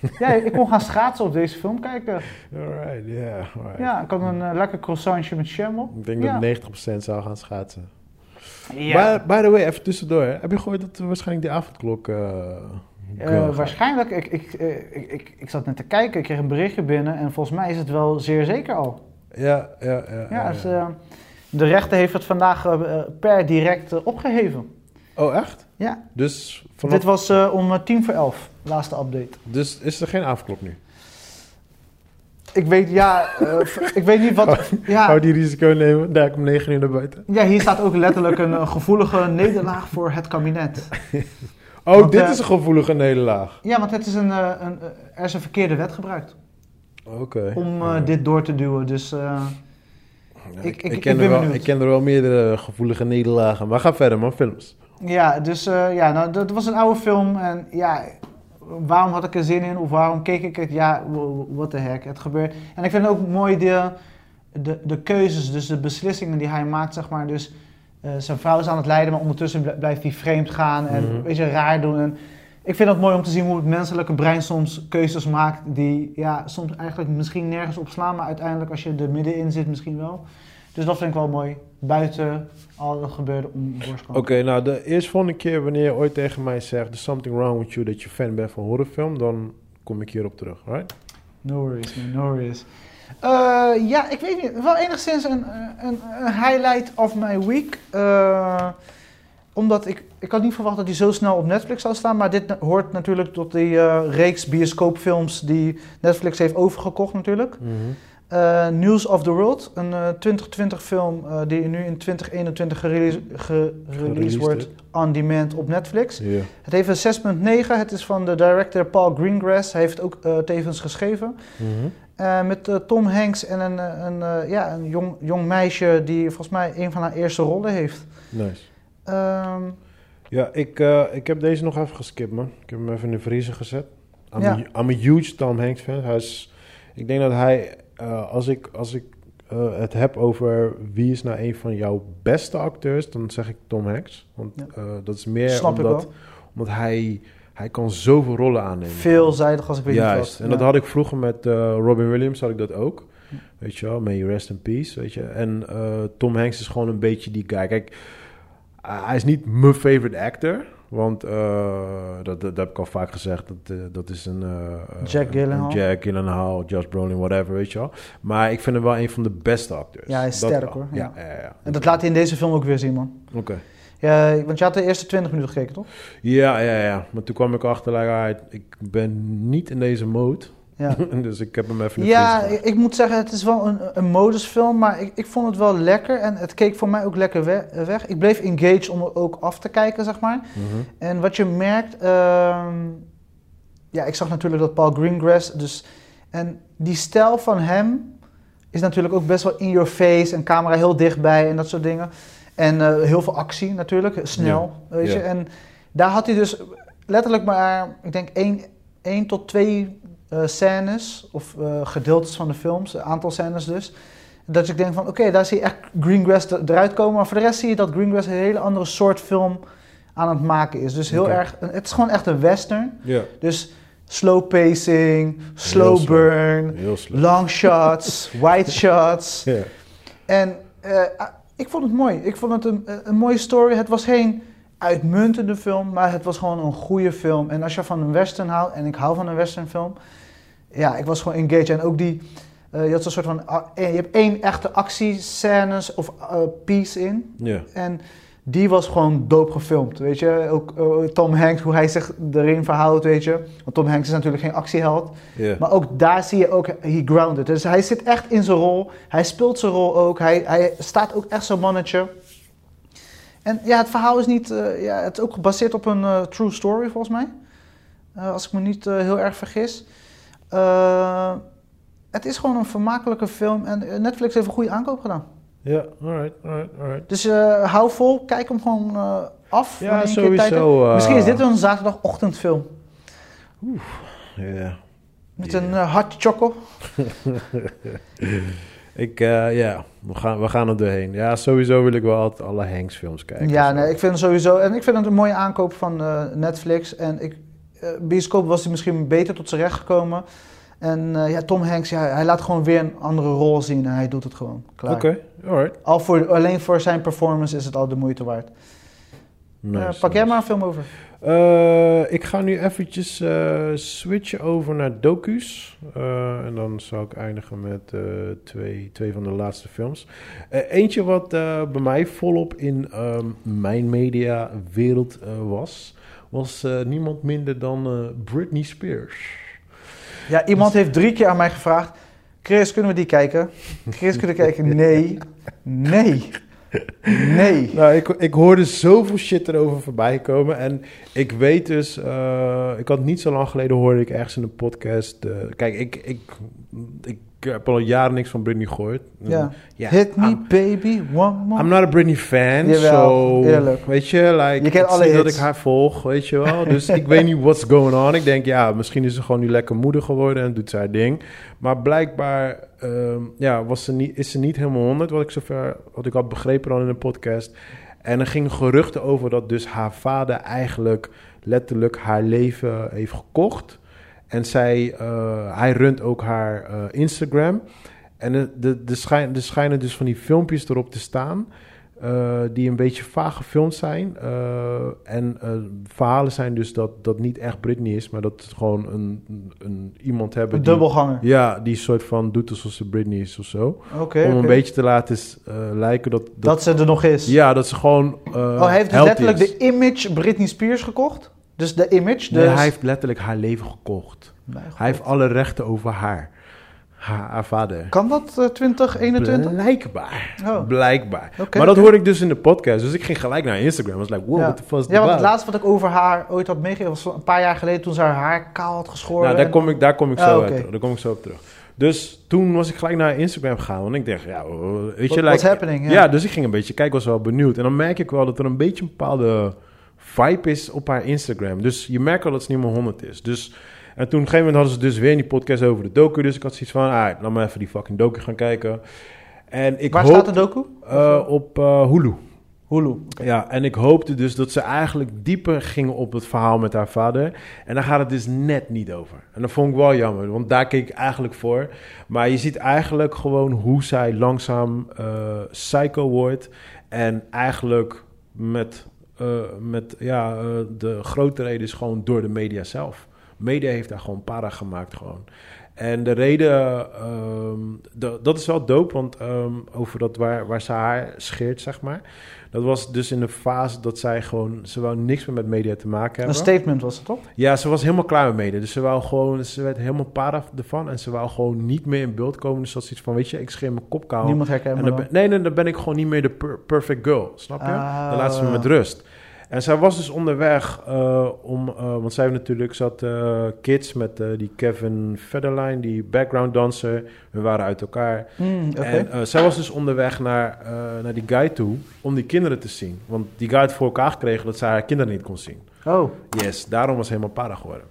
Speaker 2: *laughs*
Speaker 1: ja. Ik kon gaan schaatsen op deze film kijken.
Speaker 2: Alright, ja. alright.
Speaker 1: Ja, ik had een eh, lekker croissantje met jam op.
Speaker 2: Ik denk
Speaker 1: Ja.
Speaker 2: dat 90% zou gaan schaatsen.
Speaker 1: Ja.
Speaker 2: By, by the way, even tussendoor. hè. Heb je gehoord dat we waarschijnlijk die avondklok... eh
Speaker 1: Eh,
Speaker 2: gaat?
Speaker 1: waarschijnlijk, ik, ik, eh, ik, ik, ik zat net te kijken, ik kreeg een berichtje binnen en volgens mij is het wel zeer zeker al.
Speaker 2: Ja, ja, ja.
Speaker 1: Ja,
Speaker 2: ja,
Speaker 1: dus,
Speaker 2: ja.
Speaker 1: eh, de rechter heeft het vandaag eh, per direct eh, opgeheven.
Speaker 2: Oh, echt?
Speaker 1: Ja,
Speaker 2: Dus, vanaf,
Speaker 1: dit was eh, om eh, tien voor elf, laatste update.
Speaker 2: dus is er geen avondklok nu?
Speaker 1: Ik weet, ja, eh, ik weet niet wat, *laughs* ja,
Speaker 2: Hou die risico nemen, daar om 9 uur naar buiten.
Speaker 1: ja, hier staat ook letterlijk een gevoelige nederlaag voor het kabinet. *laughs*
Speaker 2: Oh,
Speaker 1: Want,
Speaker 2: dit
Speaker 1: eh,
Speaker 2: is een gevoelige nederlaag.
Speaker 1: Ja, want het is een, eh, een, er is een verkeerde wet gebruikt
Speaker 2: Oké.
Speaker 1: om dit door te duwen, dus...
Speaker 2: Ja,
Speaker 1: ik-
Speaker 2: ik,
Speaker 1: ik-
Speaker 2: ik,
Speaker 1: ik
Speaker 2: ken
Speaker 1: ben
Speaker 2: er wel, ik ken er wel meerdere gevoelige nederlagen. Maar ga verder, man. Films.
Speaker 1: Ja, dus ja, nou, dat was een oude film en ja, waarom had ik er zin in of waarom keek ik het? Ja, what the heck, het gebeurt. En ik vind het ook mooi de, de, de keuzes, dus de beslissingen die hij maakt, zeg maar. Dus eh, zijn vrouw is aan het lijden, maar ondertussen bl- blijft hij vreemd gaan en
Speaker 2: Mhm.
Speaker 1: een beetje raar doen. En ik vind het mooi om te zien hoe het menselijke brein soms keuzes maakt die ja, soms eigenlijk misschien nergens op slaan, maar uiteindelijk als je er middenin zit misschien wel. Dus dat vind ik wel mooi, buiten al het gebeurde om.
Speaker 2: Oké, nou, de eerste volgende keer wanneer je ooit tegen mij zegt... There's something wrong with you, dat je fan bent van horrorfilm... dan kom ik hierop terug, right?
Speaker 1: No worries, man, no worries. Eh, ja, ik weet niet. Wel enigszins een, een, een highlight of my week. Eh, omdat ik, ik had niet verwacht dat hij zo snel op Netflix zou staan. Maar dit hoort natuurlijk tot die eh, reeks bioscoopfilms die Netflix heeft overgekocht natuurlijk. Eh, News of the World, een eh, 2020 film eh, die nu in 2021 gereleased, wordt on demand op Netflix. Het heeft een 6.9. Het is van de director Paul Greengrass. Hij heeft ook eh, tevens geschreven.
Speaker 2: Mhm.
Speaker 1: Eh, met eh, Tom Hanks en een, eh, een, eh, ja, een jong, jong meisje die volgens mij een van haar eerste rollen heeft.
Speaker 2: Nice.
Speaker 1: Ehm,
Speaker 2: Ja, ik, eh, ik heb deze nog even geskipt, man. Ik heb hem even in de vriezer gezet. I'm,
Speaker 1: Ja.
Speaker 2: a, I'm a huge Tom Hanks fan. Hij is, ik denk dat hij, eh, als ik, als ik eh, het heb over wie is nou een van jouw beste acteurs, dan zeg ik Tom Hanks. Want
Speaker 1: Ja.
Speaker 2: eh, dat is meer
Speaker 1: snap
Speaker 2: omdat, omdat hij, hij kan zoveel rollen aannemen.
Speaker 1: Veelzijdig als ik weet
Speaker 2: Juist.
Speaker 1: niet wat.
Speaker 2: En dat had ik vroeger met Robin Williams, had ik dat ook. Weet je wel, may rest in peace, weet je. En Tom Hanks is gewoon een beetje die guy. Kijk, hij is niet mijn favorite actor. Want eh, dat, dat, heb ik al vaak gezegd. Dat, eh, dat is een... eh,
Speaker 1: Jack
Speaker 2: een
Speaker 1: Gyllenhaal.
Speaker 2: Jack Gyllenhaal, Josh Brolin, whatever, weet je wel. Maar ik vind hem wel een van de beste acteurs.
Speaker 1: Ja, hij is
Speaker 2: Dat
Speaker 1: sterk,
Speaker 2: wel.
Speaker 1: hoor.
Speaker 2: Ja,
Speaker 1: Ja.
Speaker 2: ja, ja.
Speaker 1: En dat laat hij in deze film ook weer zien, man.
Speaker 2: Oké.
Speaker 1: Ja, want je had de eerste 20 minuten gekeken, toch?
Speaker 2: Ja, ja, ja. Maar toen kwam ik achter, like, ik ben niet in deze mode.
Speaker 1: Ja. *laughs*
Speaker 2: dus ik heb hem even
Speaker 1: Ja, ik, ik moet zeggen, het is wel een, een modusfilm, maar ik, ik vond het wel lekker en het keek voor mij ook lekker we- weg. Ik bleef engaged om er ook af te kijken, zeg maar.
Speaker 2: Mhm.
Speaker 1: En wat je merkt, ehm, ja, ik zag natuurlijk dat Paul Greengrass, dus, en die stijl van hem is natuurlijk ook best wel in your face en camera heel dichtbij en dat soort dingen. En eh, heel veel actie natuurlijk, snel, weet je. En daar had hij dus letterlijk maar, ik denk, één, één tot twee scènes of eh, gedeeltes van de films, een aantal scènes dus. Dat ik denk van, oké, daar zie je echt Greengrass er- eruit komen. Maar voor de rest zie je dat Greengrass een hele andere soort film aan het maken is. Dus heel erg, het is gewoon echt een western.
Speaker 2: Ja,
Speaker 1: Dus slow pacing, slow
Speaker 2: Heel
Speaker 1: burn, long shots, *laughs* wide shots.
Speaker 2: Ja.
Speaker 1: En eh, ah, ik vond het mooi. Ik vond het een, een mooie story. Het was geen uitmuntende film, maar het was gewoon een goede film. En als je van een western houdt, en ik hou van een western film, ja, ik was gewoon engaged. En ook die, eh, je had zo'n soort van, eh, je hebt één echte actiescènes of eh, piece in.
Speaker 2: Ja.
Speaker 1: En die was gewoon dope gefilmd, weet je. Ook Tom Hanks, hoe hij zich erin verhoudt, weet je. Want Tom Hanks is natuurlijk geen actieheld.
Speaker 2: Ja.
Speaker 1: Maar ook daar zie je ook, he grounded. Dus hij zit echt in zijn rol. Hij speelt zijn rol ook. Hij, hij staat ook echt zo'n mannetje. En ja, het verhaal is niet, ja, het is ook gebaseerd op een true story volgens mij. Als ik me niet heel erg vergis. Eh, het is gewoon een vermakelijke film en eh, Netflix heeft een goede aankoop gedaan.
Speaker 2: Ja, alright, alright, alright.
Speaker 1: Dus eh, hou vol, kijk hem gewoon af.
Speaker 2: Ja, sowieso.
Speaker 1: Misschien is dit wel een zaterdagochtendfilm.
Speaker 2: Ja.
Speaker 1: Met een hot choco. *laughs*
Speaker 2: Ik, ja, we gaan, we gaan er doorheen. Ja, sowieso wil ik wel altijd alle Hanks films kijken.
Speaker 1: Ja, nee, ik vind het sowieso. En ik vind het een mooie aankoop van Netflix. En ik, bioscoop was hij misschien beter tot zijn recht gekomen. En eh, ja, Tom Hanks, ja, hij laat gewoon weer een andere rol zien en hij doet het gewoon. Klaar.
Speaker 2: Oké, alright.
Speaker 1: Al voor, alleen voor zijn performance is het al de moeite waard.
Speaker 2: Nice,
Speaker 1: Eh, pak jij maar een film over.
Speaker 2: Eh, ik ga nu eventjes eh, switchen over naar docu's. Eh, en dan zal ik eindigen met eh, twee, twee van de laatste films. Eh, eentje wat eh, bij mij volop in ehm, mijn mediawereld eh was... was eh, niemand minder dan eh, Britney Spears.
Speaker 1: Ja, iemand heeft drie keer aan mij gevraagd. Chris, kunnen we die kijken? Chris, kunnen we kijken? Nee. Nee. Nee.
Speaker 2: Nou, ik, ik hoorde zoveel shit erover voorbij komen. En ik weet dus, eh, ik had niet zo lang geleden hoorde ik ergens in een podcast. eh, kijk, ik, ik, ik heb al jaren niks van Britney gehoord.
Speaker 1: Ja.
Speaker 2: Ja,
Speaker 1: Hit me,
Speaker 2: I'm,
Speaker 1: baby, one more.
Speaker 2: I'm not a Britney fan.
Speaker 1: Jawel,
Speaker 2: so,
Speaker 1: eerlijk.
Speaker 2: Weet je, like,
Speaker 1: Je kent alle
Speaker 2: dat ik haar volg, weet je wel. Dus ik weet niet what's going on. Ik denk, ja, misschien is ze gewoon nu lekker moeder geworden en doet ze haar ding. Maar blijkbaar ehm, ja, was ze niet, is ze niet helemaal honderd, wat ik zover, wat ik had begrepen al in een podcast. En er gingen geruchten over dat dus haar vader eigenlijk letterlijk haar leven heeft gekocht. En zij, eh, hij runt ook haar eh, Instagram. En er de, de schijn, schijnen dus van die filmpjes erop te staan. eh, die een beetje vaag gefilmd zijn. En verhalen zijn dus dat dat niet echt Britney is, maar dat het gewoon een, een, iemand hebben.
Speaker 1: Een
Speaker 2: die-
Speaker 1: dubbelganger.
Speaker 2: Ja, die soort van doet alsof ze Britney is of zo. Om een beetje te laten lijken dat, dat,
Speaker 1: Dat ze er nog is.
Speaker 2: Ja, dat ze gewoon.
Speaker 1: Oh, hij heeft dus letterlijk
Speaker 2: is.
Speaker 1: de image Britney Spears gekocht. Dus de image.
Speaker 2: Nee,
Speaker 1: Dus...
Speaker 2: hij heeft letterlijk haar leven gekocht. Hij heeft alle rechten over haar. Haar, haar vader.
Speaker 1: Kan dat eh, 2021?
Speaker 2: Blijkbaar.
Speaker 1: Oh.
Speaker 2: Blijkbaar. Maar dat hoorde ik dus in de podcast. Dus ik ging gelijk naar Instagram. I was like, wow,
Speaker 1: Ja.
Speaker 2: what the fuck is
Speaker 1: Ja, want het laatste wat ik over haar ooit had meegegeven was een paar jaar geleden toen ze haar haar kaal had geschoren.
Speaker 2: Nou, daar
Speaker 1: en-
Speaker 2: kom ik, daar kom ik zo
Speaker 1: oké.
Speaker 2: uit. Daar kom ik zo op terug. Dus toen was ik gelijk naar Instagram gegaan. Want ik dacht, ja, weet je,
Speaker 1: What-
Speaker 2: like,
Speaker 1: what's happening, ja.
Speaker 2: Ja. dus ik ging een beetje kijken, was wel benieuwd. En dan merk ik wel dat er een beetje een bepaalde vibe is op haar Instagram. Dus je merkt al dat ze niet meer 100 is. Dus, en toen op een gegeven moment hadden ze dus weer in die podcast over de docu. Dus ik had zoiets van, ah, laat me even die fucking docu gaan kijken. En ik
Speaker 1: Waar
Speaker 2: hoop,
Speaker 1: staat de docu?
Speaker 2: eh, op eh, Hulu.
Speaker 1: Hulu.
Speaker 2: Ja, en ik hoopte dus dat ze eigenlijk dieper gingen op het verhaal met haar vader. En daar gaat het dus net niet over. En dat vond ik wel jammer, want daar keek ik eigenlijk voor. Maar je ziet eigenlijk gewoon hoe zij langzaam eh, psycho wordt. En eigenlijk met, eh, met ja, eh, de grote reden is gewoon door de media zelf. Media heeft daar gewoon para gemaakt gewoon. En de reden, ehm, de- dat is wel dope, want ehm, over dat waar, waar ze haar scheert, zeg maar. Dat was dus in de fase dat zij gewoon, ze wou niks meer met media te maken
Speaker 1: Een
Speaker 2: hebben.
Speaker 1: statement was het toch?
Speaker 2: Ja, ze was helemaal klaar met media. Dus ze wou gewoon, ze werd helemaal para ervan. En ze wou gewoon niet meer in beeld komen. Dus dat is iets van, weet je, ik scheer mijn kop kaal.
Speaker 1: Niemand herkent
Speaker 2: En
Speaker 1: me
Speaker 2: dan nee, nee, dan ben ik gewoon niet meer de per- perfect girl. Snap je?
Speaker 1: Ah.
Speaker 2: Dan laat ze me met rust. En zij was dus onderweg eh, om... eh, want zij heeft natuurlijk zat eh, kids met die Kevin Federline, die background dancer. We waren uit elkaar.
Speaker 1: Hmm.
Speaker 2: En zij was dus onderweg naar, naar die guy toe om die kinderen te zien. Want die guy had voor elkaar gekregen dat zij haar kinderen niet kon zien.
Speaker 1: Oh,
Speaker 2: Yes, daarom was ze helemaal para geworden.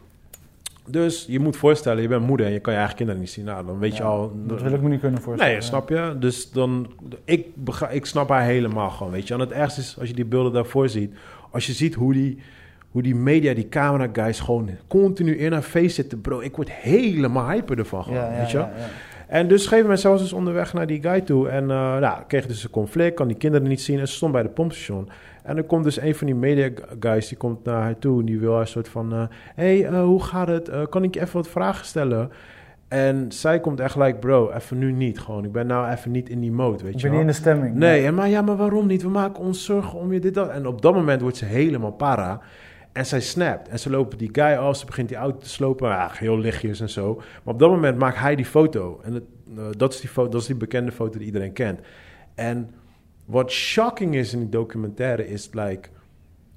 Speaker 2: Dus je moet voorstellen, je bent moeder en je kan je eigen kinderen niet zien. Nou, dan weet je al...
Speaker 1: dat wil ik me niet kunnen voorstellen.
Speaker 2: Nee, snap je? Dus dan, ik, ik snap haar helemaal gewoon, weet je. En het ergste is, als je die beelden daarvoor ziet, als je ziet hoe die, hoe die media, die camera guys gewoon continu in haar face zitten, bro, ik word helemaal hyper ervan gewoon,
Speaker 1: Ja, ja,
Speaker 2: weet je.
Speaker 1: ja, ja.
Speaker 2: En dus moment, zij was dus onderweg naar die guy toe en eh nou, kreeg dus een conflict, kan die kinderen niet zien en ze stond bij de pompstation. En er komt dus een van die media guys, die komt naar haar toe en die wil haar soort van, hé, hey, eh, hoe gaat het? Eh, kan ik je even wat vragen stellen? En zij komt echt like, bro, even nu niet gewoon. Ik ben nou even niet in die mode, weet
Speaker 1: Ik
Speaker 2: je
Speaker 1: ben
Speaker 2: wel.
Speaker 1: niet in de stemming.
Speaker 2: Nee, en maar ja, maar waarom niet? We maken ons zorgen om je dit dat. En op dat moment wordt ze helemaal para. En zij snapt. En ze lopen die guy af. Ze begint die auto te slopen. Ja, heel lichtjes en zo. Maar op dat moment maakt hij die foto. En het, eh, dat, is die foto, dat is die bekende foto die iedereen kent. En wat shocking is in die documentaire is like,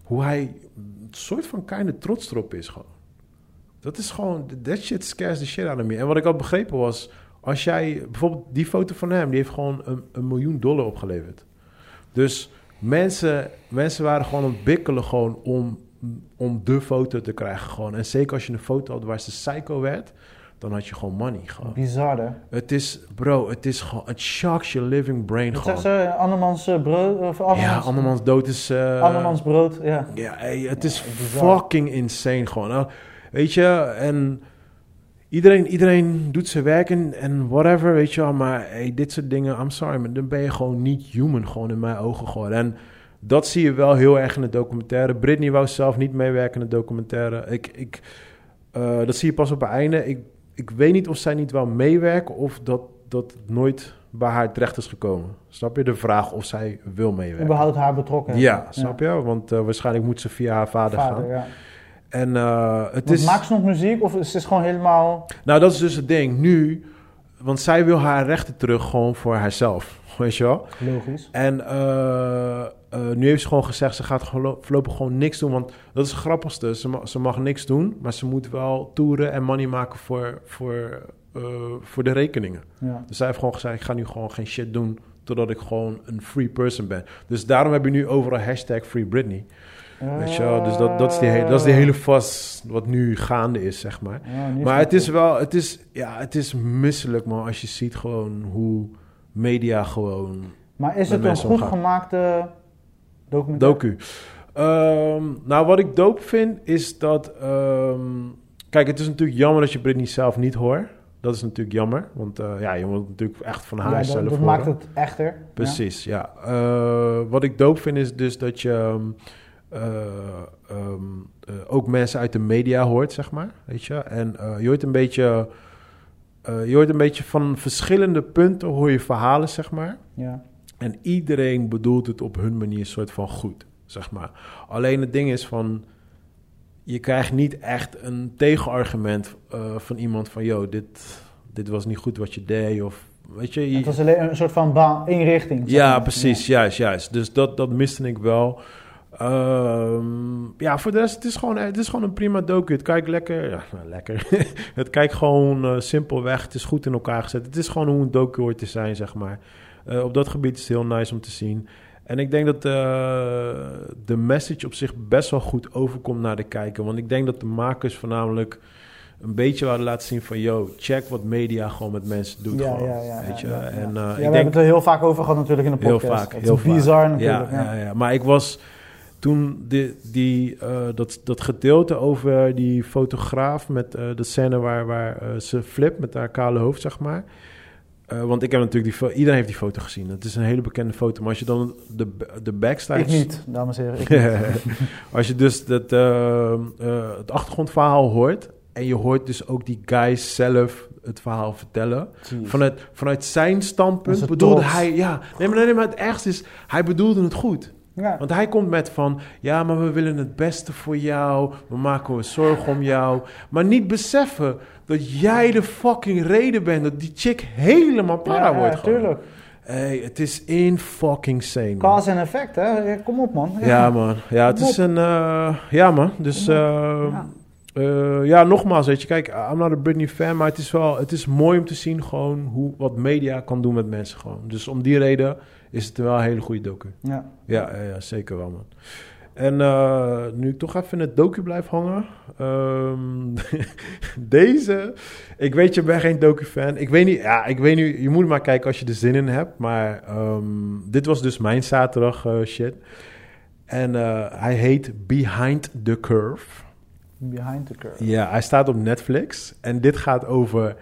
Speaker 2: hoe hij een soort van kleine trots erop is gewoon. Dat is gewoon, that shit scares the shit out of me. En wat ik had begrepen was, als jij, bijvoorbeeld die foto van hem, die heeft gewoon een, een miljoen dollar opgeleverd. Dus mensen, mensen waren gewoon aan het bikkelen gewoon om, om de foto te krijgen gewoon. En zeker als je een foto had waar ze psycho werd, dan had je gewoon money gewoon.
Speaker 1: Bizar, hè?
Speaker 2: Het is, bro, het is gewoon, het shocks your living brain
Speaker 1: Wat
Speaker 2: gewoon.
Speaker 1: zeggen ze? Andermans eh, brood? Of andermans,
Speaker 2: Ja, andermans dood is...
Speaker 1: andermans brood, ja.
Speaker 2: Ja, het is fucking insane gewoon. Weet je, en iedereen, iedereen doet zijn werk en, en whatever, weet je wel. Maar hey, dit soort dingen, I'm sorry, maar dan ben je gewoon niet human gewoon in mijn ogen gewoon. En dat zie je wel heel erg in de documentaire. Britney wou zelf niet meewerken in de documentaire. Ik, ik, eh, dat zie je pas op het einde. Ik, ik weet niet of zij niet wou meewerken of dat, dat nooit bij haar terecht is gekomen. Snap je de vraag of zij wil meewerken?
Speaker 1: Überhaupt haar betrokken.
Speaker 2: Ja, snap je? Want eh, waarschijnlijk moet ze via haar vader,
Speaker 1: Vader,
Speaker 2: gaan.
Speaker 1: ja.
Speaker 2: En eh, het
Speaker 1: Want
Speaker 2: is...
Speaker 1: Maakt ze nog muziek of is het gewoon helemaal...
Speaker 2: Nou, dat is dus het ding. Nu... Want zij wil haar rechten terug gewoon voor haarzelf. *laughs* Weet je wel?
Speaker 1: Logisch.
Speaker 2: En eh, eh, nu heeft ze gewoon gezegd... ze gaat voorlopig gewoon niks doen. Want dat is het grappigste. Ze, ma- ze mag niks doen. Maar ze moet wel toeren en money maken voor, voor, voor de rekeningen.
Speaker 1: Ja.
Speaker 2: Dus zij heeft gewoon gezegd... ik ga nu gewoon geen shit doen... totdat ik gewoon een free person ben. Dus daarom heb je nu overal hashtag Free Britney. Weet je wel? Dus dat, dat, is die hele, dat is die hele vast wat nu gaande is, zeg maar.
Speaker 1: Ja,
Speaker 2: Maar het is wel, het is, ja, het is misselijk, man. Als je ziet gewoon hoe media gewoon...
Speaker 1: Maar is het een goed
Speaker 2: omgaan.
Speaker 1: gemaakte documentaire?
Speaker 2: Docu. Ehm, nou, wat ik dope vind, is dat... ehm, kijk, het is natuurlijk jammer dat je Britney zelf niet hoort. Dat is natuurlijk jammer. Want eh, ja, je moet natuurlijk echt van haar
Speaker 1: Ja,
Speaker 2: zelf
Speaker 1: dat, dat
Speaker 2: horen.
Speaker 1: maakt het echter.
Speaker 2: Precies, ja. Eh, wat ik dope vind is dus dat je ehm, eh, ehm, eh, ook mensen uit de media hoort, zeg maar. Weet je? En eh, je hoort een beetje... je hoort een beetje van verschillende punten hoor je verhalen, zeg maar.
Speaker 1: Ja.
Speaker 2: En iedereen bedoelt het op hun manier soort van goed, zeg maar. Alleen het ding is van... Je krijgt niet echt een tegenargument van iemand van... Yo, dit, dit was niet goed wat je deed, of... Weet je, je
Speaker 1: Het was alleen een soort van baan, één richting. zeg
Speaker 2: ja, precies, juist, juist. Dus dat, dat miste ik wel. Ehm, ja, voor de rest, het is gewoon, het is gewoon een prima docu. Het kijkt lekker, ja, *laughs* lekker. *laughs* het kijkt gewoon eh, simpelweg. Het is goed in elkaar gezet. Het is gewoon hoe een docu hoort te zijn, zeg maar. Eh, op dat gebied is het heel nice om te zien. En ik denk dat eh, de message op zich best wel goed overkomt naar de kijker. Want ik denk dat de makers voornamelijk een beetje wilden laten zien van... yo, check wat media gewoon met mensen doet.
Speaker 1: Ja,
Speaker 2: gewoon,
Speaker 1: ja, ja,
Speaker 2: weet je? En, ik
Speaker 1: we
Speaker 2: denk,
Speaker 1: hebben het er heel vaak over gehad natuurlijk in de
Speaker 2: Heel
Speaker 1: podcast.
Speaker 2: vaak, heel vaak.
Speaker 1: bizar
Speaker 2: Ja,
Speaker 1: natuurlijk. Ja,
Speaker 2: ja, ja. Maar ik was toen die, die, eh, dat, dat gedeelte over die fotograaf met eh, de scène waar, waar eh, ze flipt met haar kale hoofd, zeg maar. Want ik heb natuurlijk die iedereen heeft die foto gezien. Het is een hele bekende foto. Maar als je dan de, de backstage...
Speaker 1: Ik niet, dames en heren. Ik niet. *laughs*
Speaker 2: als je dus dat, het achtergrondverhaal hoort En je hoort dus ook die guy zelf het verhaal vertellen.
Speaker 1: Jeez.
Speaker 2: Vanuit, vanuit zijn standpunt bedoelde
Speaker 1: trots.
Speaker 2: hij... Ja, nee, maar, nee, maar het ergste is, hij bedoelde het goed.
Speaker 1: Ja.
Speaker 2: Want hij komt met van, ja, maar we willen het beste voor jou. We maken ons zorgen om jou. Maar niet beseffen dat jij de fucking reden bent dat die chick helemaal para
Speaker 1: ja,
Speaker 2: wordt.
Speaker 1: ja, tuurlijk.
Speaker 2: Hey, het is in fucking sane.
Speaker 1: Cause en effect, hè? Kom op, man.
Speaker 2: Ja, man. Ja, het is een... eh, ja, man. Dus... Eh,
Speaker 1: Ja.
Speaker 2: eh, ja, nogmaals, weet je, kijk, I'm not a Britney fan, maar het is wel, het is mooi om te zien gewoon hoe, wat media kan doen met mensen gewoon. Dus om die reden is het wel een hele goede docu.
Speaker 1: Ja.
Speaker 2: Ja, ja, ja, zeker wel, man. En eh, nu ik toch even in het docu blijf hangen. ehm, *laughs* deze, ik weet je bent geen docu-fan. Ik weet niet, ja, ik weet niet, je moet maar kijken als je er zin in hebt. Maar ehm, dit was dus mijn zaterdag eh, shit. En eh, hij heet Behind the Curve.
Speaker 1: Behind the curve.
Speaker 2: Ja, hij staat op Netflix. En dit gaat over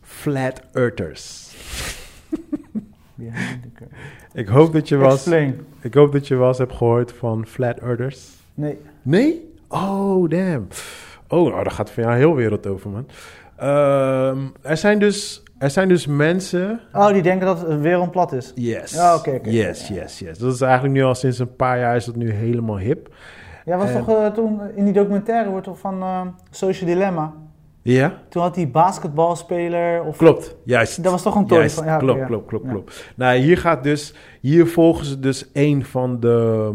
Speaker 2: flat earthers. *laughs*
Speaker 1: Behind the curve.
Speaker 2: Ik hoop dat je was,
Speaker 1: Explain.
Speaker 2: ik hoop dat je eens hebt gehoord van flat earthers.
Speaker 1: Nee.
Speaker 2: Nee? Oh, damn. Oh, nou, daar gaat van jou heel wereld over, man. Ehm, er, zijn dus, er zijn dus mensen...
Speaker 1: Oh, die denken dat het wereld plat is.
Speaker 2: Yes.
Speaker 1: Ja, oké, oké.
Speaker 2: Yes, yes, yes. Dat is eigenlijk nu al sinds een paar jaar is dat nu helemaal hip.
Speaker 1: Ja, was toch eh, toen in die documentaire wordt toch van eh, Social Dilemma.
Speaker 2: Ja?
Speaker 1: Toen had die basketbalspeler of
Speaker 2: Klopt, juist.
Speaker 1: dat was toch een
Speaker 2: Juist,
Speaker 1: van ja,
Speaker 2: klopt,
Speaker 1: ja.
Speaker 2: klopt, klopt, klopt. Nou, hier gaat dus, hier volgen ze dus een van de,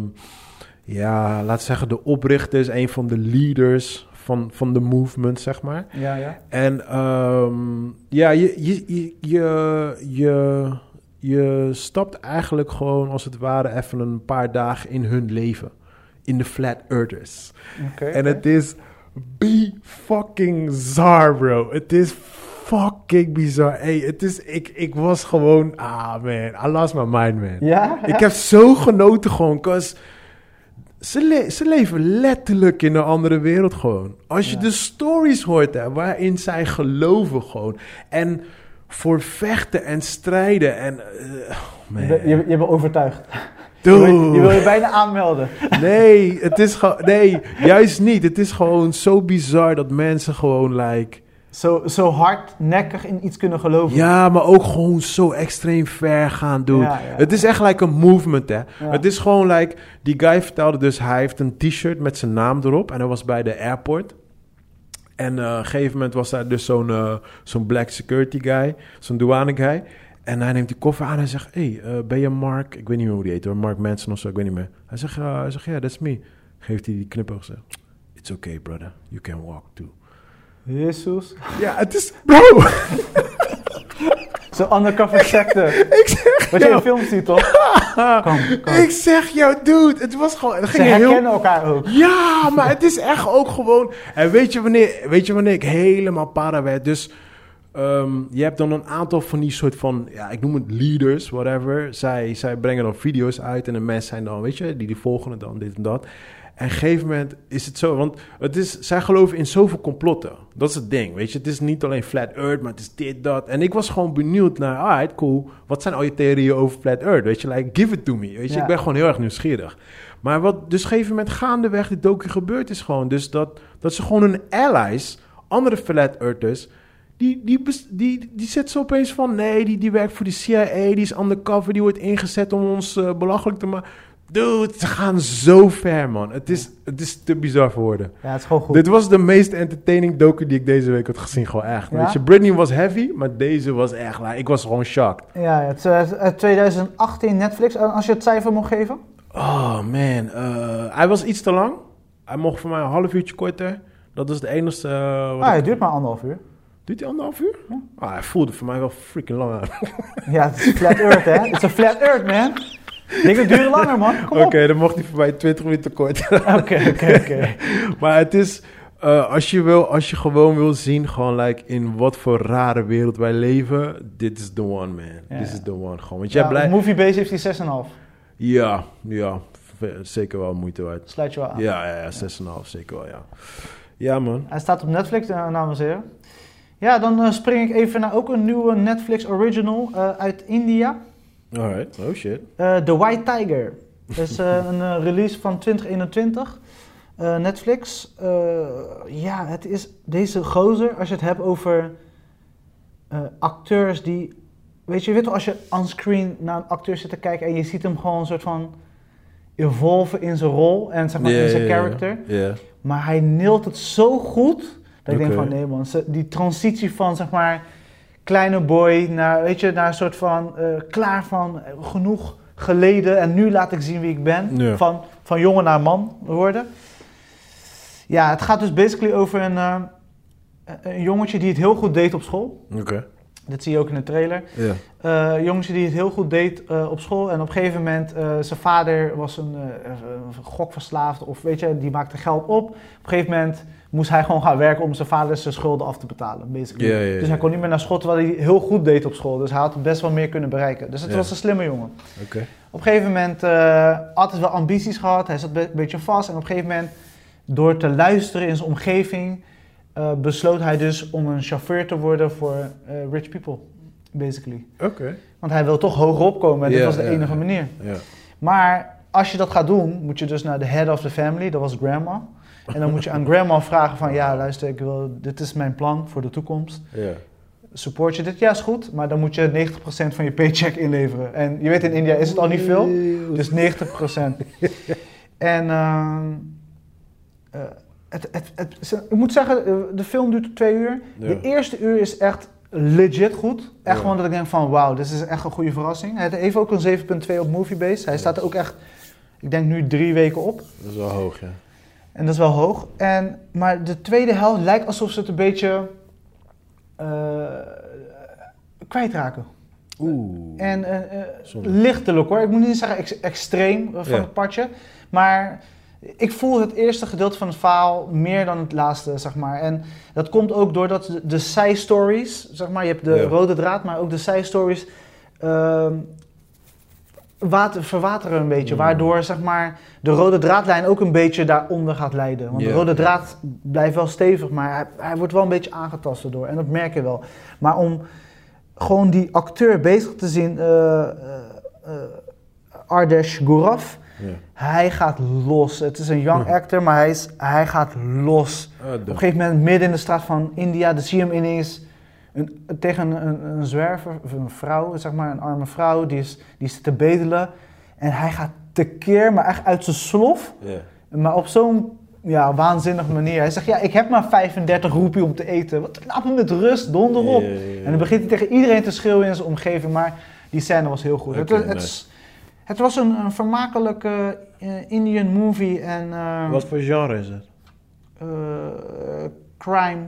Speaker 2: ja, laten we zeggen de oprichters, een van de leaders van, van de movement, zeg maar.
Speaker 1: Ja, ja.
Speaker 2: En ehm, ja, je, je, je, je, je, je stapt eigenlijk gewoon als het ware even een paar dagen in hun leven. In de Flat Earthers. En het is be fucking bizar, bro. Het is fucking bizar. Hey, het is, ik, ik was gewoon, ah man, I lost my mind, man.
Speaker 1: Ja?
Speaker 2: Ik heb zo genoten gewoon, cause ze, le- ze leven letterlijk in een andere wereld gewoon. Als je
Speaker 1: Ja.
Speaker 2: de stories hoort hè, waarin zij geloven gewoon. En voor vechten en strijden en... eh, man.
Speaker 1: Je, je, je bent overtuigd. Wil- je wil je bijna aanmelden. *laughs*
Speaker 2: Nee, het is gewoon... Nee, juist niet. Het is gewoon zo bizar dat mensen gewoon like...
Speaker 1: Zo, zo hardnekkig in iets kunnen geloven.
Speaker 2: Ja, maar ook gewoon zo extreem ver gaan doen.
Speaker 1: Ja, ja.
Speaker 2: Het is echt like een movement, hè.
Speaker 1: Ja.
Speaker 2: Het is gewoon like... Die guy vertelde dus, hij heeft een t-shirt met zijn naam erop. En hij was bij de airport. En eh, op een gegeven moment was daar dus zo'n eh, zo'n black security guy. Zo'n douane guy. En hij neemt die koffer aan en zegt... Hey, eh, ben je Mark... Ik weet niet meer hoe die heet hoor. Mark Manson of zo, ik weet niet meer. Hij zegt, ja, hij zegt, ja, that's me. Geeft hij die knipoog zegt... It's okay, brother. You can walk too.
Speaker 1: Jezus.
Speaker 2: Ja, het is... Bro!
Speaker 1: Zo undercover secte.
Speaker 2: ik zeg
Speaker 1: Wat je in ziet, toch? *laughs* Kom, kom.
Speaker 2: Ik zeg jou, dude. Het was gewoon... Het
Speaker 1: Ze
Speaker 2: ging heel...
Speaker 1: herkennen elkaar ook.
Speaker 2: Ja, maar het is echt ook gewoon. En weet je wanneer, weet je wanneer ik helemaal para werd? Dus ehm, je hebt dan een aantal van die soort van, ja, ik noem het leaders, whatever. Zij, zij brengen dan video's uit en de mensen zijn dan, weet je, die, die volgen het dan, dit en dat. En op een gegeven moment is het zo, want het is, zij geloven in zoveel complotten. Dat is het ding, weet je. Het is niet alleen Flat Earth, maar het is dit, dat. En ik was gewoon benieuwd naar, alright, cool. Wat zijn al je theorieën over Flat Earth? Weet je, like, give it to me. Weet je,
Speaker 1: Ja.
Speaker 2: ik ben gewoon heel erg nieuwsgierig. Maar wat dus op een gegeven moment gaandeweg de docu gebeurd is gewoon... dus dat, dat ze gewoon hun allies, andere flat earthers... Die, die, die, die zet ze opeens van... nee, die, die werkt voor de CIA, die is undercover... die wordt ingezet om ons eh, belachelijk te maken. Dude, ze gaan zo ver, man. Het is, het is te bizar voor woorden.
Speaker 1: Ja, het is gewoon goed.
Speaker 2: Dit was de meest entertaining docu die ik deze week had gezien. Gewoon echt.
Speaker 1: Ja?
Speaker 2: Weet je, Britney was heavy, maar deze was echt... like, ik was gewoon shocked.
Speaker 1: Ja, het eh, 2018 Netflix. En als je het cijfer mag geven?
Speaker 2: Oh man, eh, hij was iets te lang. Hij mocht voor mij een half uurtje korter. Dat is de enige. eh, wat
Speaker 1: Ah, het duurt maar anderhalf uur.
Speaker 2: Duurt hij anderhalf uur? Ah, hij voelde voor mij wel freaking lang aan. *laughs*
Speaker 1: Ja, het is flat earth, hè? Het is een flat earth, man. Dingen duren langer, man.
Speaker 2: Oké, dan mocht hij voor mij 20 minuten kort.
Speaker 1: Oké, oké, oké. *laughs*
Speaker 2: maar het is. eh, als, je wil, als je gewoon wil zien, gewoon like in wat voor rare wereld wij leven, dit is the one, man. Dit is the one, gewoon. Want jij
Speaker 1: Ja,
Speaker 2: blij...
Speaker 1: op Moviebase heeft hij 6,5.
Speaker 2: Ja, ja, zeker wel moeite waard.
Speaker 1: Sluit je wel aan.
Speaker 2: Ja, ja, ja, 6,5, zeker wel, ja. Ja, man.
Speaker 1: Hij staat op Netflix, dames en heren. Ja, dan eh, spring ik even naar ook een nieuwe Netflix original eh, uit India.
Speaker 2: Alright, oh shit.
Speaker 1: Eh, The White Tiger. *laughs* Dat is een release van 2021. Eh, Netflix. Ja, het is deze gozer, als je het hebt over acteurs die... Weet je, je weet wel, als je onscreen naar een acteur zit te kijken en je ziet hem gewoon een soort van evolven in zijn rol en zeg maar in zijn character.
Speaker 2: Ja.
Speaker 1: Maar hij neelt het zo goed dat ik denk van nee man, die transitie van zeg maar kleine boy naar, weet je, naar een soort van eh, klaar van eh, genoeg geleden en nu laat ik zien wie ik ben.
Speaker 2: Ja.
Speaker 1: Van, van jongen naar man worden. Ja, het gaat dus basically over een, eh, een jongetje die het heel goed deed op school.
Speaker 2: Oké.
Speaker 1: Dat zie je ook in de trailer.
Speaker 2: Ja.
Speaker 1: Jongetje die het heel goed deed op school. En op een gegeven moment, zijn vader was een een gokverslaafd. Of weet je, die maakte geld op. Op een gegeven moment moest hij gewoon gaan werken om zijn vader zijn schulden af te betalen. Basically. Dus hij kon niet meer naar school, terwijl hij heel goed deed op school. Dus hij had best wel meer kunnen bereiken. Dus het was een slimme jongen.
Speaker 2: Oké.
Speaker 1: Op een gegeven moment uh, altijd wel ambities gehad. Hij zat een beetje vast. En op een gegeven moment, door te luisteren in zijn omgeving, uh, besloot hij dus om een chauffeur te worden voor uh, rich people. Basically.
Speaker 2: Oké.
Speaker 1: Want hij wil toch hoger opkomen. En dit
Speaker 2: Ja,
Speaker 1: was de enige manier.
Speaker 2: Ja.
Speaker 1: Maar als je dat gaat doen, moet je dus naar de head of the family. Dat was grandma. En dan moet je aan grandma vragen van... Ja, luister, ik wil, dit is mijn plan voor de toekomst.
Speaker 2: Ja.
Speaker 1: Support je dit? Ja, is goed. Maar dan moet je 90% van je paycheck inleveren. En je weet, in India is het al niet veel. Dus 90%. en ehm, eh, het, het, het, ik moet zeggen, eh, de film duurt twee uur.
Speaker 2: Ja.
Speaker 1: De eerste uur is echt legit goed. Echt
Speaker 2: Ja.
Speaker 1: gewoon dat ik denk van wauw, dit is echt een goede verrassing. Hij heeft ook een 7.2 op Moviebase. Hij staat er ook echt, ik denk nu drie weken op.
Speaker 2: Dat is wel hoog, ja.
Speaker 1: En dat is wel hoog. En, maar de tweede helft lijkt alsof ze het een beetje eh, kwijtraken.
Speaker 2: Oeh.
Speaker 1: En
Speaker 2: Zonde.
Speaker 1: lichtelijk hoor. Ik moet niet zeggen ex- extreem van
Speaker 2: Ja.
Speaker 1: het padje. Maar ik voel het eerste gedeelte van het verhaal meer dan het laatste, zeg maar. En dat komt ook doordat de, de side-stories, zeg maar, je hebt de
Speaker 2: Ja.
Speaker 1: rode draad, maar ook de side-stories ehm, water, verwateren een beetje.
Speaker 2: Mm.
Speaker 1: Waardoor, zeg maar, de rode draadlijn ook een beetje daaronder gaat leiden. Want de rode draad blijft wel stevig, maar hij, hij wordt wel een beetje aangetast erdoor. En dat merk je wel. Maar om gewoon die acteur bezig te zien, eh, eh, Ardesh Gourav,
Speaker 2: Ja.
Speaker 1: hij gaat los. Het is een young actor, maar hij, is, hij gaat los.
Speaker 2: Ah,
Speaker 1: Op
Speaker 2: de-
Speaker 1: een gegeven moment, midden in de straat van India, dan zie je hem ineens een, tegen een, een, een zwerver, of een vrouw, zeg maar, een arme vrouw, die is, die is te bedelen. En hij gaat tekeer, maar echt uit zijn slof,
Speaker 2: Ja.
Speaker 1: maar op zo'n ja, waanzinnige manier. Hij zegt, ja, ik heb maar 35 roepie om te eten. Wat, laat me met rust, donder op. En dan begint hij tegen iedereen te schreeuwen in zijn omgeving, maar die scène was heel goed. Het, het,
Speaker 2: nice.
Speaker 1: het was een, een vermakelijke eh, Indian movie en eh,
Speaker 2: Wat voor genre is het?
Speaker 1: eh, crime.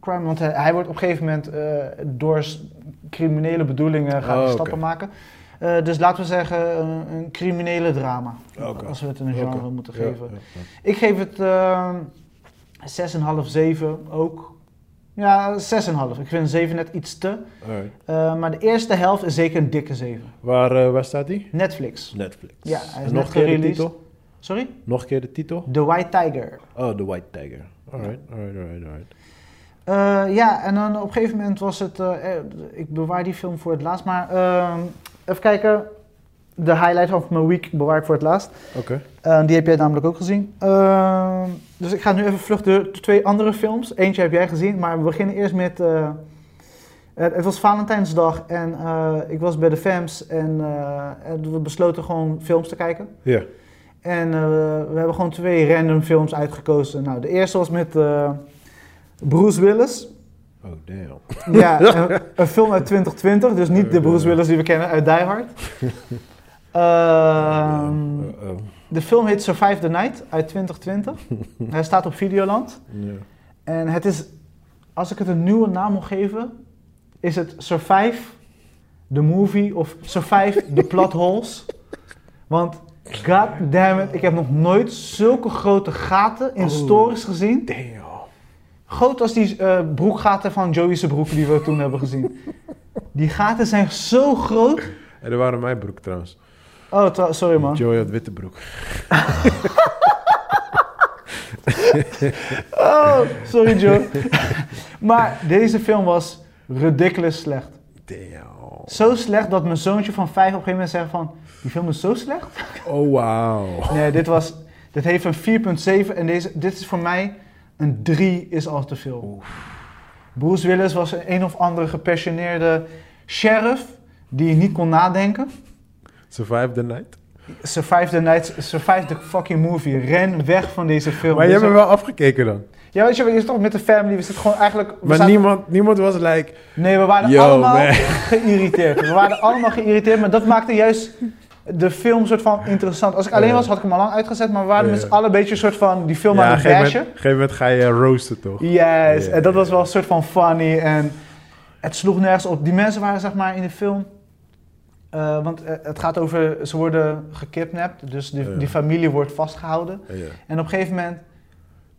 Speaker 1: Crime. Want hij, hij wordt op een gegeven moment eh, door criminele bedoelingen gaat hij
Speaker 2: Oh,
Speaker 1: stappen maken. Eh, dus laten we zeggen een, een criminele drama. Als we het een genre moeten geven.
Speaker 2: ja, ja.
Speaker 1: Ik geef het eh 6,5, 7 ook. Ja, 6,5. Ik vind een 7 net iets te. Eh, maar de eerste helft is zeker een dikke 7.
Speaker 2: Waar, waar staat die?
Speaker 1: Netflix.
Speaker 2: Netflix.
Speaker 1: Ja, hij is
Speaker 2: En
Speaker 1: net
Speaker 2: nog een keer de titel?
Speaker 1: Sorry?
Speaker 2: Nog een keer de titel?
Speaker 1: The White Tiger.
Speaker 2: Oh, The White Tiger. Alright, alright, alright, alright.
Speaker 1: Eh, ja, en dan op een gegeven moment was het... eh, eh, ik bewaar die film voor het laatst, maar... ehm, even kijken. De highlight van mijn week bewaar ik voor het laatst.
Speaker 2: Oké.
Speaker 1: Die heb jij namelijk ook gezien. Ehm, dus ik ga nu even vlug door de twee andere films. Eentje heb jij gezien, maar we beginnen eerst met... het, het was Valentijnsdag en ik was bij de FAMS en, en we besloten gewoon films te kijken.
Speaker 2: Ja.
Speaker 1: En we hebben gewoon twee random films uitgekozen. Nou, de eerste was met Bruce Willis.
Speaker 2: Oh, damn.
Speaker 1: Ja, *laughs* een, een film uit 2020, dus niet de Bruce Willis die we kennen uit Die Hard. *laughs* Ehm,
Speaker 2: Uh, oh.
Speaker 1: de film heet Survive the Night uit 2020. *laughs* Hij staat op Videoland. En het is, als ik het een nieuwe naam moet geven, is het Survive the Movie of Survive the Plot Holes. Want, god damn it, ik heb nog nooit zulke grote gaten in
Speaker 2: Oh.
Speaker 1: stories gezien.
Speaker 2: Damn.
Speaker 1: Groot als die eh, broekgaten van Joey's broek die we toen *laughs* hebben gezien. Die gaten zijn zo groot.
Speaker 2: En dat waren mijn broek trouwens.
Speaker 1: Oh, sorry man.
Speaker 2: Joey had witte broek. *laughs* *laughs*
Speaker 1: Oh, sorry Joe. maar deze film was ridiculous slecht.
Speaker 2: Damn.
Speaker 1: Zo slecht dat mijn zoontje van vijf op een gegeven moment zegt van... Die film is zo slecht?
Speaker 2: Oh, wauw.
Speaker 1: Nee, dit was... Dit heeft een 4.7 en deze, dit is voor mij een 3 is al te veel. Bruce Willis was een een of andere gepassioneerde sheriff die niet kon nadenken.
Speaker 2: Survive the Night.
Speaker 1: Survive the night, survive the fucking movie. Ren weg van deze film.
Speaker 2: Maar je
Speaker 1: Deze-
Speaker 2: hebt hem wel afgekeken dan.
Speaker 1: Ja, weet je, we zitten toch met de family. We zitten gewoon eigenlijk... we
Speaker 2: Maar
Speaker 1: zaten-
Speaker 2: niemand, niemand was like...
Speaker 1: Nee, we waren
Speaker 2: Yo,
Speaker 1: allemaal
Speaker 2: man.
Speaker 1: geïrriteerd. We waren allemaal geïrriteerd, maar dat maakte juist de film soort van interessant. Als ik alleen was, had ik hem al lang uitgezet, maar we waren met z'n allen een beetje een soort van die film aan
Speaker 2: op
Speaker 1: het
Speaker 2: een
Speaker 1: bashen.
Speaker 2: moment, gegeven moment ga je roosten toch?
Speaker 1: Yes,
Speaker 2: Ja.
Speaker 1: en dat was wel een soort van funny en het sloeg nergens op. Die mensen waren zeg maar in de film, eh, want eh, het gaat over, ze worden gekidnapt, dus die, die familie wordt vastgehouden. En op een gegeven moment,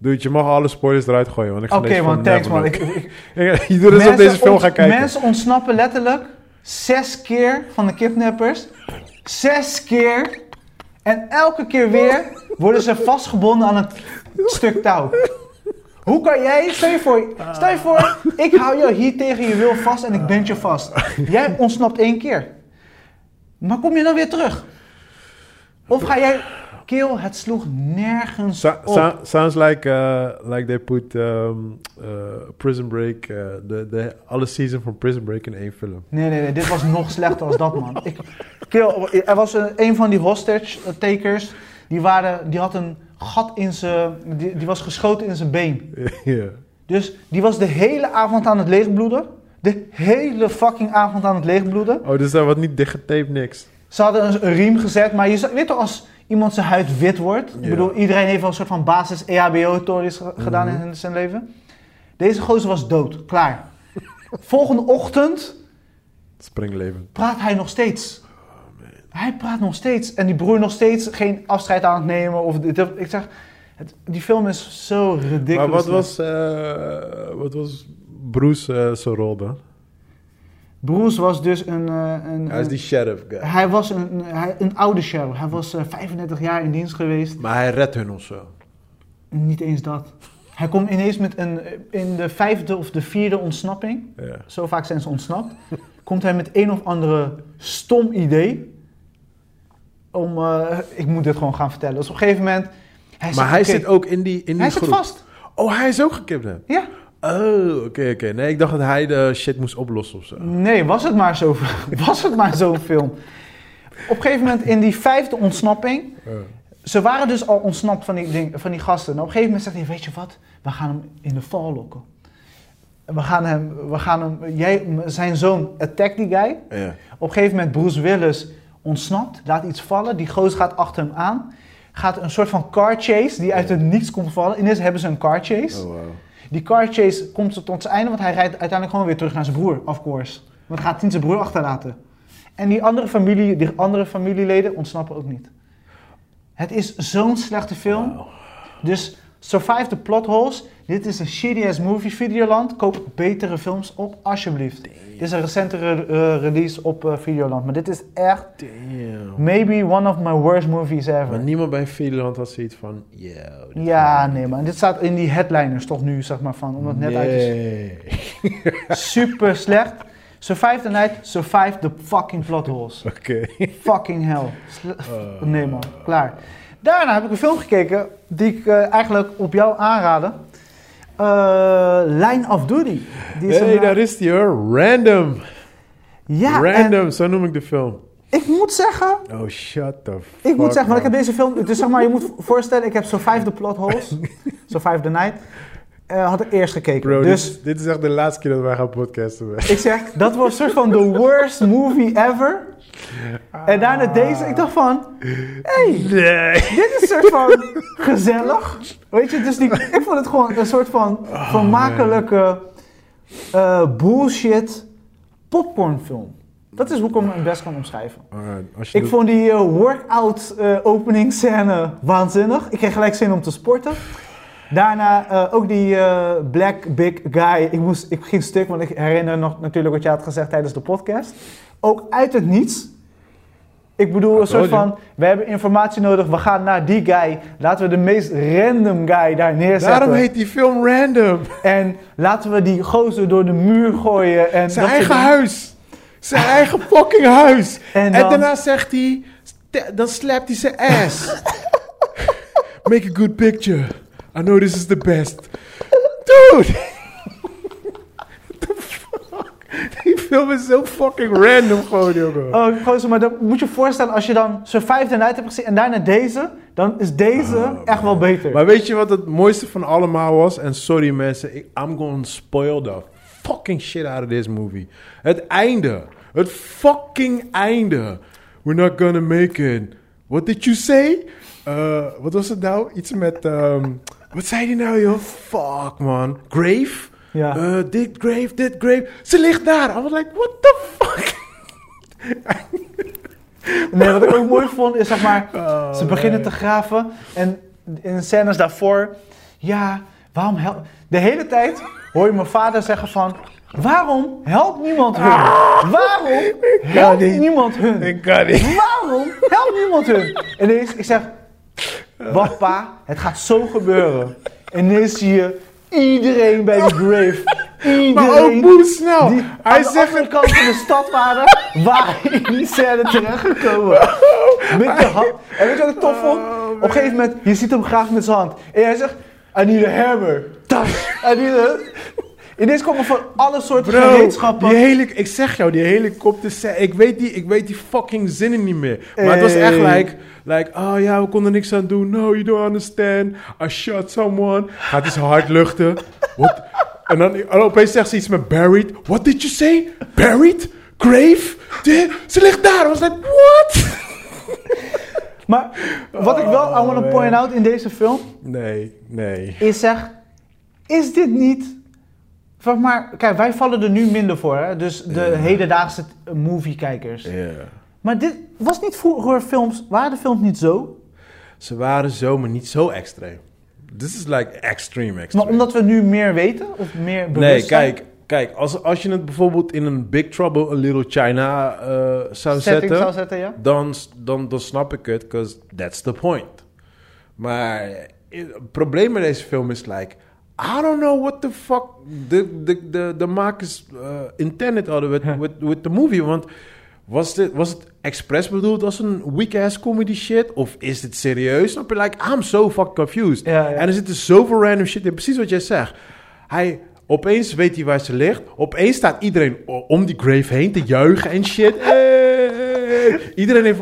Speaker 2: Dude, je mag alle spoilers eruit gooien, want ik ga
Speaker 1: oké
Speaker 2: deze
Speaker 1: man, thanks man.
Speaker 2: look. *laughs*
Speaker 1: Ik, ik,
Speaker 2: je doet dus op deze film gaan kijken.
Speaker 1: Mensen ontsnappen letterlijk zes keer van de kidnappers. Zes keer. En elke keer weer worden ze vastgebonden aan het stuk touw. Hoe kan jij, stel je voor, stel je voor, ik hou jou hier tegen je wil vast en ik band je vast. Jij ontsnapt één keer. Maar kom je dan weer terug? Of ga jij, kill, het sloeg nergens
Speaker 2: So-
Speaker 1: op.
Speaker 2: so- sounds like, uh, like they put um, uh, Prison Break, uh, de, de, alle season van Prison Break in één film.
Speaker 1: Nee, nee, nee, dit was nog slechter als dat, man. Ik, kill, er was een, een van die hostage-takers, die, waren, die had een gat in zijn... Die, die was geschoten in zijn been. *laughs*
Speaker 2: Ja.
Speaker 1: Dus die was de hele avond aan het leegbloeden. De hele fucking avond aan het leegbloeden.
Speaker 2: Oh, dus dat wordt niet dichtgetaped, niks.
Speaker 1: Ze hadden een, een riem gezet, maar je weet toch als iemand zijn huid wit wordt? Ik bedoel, iedereen heeft wel een soort van basis EHBO-tories ge- gedaan
Speaker 2: Mhm.
Speaker 1: in zijn leven. Deze gozer was dood, klaar. *laughs* Volgende ochtend
Speaker 2: Springleven.
Speaker 1: praat hij nog steeds. Hij praat nog steeds. En die broer nog steeds geen afscheid aan het nemen. Of dit, ik zeg, het, die film is zo ridiculous.
Speaker 2: Maar wat was, eh, wat was Bruce eh, zijn rol dan?
Speaker 1: Bruce was dus een... eh, een
Speaker 2: Hij is die sheriff guy.
Speaker 1: hij was een, een, hij- een oude sheriff. Hij was eh, 35 jaar in dienst geweest.
Speaker 2: Maar hij redt hun of zo.
Speaker 1: Niet eens dat. Hij komt ineens met een... In de vijfde of de vierde ontsnapping.
Speaker 2: Ja.
Speaker 1: Zo vaak zijn ze ontsnapt. komt hij met een of andere stom idee. Om... eh, ik moet dit gewoon gaan vertellen. Dus op een gegeven moment... Hij
Speaker 2: Maar
Speaker 1: zegt,
Speaker 2: hij zit ook in die, in die
Speaker 1: Hij zit
Speaker 2: groep.
Speaker 1: vast.
Speaker 2: Oh, hij is ook gekidnapt.
Speaker 1: Ja.
Speaker 2: Oh, oké, oké. Nee, ik dacht dat hij de shit moest oplossen of zo.
Speaker 1: Nee, was het maar zo, *laughs* was het maar zo'n film. Op een gegeven moment in die vijfde ontsnapping. Ze waren dus al ontsnapt van die, ding, van die gasten. En op een gegeven moment zegt hij, weet je wat? We gaan hem in de val lokken. We gaan hem, we gaan hem, jij, zijn zoon attack die guy.
Speaker 2: Ja.
Speaker 1: Op een gegeven moment Bruce Willis ontsnapt, laat iets vallen. Die gozer gaat achter hem aan. Gaat een soort van car chase die uit het niets komt vallen. Ineens hebben ze een car chase.
Speaker 2: Oh, wow.
Speaker 1: Die car chase komt tot zijn einde, want hij rijdt uiteindelijk gewoon weer terug naar zijn broer, of course. Want hij gaat niet zijn broer achterlaten. En die andere, familie, die andere familieleden ontsnappen ook niet. Het is zo'n slechte film. Dus survive the plot holes. Dit is een shitty ass movie. Videoland, koop betere films op, alsjeblieft. Dit is een recentere eh, release op eh, Videoland. Maar dit is echt
Speaker 2: Damn.
Speaker 1: maybe one of my worst movies
Speaker 2: Maar
Speaker 1: ever.
Speaker 2: niemand bij Videoland had zoiets van... Yo,
Speaker 1: Ja, nee man. Dit staat in die headliners toch nu, zeg maar, van. Omdat het net uit is. *laughs* Super slecht. Survive the night, survive the fucking plot holes. *laughs*
Speaker 2: Oké.
Speaker 1: Fucking hell.
Speaker 2: Oh.
Speaker 1: nee man, klaar. Daarna heb ik een film gekeken die ik eh, eigenlijk op jou aanraden. Eh, Line of Duty. Die is
Speaker 2: hey,
Speaker 1: een, eh,
Speaker 2: daar is die hoor. Random.
Speaker 1: ja,
Speaker 2: Random, zo noem ik de film.
Speaker 1: ik moet zeggen,
Speaker 2: Oh, shut the fuck
Speaker 1: ik moet zeggen, want ik heb deze film, dus zeg maar, je moet voorstellen, ik heb Survive the plot holes, *laughs* Survive the night, eh, had ik eerst gekeken.
Speaker 2: Bro,
Speaker 1: dus
Speaker 2: dit, is- dit is echt de laatste keer dat wij gaan podcasten.
Speaker 1: ik zeg, dat was een soort van the worst movie ever. En daarna deze, ik dacht van, hey,
Speaker 2: Nee.
Speaker 1: Dit is een soort van gezellig. Weet je, dus die, ik vond het gewoon een soort van vermakelijke eh, bullshit popcornfilm. Dat is hoe ik hem het best kan omschrijven.
Speaker 2: Alright, je
Speaker 1: Ik
Speaker 2: doet-
Speaker 1: vond die eh, workout opening scène waanzinnig. Ik kreeg gelijk zin om te sporten. Daarna eh, ook die eh, black big guy. Ik, moest, ik ging stuk, want ik herinner nog natuurlijk wat je had gezegd tijdens de podcast. Ook uit het niets. Ik bedoel, een soort van, we hebben informatie nodig, we gaan naar die guy. Laten we de meest random guy daar neerzetten.
Speaker 2: Daarom heet die film Random.
Speaker 1: En laten we die gozer door de muur gooien. En
Speaker 2: Zijn eigen
Speaker 1: soort
Speaker 2: huis. Zijn eigen fucking huis. *laughs*
Speaker 1: En
Speaker 2: En, daarna zegt hij, dan slapt hij zijn ass. *laughs* make a good picture. I know this is the best. Dude! What *laughs* the fuck? Die film is zo fucking random gewoon, jongen.
Speaker 1: Oh, gozer, maar dan moet je je voorstellen, als je dan zo'n vijfde night hebt gezien en daarna deze, dan is deze
Speaker 2: Oh,
Speaker 1: echt wel beter.
Speaker 2: Maar weet je wat het mooiste van allemaal was? En sorry mensen, ik, I'm gonna spoil the fucking shit out of this movie. Het einde. Het fucking einde. We're not gonna make it. What did you say? Eh, wat was het nou? Iets met... ehm, wat zei hij nou, joh? Fuck, man. Grave?
Speaker 1: Ja.
Speaker 2: Eh, dit grave, dit grave. Ze ligt daar. I was like, what the fuck? *laughs*
Speaker 1: Nee, wat ik ook mooi vond is zeg maar,
Speaker 2: Oh,
Speaker 1: ze beginnen te graven en in scènes daarvoor, ja, waarom help... De hele tijd hoor je mijn vader zeggen van, waarom helpt niemand hun? Waarom helpt
Speaker 2: niet.
Speaker 1: niemand hun?
Speaker 2: Ik kan niet.
Speaker 1: Waarom helpt niemand hun? En *laughs* ineens, ik zeg, wacht pa, het gaat zo gebeuren. En ineens zie je iedereen bij de grave. Iedereen. *laughs*
Speaker 2: Maar ook hoe snel.
Speaker 1: Die
Speaker 2: Hij
Speaker 1: aan de
Speaker 2: zegt
Speaker 1: andere kant van de stad waren, *laughs* waren in die scène terechtgekomen. Met de hand. En weet je wat ik tof vond? Op een gegeven moment, je ziet hem graag met zijn hand. En hij zegt, I need a hammer. Tas. I need a... Ineens komen van alle soorten
Speaker 2: Bro,
Speaker 1: gereedschappen.
Speaker 2: die hele, ik zeg jou, die helikopter, ik weet die, ik weet die fucking zinnen niet meer. Maar het was echt like, like, oh ja, we konden niks aan doen. No, you don't understand. I shot someone. Gaat zijn hart luchten. What? En dan en opeens zegt ze iets met buried. What did you say? Buried? Grave? De- ze ligt daar. I was like, what? *laughs*
Speaker 1: Maar wat ik wel, I want to point out in deze film,
Speaker 2: Nee, nee.
Speaker 1: is zeg, is dit niet... Maar, kijk, wij vallen er nu minder voor, hè? Dus de hedendaagse moviekijkers.
Speaker 2: Ja.
Speaker 1: Maar dit was niet vroeger films, waren de films niet zo?
Speaker 2: Ze waren zo, maar niet zo extreem. This is like extreme, extreme.
Speaker 1: Maar omdat we nu meer weten of meer bewust
Speaker 2: Nee, kijk, kijk als, als je het bijvoorbeeld in een Big Trouble, a Little China eh, zou zetten,
Speaker 1: zou zetten, ja?
Speaker 2: dan, dan, dan snap ik het, because that's the point. Maar eh, het probleem met deze film is like, I don't know what the fuck de, de, de, de makers uh, intended hadden with, with, with the movie. Want was, dit, was het expres bedoeld als een weak-ass comedy shit? Of is dit serieus? Snap je? Like, I'm so fucking confused.
Speaker 1: Ja, ja.
Speaker 2: En er zit dus zoveel random shit in. Precies wat jij zegt. Hij, opeens weet hij waar ze ligt. Opeens staat iedereen om die grave heen te juichen en shit. Hey. *laughs* Iedereen heeft...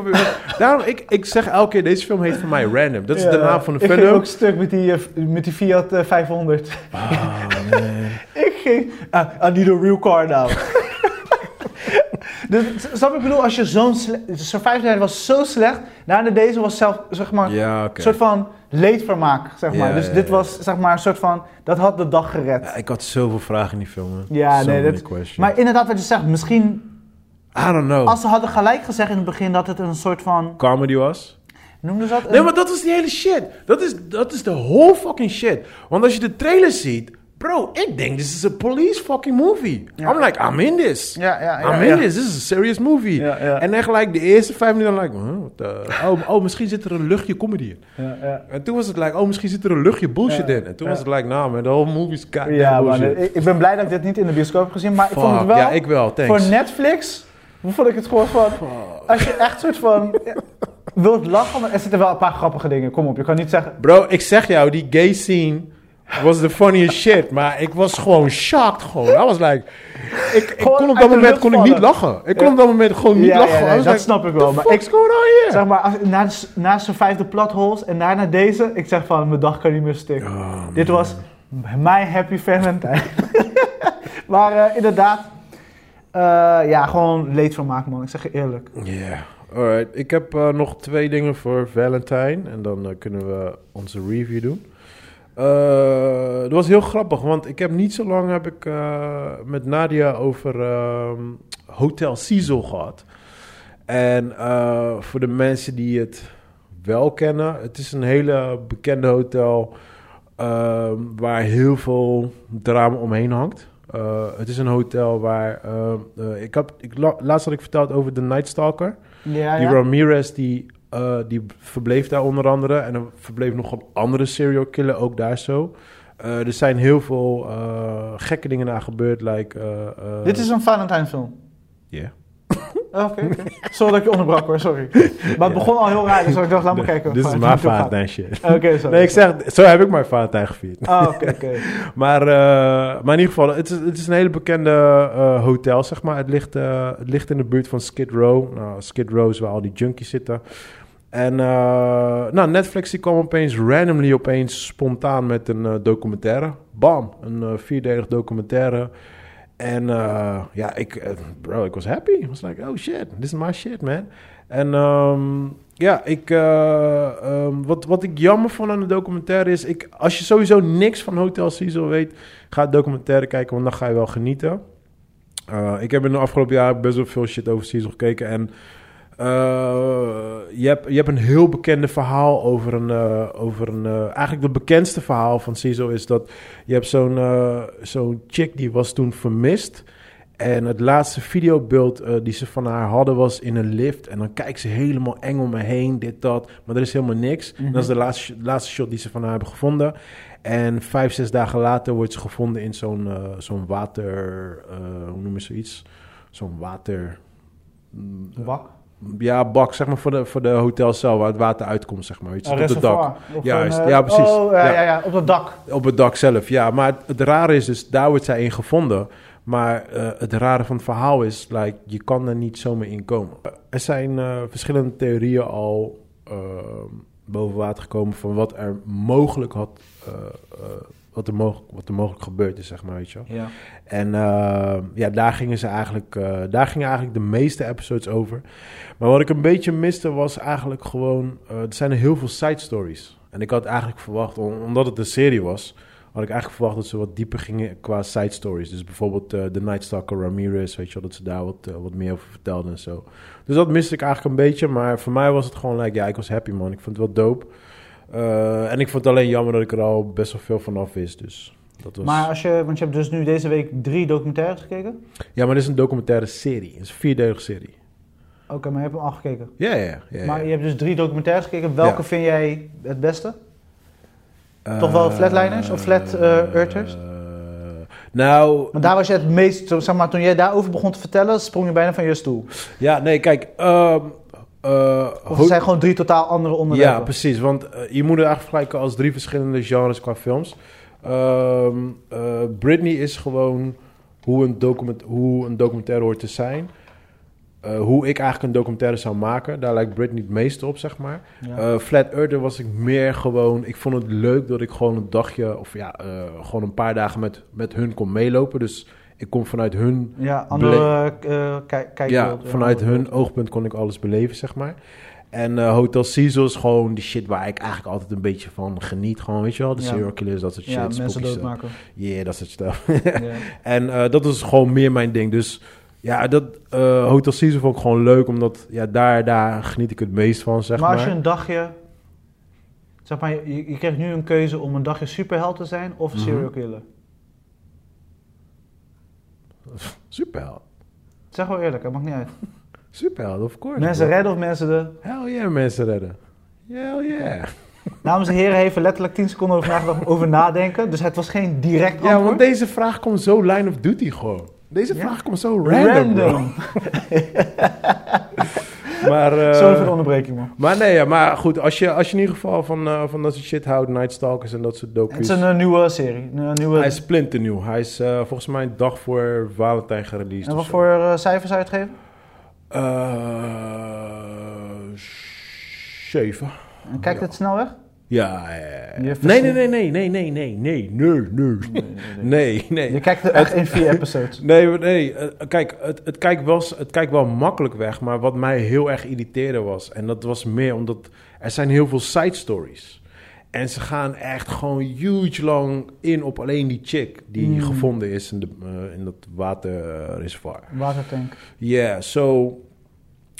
Speaker 2: Daarom, ik, ik zeg elke keer, deze film heet voor mij random. Dat is
Speaker 1: Ja,
Speaker 2: de naam van de
Speaker 1: Ik ging
Speaker 2: film.
Speaker 1: ook stuk met die, eh, met die Fiat eh, 500.
Speaker 2: Ah, man. *laughs*
Speaker 1: ik ging... ah, I need a real car now. *laughs* dus, snap ik bedoel, als je zo'n... Survivor was zo slecht. Daarna deze was zelf, zeg maar...
Speaker 2: Ja.
Speaker 1: Een soort van leedvermaak, zeg maar.
Speaker 2: Ja,
Speaker 1: dus
Speaker 2: ja,
Speaker 1: dit was, zeg maar, een soort van... Dat had de dag gered.
Speaker 2: Ja, ik had zoveel vragen in die film.
Speaker 1: Ja,
Speaker 2: So
Speaker 1: nee, dat-. Maar inderdaad, wat je zegt, misschien...
Speaker 2: I don't know.
Speaker 1: Als ze hadden gelijk gezegd in het begin dat het een soort van...
Speaker 2: Comedy was?
Speaker 1: Noemden ze dat?
Speaker 2: Nee,
Speaker 1: Een-
Speaker 2: maar dat was die hele shit. Dat is, dat is de whole fucking shit. Want als je de trailer ziet... Bro, ik denk this is a police fucking movie.
Speaker 1: Ja.
Speaker 2: I'm like, I'm in this.
Speaker 1: Ja, ja, ja.
Speaker 2: I'm in
Speaker 1: ja.
Speaker 2: this. This is a serious movie.
Speaker 1: Ja, ja.
Speaker 2: En echt like de eerste vijf minuten like... huh, what the- oh, oh, misschien zit er een luchtje comedy in.
Speaker 1: Ja, ja.
Speaker 2: En toen was het like... Oh, misschien zit er een luchtje bullshit in. En toen was het like... Nou man, de whole movie is goddamn
Speaker 1: Ja, man, ik, ik ben blij dat ik dit niet in de bioscoop heb gezien, maar ik vond het wel...
Speaker 2: Ja, ik wel. Thanks.
Speaker 1: Voor Netflix vond ik het gewoon van... Als je echt soort van wilt lachen, maar er zitten wel een paar grappige dingen. Kom op, je kan niet zeggen...
Speaker 2: Bro, ik zeg jou, die gay scene was the funniest shit. Maar ik was gewoon shocked gewoon. I was like... Ik, ik
Speaker 1: Gewoon
Speaker 2: kon op dat moment kon ik niet lachen. Ik kon op dat moment gewoon niet
Speaker 1: Ja,
Speaker 2: lachen.
Speaker 1: dat
Speaker 2: like,
Speaker 1: snap ik wel, maar ik-
Speaker 2: going on here?
Speaker 1: Zeg maar, als, na, na zijn vijfde platholes en daarna deze, ik zeg van, mijn dag kan niet meer stuk.
Speaker 2: Oh,
Speaker 1: Dit was mijn happy valentine. *laughs* maar eh, inderdaad, ja, gewoon leedvermaak man, ik zeg je eerlijk.
Speaker 2: Yeah, alright. Ik heb eh, nog twee dingen voor Valentine. En dan eh, kunnen we onze review doen. Eh, dat was heel grappig, want ik heb niet zo lang heb ik, eh, met Nadia over ehm, Hotel Cecil gehad. En eh, voor de mensen die het wel kennen, het is een hele bekende hotel ehm, waar heel veel drama omheen hangt. Eh, het is een hotel waar. eh, eh, ik heb, ik, la- laatst had ik verteld over de Night Stalker.
Speaker 1: Ja,
Speaker 2: Die
Speaker 1: ja.
Speaker 2: Ramirez die, eh, die verbleef daar onder andere. En er verbleef nog een andere serial killer ook daar zo. Eh, er zijn heel veel eh, gekke dingen daar gebeurd. Like, eh, eh,
Speaker 1: Dit is een Valentine film.
Speaker 2: Yeah.
Speaker 1: Oh, Oké, oké. Sorry dat ik je onderbrak hoor, sorry. Maar het begon al heel raar, dus ik dacht, laat me kijken.
Speaker 2: Dit is mijn. Valentijn shit.
Speaker 1: Oké, sorry.
Speaker 2: Nee, ik zeg, zo heb ik mijn Valentijn gevierd.
Speaker 1: Ah, oké, oké. *laughs*
Speaker 2: Maar, eh, maar in ieder geval, het is, het is een hele bekende eh, hotel, zeg maar. Het ligt, eh, het ligt in de buurt van Skid Row. Nou, Skid Row is waar al die junkies zitten. En nou, Netflix die kwam opeens randomly, opeens spontaan met een documentaire. Bam, een vierdelig documentaire. En eh, ja, ik, eh, bro, ik was happy. I was like, oh shit, this is my shit, man. En ehm, ja, ik, eh, ehm, wat, wat ik jammer vond aan de documentaire is... Ik, als je sowieso niks van Hotel Cecil weet... ga documentaire kijken, want dan ga je wel genieten. Ik heb in de afgelopen jaren best wel veel shit over Cecil gekeken. En je, hebt, je hebt een heel bekende verhaal over een... eh, over een eh, eigenlijk het bekendste verhaal van Cecil is dat... Je hebt zo'n eh, zo'n chick die was toen vermist... En het laatste videobeeld eh, die ze van haar hadden was in een lift. En dan kijkt ze helemaal eng om me heen, dit, dat. Maar er is helemaal niks.
Speaker 1: Mhm.
Speaker 2: Dat is de laatste, laatste shot die ze van haar hebben gevonden. En vijf, zes dagen later wordt ze gevonden in zo'n eh, zo'n water... eh, hoe noem je zoiets? Zo'n water... mm,
Speaker 1: Bak?
Speaker 2: Ja, bak, zeg maar, voor de, voor de hotelcel waar het water uitkomt, zeg maar. Weet je,
Speaker 1: Een
Speaker 2: op het dak. Juist,
Speaker 1: een, eh,
Speaker 2: ja, precies.
Speaker 1: Oh, ja,
Speaker 2: Ja.
Speaker 1: ja. Ja, op het dak.
Speaker 2: Op het dak zelf, ja. Maar het, het rare is dus, daar wordt zij in gevonden. Maar eh, het rare van het verhaal is, like, je kan er niet zomaar in komen. Er zijn eh, verschillende theorieën al eh, boven water gekomen van wat er mogelijk had, wat, er mogelijk, wat er mogelijk gebeurd is, zeg maar, weet je wel.
Speaker 1: Ja.
Speaker 2: En eh, ja, daar gingen ze eigenlijk, eh, daar gingen eigenlijk de meeste episodes over. Maar wat ik een beetje miste was eigenlijk gewoon, eh, er zijn er heel veel side stories. En ik had eigenlijk verwacht, om- omdat het een serie was, had ik eigenlijk verwacht dat ze wat dieper gingen qua side stories. Dus bijvoorbeeld eh, de Night Stalker Ramirez, weet je wel, dat ze daar wat, eh, wat meer over vertelden en zo. Dus dat miste ik eigenlijk een beetje, maar voor mij was het gewoon, like, ja, ik was happy man. Ik vond het wel dope. Eh, en ik vond het alleen jammer dat ik er al best wel veel vanaf wist, dus... Dat was...
Speaker 1: Maar als je, want je hebt dus nu deze week drie documentaires gekeken.
Speaker 2: Ja, maar dit is een documentaire serie. Het is een vierdelige serie.
Speaker 1: Oké, maar je hebt hem al gekeken.
Speaker 2: Ja, ja, ja. ja.
Speaker 1: Maar je hebt dus drie documentaires gekeken. Welke
Speaker 2: Ja.
Speaker 1: vind jij het beste? toch wel flatliners of flat, eh, earthers?
Speaker 2: Eh, nou,
Speaker 1: Want daar was je het meest, zeg maar, toen jij daarover begon te vertellen, sprong je bijna van je stoel.
Speaker 2: ja, nee, kijk. ehm eh,
Speaker 1: Of het zijn gewoon drie totaal andere onderwerpen.
Speaker 2: ja, precies. Want je moet het eigenlijk vergelijken als drie verschillende genres qua films. Ehm eh, Britney is gewoon hoe een, document, hoe een documentaire hoort te zijn. Eh, hoe ik eigenlijk een documentaire zou maken. Daar lijkt Britney het meeste op, zeg maar.
Speaker 1: Ja.
Speaker 2: Eh, Flat Earther was ik meer gewoon... Ik vond het leuk dat ik gewoon een dagje... Of ja, gewoon een paar dagen met, met hun kon meelopen. Dus ik kon vanuit hun...
Speaker 1: ja, andere kijk, kijkbeeld.
Speaker 2: Ja, vanuit hun oogpunt kon ik alles beleven, zeg maar. En eh, Hotel Cecil is gewoon die shit waar ik eigenlijk altijd een beetje van geniet. Gewoon, weet je wel? De
Speaker 1: Ja.
Speaker 2: serial killers, dat soort shit.
Speaker 1: Ja, mensen
Speaker 2: stuff.
Speaker 1: doodmaken.
Speaker 2: Yeah, dat soort stuff.
Speaker 1: ja. *laughs*
Speaker 2: En eh, dat is gewoon meer mijn ding. Dus ja, dat eh, Hotel Cecil vond ik gewoon leuk. Omdat ja, daar, daar geniet ik het meest van, zeg
Speaker 1: maar
Speaker 2: maar.
Speaker 1: als je een dagje, zeg maar, je, je krijgt nu een keuze om een dagje superheld te zijn of een
Speaker 2: Mhm.
Speaker 1: serial killer.
Speaker 2: Superheld.
Speaker 1: Zeg wel eerlijk, het maakt niet uit.
Speaker 2: Superheld, of course.
Speaker 1: Mensen
Speaker 2: bro.
Speaker 1: redden of mensen de...
Speaker 2: Hell yeah, mensen redden. Hell yeah.
Speaker 1: Dames en heren, er letterlijk 10 seconden over, *laughs* over nadenken. Dus het was geen direct
Speaker 2: Ja,
Speaker 1: antwoord.
Speaker 2: want deze vraag komt zo line of duty gewoon. Deze
Speaker 1: Ja?
Speaker 2: vraag komt zo random, bro. *laughs* Maar, eh,
Speaker 1: Sorry voor de onderbreking, man.
Speaker 2: maar nee, ja, maar goed, als je, als je in ieder geval van, eh, van dat soort shit houdt, Night Stalkers en dat soort
Speaker 1: Het
Speaker 2: docu's.
Speaker 1: is een eh, nieuwe serie. Een nieuwe...
Speaker 2: Hij is splinternieuw. Hij is eh, volgens mij een dag voor Valentijn gereleased.
Speaker 1: En wat voor eh, cijfers zou je het geven?
Speaker 2: Eh, zeven.
Speaker 1: En kijkt het snel weg?
Speaker 2: Ja, Nee, nee, nee, nee, nee, nee, nee, nee, nee, *laughs* nee, nee, nee.
Speaker 1: Je kijkt er echt in vier episodes. *laughs*
Speaker 2: Nee, nee. eh, kijk, het, het, kijkt wel, het kijkt wel makkelijk weg. Maar wat mij heel erg irriteerde was... en dat was meer omdat... er zijn heel veel side stories. En ze gaan echt gewoon huge lang in op alleen die chick... die
Speaker 1: Mm.
Speaker 2: gevonden is in, de, eh, in dat waterreservoir.
Speaker 1: Watertank.
Speaker 2: Ja, zo...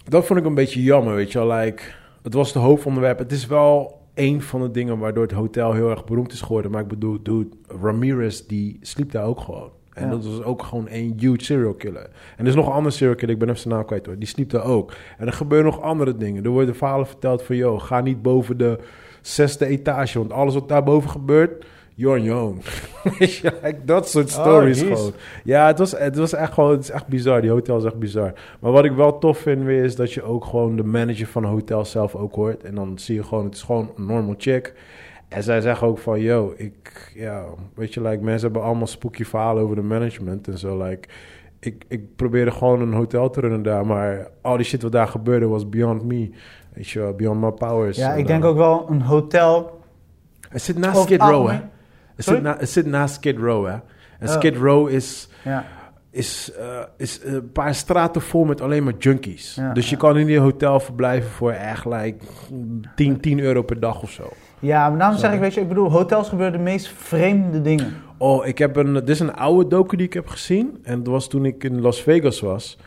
Speaker 2: dat vond ik een beetje jammer, weet je wel. Like, het was het hoofdonderwerp. Het is wel een van de dingen waardoor het hotel heel erg beroemd is geworden. Maar ik bedoel, dude, Ramirez, die sliep daar ook gewoon. En
Speaker 1: Ja.
Speaker 2: dat was ook gewoon een huge serial killer. En er is nog een andere serial killer, ik ben even zijn naam kwijt hoor. Die sliep daar ook. En er gebeuren nog andere dingen. Er worden verhalen verteld van, joh, ga niet boven de zesde etage. Want alles wat daarboven gebeurt, you're on your own. Weet je, like, dat soort stories
Speaker 1: jeez.
Speaker 2: gewoon. Ja, het was, het was echt gewoon, het is echt bizar. Die hotel is echt bizar. Maar wat ik wel tof vind weer is dat je ook gewoon de manager van een hotel zelf ook hoort. En dan zie je gewoon, het is gewoon een normal chick. En zij zeggen ook van, yo, ik, ja, weet je, like, mensen hebben allemaal spooky verhalen over de management en zo, like, ik, ik probeerde gewoon een hotel te runnen daar, maar al die shit wat daar gebeurde was beyond me, weet je wel, beyond my powers.
Speaker 1: Ja, ik denk
Speaker 2: uh,
Speaker 1: ook wel een hotel.
Speaker 2: Het zit naast Skid Row, hè? Het zit, na, het zit naast Skid Row, hè? En
Speaker 1: Oh.
Speaker 2: Skid Row is,
Speaker 1: Ja,
Speaker 2: is, eh, is een paar straten vol met alleen maar junkies.
Speaker 1: Ja,
Speaker 2: dus je
Speaker 1: ja.
Speaker 2: kan in die hotel verblijven voor echt, like, 10, 10 euro per dag of zo.
Speaker 1: ja maar daarom zeg ik, weet je, ik bedoel, hotels gebeuren de meest vreemde dingen.
Speaker 2: Oh, ik heb een. Dit is een oude docu die ik heb gezien. En dat was toen ik in Las Vegas was.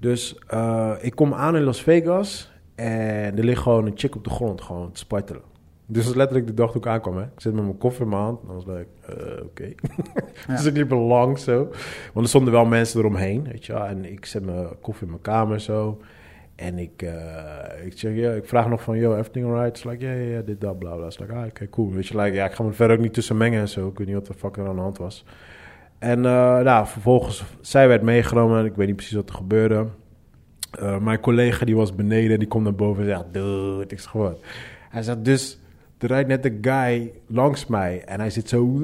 Speaker 2: Dus eh, ik kom aan in Las Vegas. En er ligt gewoon een chick op de grond, gewoon te spartelen. Dus dat is letterlijk de dag toen ik aankwam. Hè. Ik zit met mijn koffer in mijn hand. En dan was ik, eh, oké. *laughs* Dus ik liep er lang zo. Want er stonden wel mensen eromheen, weet je wel. En ik zet mijn koffer in mijn kamer zo. En ik, eh, ik zeg, ja, ik vraag nog van, yo, everything alright? It's like, ja, ja, ja, dit, dat, bla, bla. It's like, ah, oké, cool. Weet je, like, ja, ik ga me verder ook niet tussen mengen en zo. Ik weet niet wat de fuck er aan de hand was. En eh, nou, vervolgens, zij werd meegenomen en ik weet niet precies wat er gebeurde. Eh, mijn collega die was beneden en die komt naar boven en zegt, dude, ik wat. Hij zegt, dus, er rijdt net een guy langs mij en hij zit zo *laughs*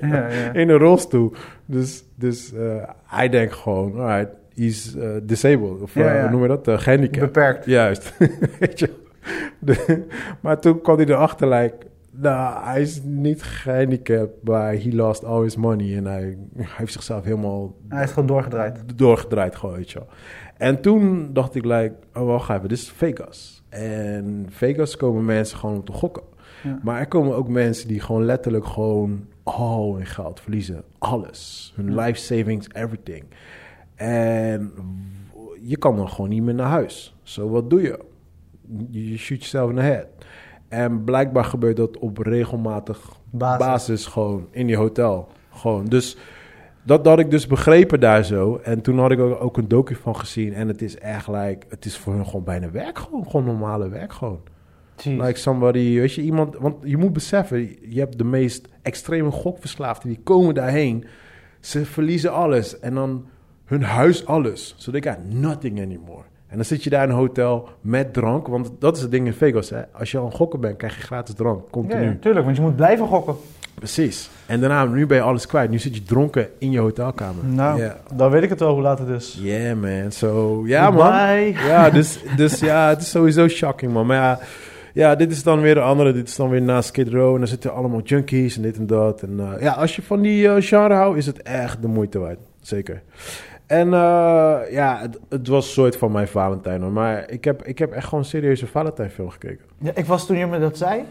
Speaker 1: Ja, ja.
Speaker 2: in een rolstoel. Dus, dus eh, hij denkt gewoon, alright, he's eh, disabled. Of
Speaker 1: Ja,
Speaker 2: hoe noem je dat? Gehandicapt.
Speaker 1: Beperkt.
Speaker 2: Juist. *laughs* Weet je. *laughs* De- maar toen kwam hij erachter, like, nou, hij is niet gehandicapt, maar he lost all his money. En hij, hij heeft zichzelf helemaal
Speaker 1: Hij is gewoon doorgedraaid.
Speaker 2: doorgedraaid gewoon, weet je wel. En toen dacht ik, like, oh, wacht even, dit is Vegas. En Vegas komen mensen gewoon om te gokken.
Speaker 1: Ja.
Speaker 2: Maar er komen ook mensen die gewoon letterlijk gewoon al hun geld verliezen. Alles. Hun life savings, everything. En je kan dan gewoon niet meer naar huis. Zo, wat doe je? Je shoot yourself in the head. En blijkbaar gebeurt dat op regelmatig
Speaker 1: Basis.
Speaker 2: basis, gewoon in die hotel. Gewoon. Dus dat, dat had ik dus begrepen daar zo. En toen had ik ook, ook een docu van gezien. En het is echt like, het is voor hun gewoon bijna werk gewoon. Gewoon normale werk gewoon.
Speaker 1: Jeez.
Speaker 2: Like somebody, weet je, iemand... Want je moet beseffen, je hebt de meest extreme gokverslaafden. Die komen daarheen. Ze verliezen alles. En dan hun huis alles. So they got nothing anymore. En dan zit je daar in een hotel met drank. Want dat is het ding in Vegas, hè. Als je al een gokker bent, krijg je gratis drank.
Speaker 1: ja,
Speaker 2: Continu.
Speaker 1: ja, tuurlijk, want je moet blijven gokken.
Speaker 2: Precies. En daarna, nu ben je alles kwijt. Nu zit je dronken in je hotelkamer.
Speaker 1: Nou, dan weet ik het wel hoe laat het is.
Speaker 2: Yeah, man. So, ja, man. Ja, dus, dus ja, het is sowieso shocking, man. Maar ja, ja, dit is dan weer de andere. Dit is dan weer naast Skid Row. En dan zitten allemaal junkies en dit en dat. En eh, ja, als je van die eh, genre houdt, is het echt de moeite waard. Zeker. En eh, ja, het, het was een soort van mijn Valentijn. Maar ik heb, ik heb echt gewoon een Valentijn film gekeken.
Speaker 1: Ja, ik was toen je me dat zei,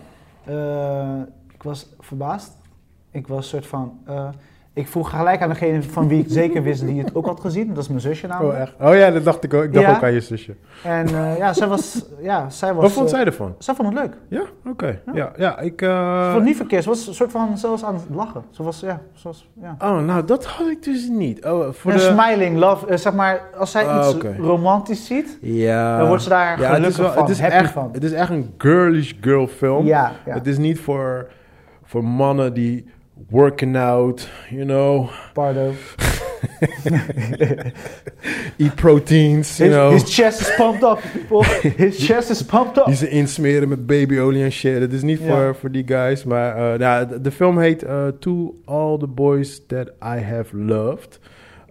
Speaker 1: eh, ik was verbaasd. Ik was soort van, eh, ik vroeg gelijk aan degene van wie ik zeker wist die het ook had gezien. Dat is mijn zusje namelijk.
Speaker 2: Oh, echt? Oh ja, dat dacht ik ook. Ik dacht
Speaker 1: Ja.
Speaker 2: ook aan je zusje.
Speaker 1: En eh, ja, zij was, ja, zij was...
Speaker 2: Wat vond
Speaker 1: eh,
Speaker 2: zij ervan?
Speaker 1: zij vond het leuk.
Speaker 2: Ja, oké.
Speaker 1: Ja.
Speaker 2: Ja. Ja, ik...
Speaker 1: Ze
Speaker 2: eh,
Speaker 1: vond het niet verkeerd. Ze was een soort van zelfs aan het lachen. Ze was, ja, was, ja.
Speaker 2: Oh, nou, dat had ik dus niet. Oh, voor
Speaker 1: en
Speaker 2: de...
Speaker 1: smiling, love, zeg maar, als zij
Speaker 2: Ah,
Speaker 1: iets romantisch ziet,
Speaker 2: Ja.
Speaker 1: dan wordt ze daar
Speaker 2: ja, het
Speaker 1: gelukkig
Speaker 2: is wel,
Speaker 1: van,
Speaker 2: het is
Speaker 1: happy
Speaker 2: echt,
Speaker 1: van.
Speaker 2: Het is echt een girlish girl film.
Speaker 1: Ja, ja.
Speaker 2: Het is niet voor, voor mannen die working out, you know,
Speaker 1: Pardo. *laughs*
Speaker 2: eat proteins, you
Speaker 1: His,
Speaker 2: know.
Speaker 1: his chest is pumped up, people. His *laughs* chest is pumped up.
Speaker 2: Die ze insmeren met babyolie en shit. Het is niet voor, voor die guys. Maar eh, nou, de, de film heet eh, To All the Boys That I Have Loved.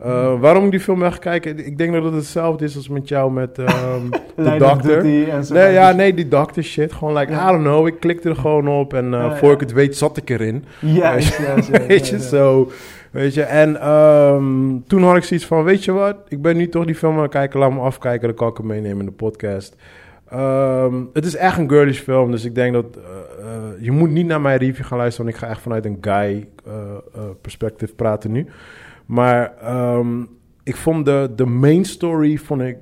Speaker 1: Hmm.
Speaker 2: waarom ik die film weg kijken? Ik denk dat het hetzelfde is als met jou met ehm *laughs* de
Speaker 1: zo.
Speaker 2: Nee, ja, nee, die doctor shit. Gewoon like,
Speaker 1: Ja.
Speaker 2: I don't know. Ik klikte er gewoon op en
Speaker 1: Ja,
Speaker 2: voor
Speaker 1: ja.
Speaker 2: ik het weet zat ik erin.
Speaker 1: Juist, juist,
Speaker 2: weet je, *laughs* zo. Weet je, en ehm, toen had ik zoiets van, weet je wat? Ik ben nu toch die film aan het kijken, laat me afkijken, dan kan ik hem meenemen in de podcast. Ehm, het is echt een girlish film, dus ik denk dat eh, je moet niet naar mijn review gaan luisteren, want ik ga echt vanuit een guy perspective praten nu. Maar ehm, ik vond de, de main story vond ik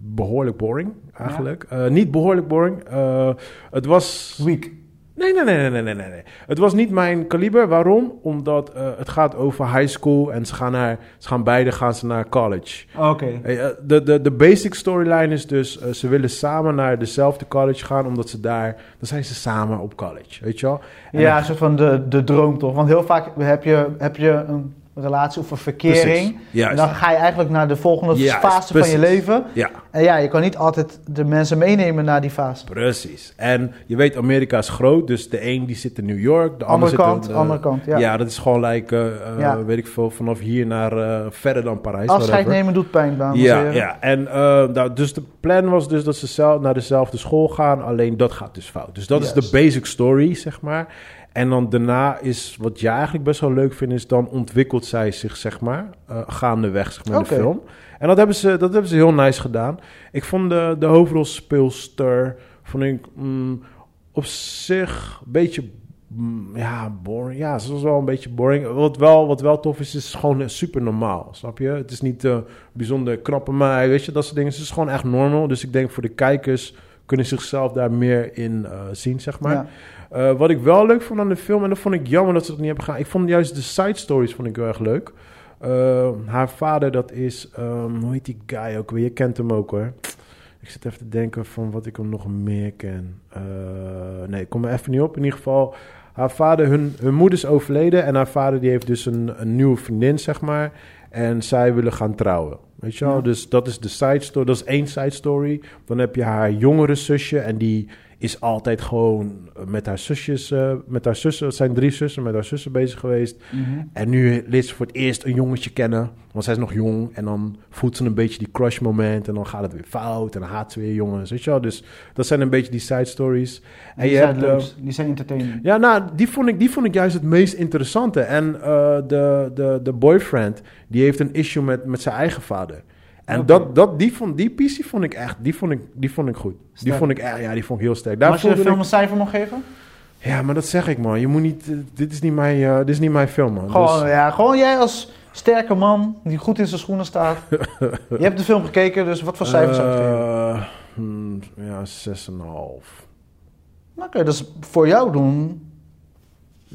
Speaker 2: behoorlijk boring, eigenlijk. Eh, niet behoorlijk boring. Eh, het was...
Speaker 1: Weak.
Speaker 2: Nee, nee, nee, nee, nee, nee, nee. Het was niet mijn kaliber. Waarom? Omdat eh, het gaat over high school en ze gaan, naar, ze gaan beide gaan ze naar college.
Speaker 1: Oké.
Speaker 2: Eh, eh, De, de, de basic storyline is dus, ze willen samen naar dezelfde college gaan, omdat ze daar, dan zijn ze samen op college, weet je wel? En
Speaker 1: Ja, een soort van de, de droom toch? Want heel vaak heb je, heb je een relatie of een verkering. En dan ga je eigenlijk naar de volgende
Speaker 2: Juist,
Speaker 1: fase van je leven.
Speaker 2: Ja,
Speaker 1: En ja, je kan niet altijd de mensen meenemen naar die fase.
Speaker 2: precies. En je weet, Amerika is groot, dus de een die zit in New York, de ander
Speaker 1: Andere
Speaker 2: zit in... eh,
Speaker 1: andere kant, ja.
Speaker 2: Ja, dat is gewoon like, eh, eh,
Speaker 1: Ja.
Speaker 2: weet ik veel, vanaf hier naar eh, verder dan Parijs.
Speaker 1: Afscheid
Speaker 2: whatever.
Speaker 1: nemen doet pijn, dames
Speaker 2: Ja,
Speaker 1: heren.
Speaker 2: ja. En eh, nou, dus de plan was dus dat ze zelf naar dezelfde school gaan. Alleen dat gaat dus fout. Dus dat is de basic story, zeg maar. En dan daarna is, wat jij eigenlijk best wel leuk vindt, is dan ontwikkelt zij zich, zeg maar, eh, gaandeweg, zeg maar, in de film. En dat hebben, ze, dat hebben ze heel nice gedaan. Ik vond de, de hoofdrolspeelster, vond ik mm, op zich een beetje, mm, ja, boring. Ja, ze was wel een beetje boring. Wat wel, wat wel tof is, is gewoon super normaal, snap je? Het is niet eh, bijzonder knappe mij, weet je, dat soort dingen. Het is gewoon echt normal. Dus ik denk voor de kijkers kunnen zichzelf daar meer in eh, zien, zeg maar.
Speaker 1: Ja.
Speaker 2: Eh, wat ik wel leuk vond aan de film, en dat vond ik jammer dat ze dat niet hebben gedaan. Ik vond juist de side stories vond ik heel erg leuk. Eh, haar vader, dat is, ehm, hoe heet die guy ook weer? Je kent hem ook hoor. Ik zit even te denken van wat ik hem nog meer ken. Eh, nee, ik kom er even niet op. In ieder geval, haar vader, hun, hun moeder is overleden. En haar vader die heeft dus een, een nieuwe vriendin, zeg maar. En zij willen gaan trouwen. Weet je wel?
Speaker 1: Ja.
Speaker 2: Dus dat is de side story. Dat is één side story. Dan heb je haar jongere zusje. En die is altijd gewoon met haar zusjes, eh, met haar zussen, het zijn drie zussen, met haar zussen bezig geweest.
Speaker 1: Mhm.
Speaker 2: En nu leert ze voor het eerst een jongetje kennen, want zij is nog jong. En dan voelt ze een beetje die crush moment en dan gaat het weer fout en dan haat ze weer jongens, weet je wel. Dus dat zijn een beetje die side stories. En
Speaker 1: Die
Speaker 2: je
Speaker 1: zijn
Speaker 2: hebt,
Speaker 1: leuk.
Speaker 2: eh,
Speaker 1: die zijn entertaining.
Speaker 2: ja, nou, die vond, ik, die vond ik juist het meest interessante. En eh, de, de, de boyfriend, die heeft een issue met, met zijn eigen vader. En
Speaker 1: Oké.
Speaker 2: dat, dat, die, vond, die die vond ik echt, die vond ik, die vond ik goed. Die vond ik echt, ja, die vond ik heel sterk. Daar
Speaker 1: als je de film
Speaker 2: ik-
Speaker 1: een cijfer mag geven?
Speaker 2: ja, maar dat zeg ik man. Je moet niet, eh, dit is niet mijn, eh, dit is niet mijn film man.
Speaker 1: Gewoon,
Speaker 2: Dus-
Speaker 1: ja, gewoon jij als sterke man die goed in zijn schoenen staat. *laughs* je hebt de film gekeken, dus wat voor cijfer zou je geven?
Speaker 2: Eh, hmm, ja, 6,5.
Speaker 1: Oké, dat is voor jou doen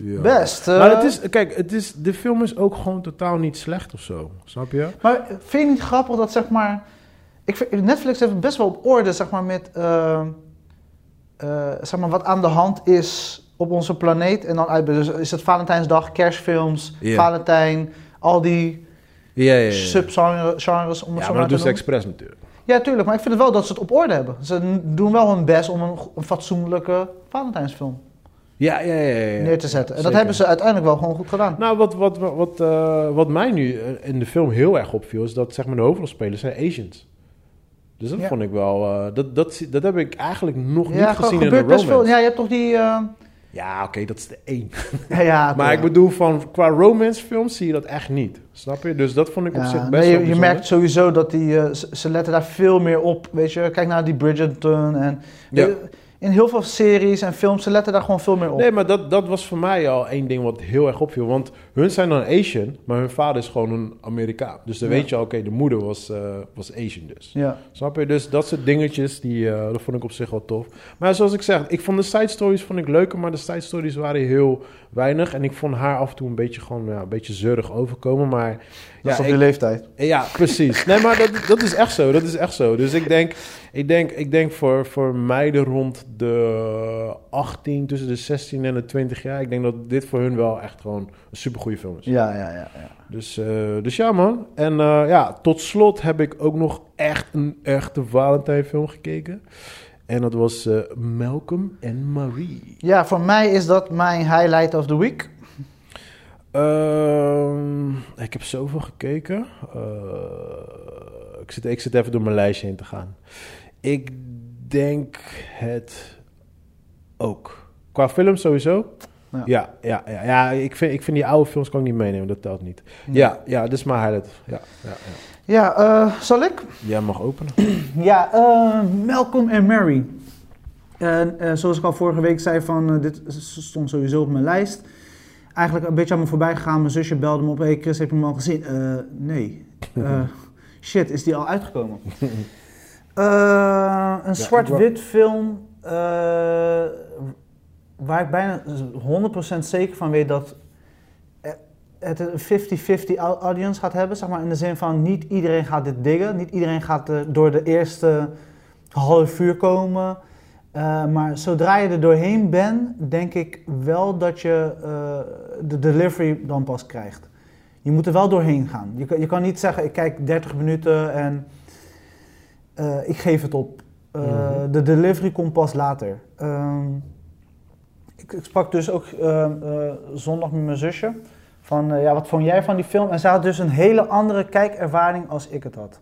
Speaker 2: Ja.
Speaker 1: best. eh.
Speaker 2: Maar het is, kijk, het is, de film is ook gewoon totaal niet slecht of zo. Snap je?
Speaker 1: Maar vind je niet grappig dat zeg maar. Ik vind, Netflix heeft het best wel op orde, zeg maar, met eh, eh, zeg maar, wat aan de hand is op onze planeet. En dan uit, dus is het Valentijnsdag, kerstfilms. Valentijn, al die
Speaker 2: Ja, ja, ja.
Speaker 1: subgenres om het
Speaker 2: Ja,
Speaker 1: zo
Speaker 2: maar
Speaker 1: maar
Speaker 2: dat doen ze expres natuurlijk.
Speaker 1: Ja, tuurlijk, maar ik vind het wel dat ze het op orde hebben. Ze doen wel hun best om een fatsoenlijke Valentijnsfilm
Speaker 2: Ja, ja, ja. ja,
Speaker 1: neer te zetten. En dat hebben ze uiteindelijk wel gewoon goed gedaan.
Speaker 2: Nou, wat, wat, wat, wat, eh, wat mij nu eh, in de film heel erg opviel, is dat zeg maar, de hoofdrolspelers zijn Asians. Dus dat
Speaker 1: Ja.
Speaker 2: vond ik wel, eh, dat, dat, dat heb ik eigenlijk nog
Speaker 1: ja,
Speaker 2: niet
Speaker 1: ge-
Speaker 2: gezien in
Speaker 1: best
Speaker 2: romance.
Speaker 1: veel. Ja, je hebt toch die. eh,
Speaker 2: Ja, oké, dat is de één.
Speaker 1: ja, ja, *laughs*
Speaker 2: Maar ik bedoel, van, qua romance films zie je dat echt niet. Snap je? Dus dat vond ik op zich best
Speaker 1: nee,
Speaker 2: wel
Speaker 1: je, je
Speaker 2: bijzonder.
Speaker 1: merkt sowieso dat die, eh, ze, letten daar veel meer op. Weet je, kijk naar die Bridgerton en
Speaker 2: Ja.
Speaker 1: In heel veel series en films, ze letten daar gewoon veel meer op.
Speaker 2: Nee, maar dat, dat was voor mij al één ding wat heel erg opviel. Want hun zijn dan Asian, maar hun vader is gewoon een Amerikaan. Dus dan
Speaker 1: Ja.
Speaker 2: weet je al, oké, de moeder was, eh, was Asian dus.
Speaker 1: Ja.
Speaker 2: Snap je? Dus dat soort dingetjes, die, eh, dat vond ik op zich wel tof. Maar zoals ik zeg, ik vond de side stories vond ik leuker, maar de side stories waren heel weinig. En ik vond haar af en toe een beetje gewoon, ja, een beetje zeurig overkomen. Maar
Speaker 1: Dat
Speaker 2: ja,
Speaker 1: is op
Speaker 2: ik-
Speaker 1: je leeftijd.
Speaker 2: ja, precies. Nee, maar dat, dat is echt zo. Dat is echt zo. Dus ik denk, ik denk, ik denk voor, voor meiden rond de 18, tussen de 16 en de 20 jaar, ik denk dat dit voor hun wel echt gewoon een supergoeie film is.
Speaker 1: Ja, ja, ja. ja.
Speaker 2: Dus, eh, dus ja, man. En eh, ja, tot slot heb ik ook nog echt een echte Valentijn film gekeken. En dat was eh, Malcolm en Marie.
Speaker 1: ja, voor mij is dat mijn highlight of the week.
Speaker 2: Ehm, ik heb zoveel gekeken. Eh, ik, zit, ik zit even door mijn lijstje heen te gaan. Ik denk het ook. Qua film sowieso.
Speaker 1: Ja.
Speaker 2: Ja, ja, ja, ja, ik, vind, ik vind die oude films kan ik niet meenemen, dat telt niet. Ja, ja, dit is mijn highlight. Ja, ja, ja.
Speaker 1: Ja, eh, zal ik?
Speaker 2: Jij mag openen. *clears throat*
Speaker 1: Ja, eh, Malcolm en Mary. En zoals ik al vorige week zei, van, dit stond sowieso op mijn lijst. Eigenlijk een beetje aan me voorbij gegaan. Mijn zusje belde me op. Hey Chris, heb je hem al gezien? Eh, nee. *laughs* Eh, shit, is die al uitgekomen? *laughs* Eh, een zwart-wit film. waar ik bijna 100% zeker van weet dat het een 50-50 au- audience gaat hebben. Zeg maar, in de zin van niet iedereen gaat dit diggen. Niet iedereen gaat door de eerste half uur komen. Eh, maar zodra je er doorheen bent, denk ik wel dat je eh, de delivery dan pas krijgt. Je moet er wel doorheen gaan. Je, kan- je kan niet zeggen, ik kijk 30 minuten en eh, ik geef het op.
Speaker 2: Mhm.
Speaker 1: De delivery komt pas later. Ehm, ik, ik sprak dus ook zondag met mijn zusje. Van, ja, wat vond jij van die film? En ze had dus een hele andere kijkervaring als ik het had.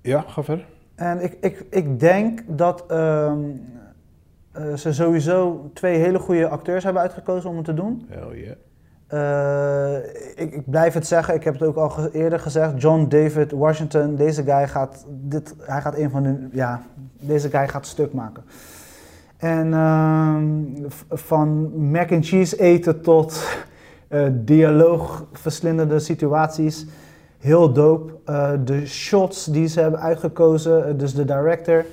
Speaker 2: Ja, ga verder.
Speaker 1: En ik, ik, ik denk dat ehm, eh, ze sowieso twee hele goede acteurs hebben uitgekozen om het te doen.
Speaker 2: Hell yeah.
Speaker 1: Eh, ik, ik blijf het zeggen, ik heb het ook al ge- eerder gezegd. John David Washington, deze guy gaat, dit, hij gaat een van de, ja, deze guy gaat stuk maken. En ehm, van mac and cheese eten tot eh dialoogverslindende situaties, heel dope. Eh, de shots die ze hebben uitgekozen, eh, dus de director.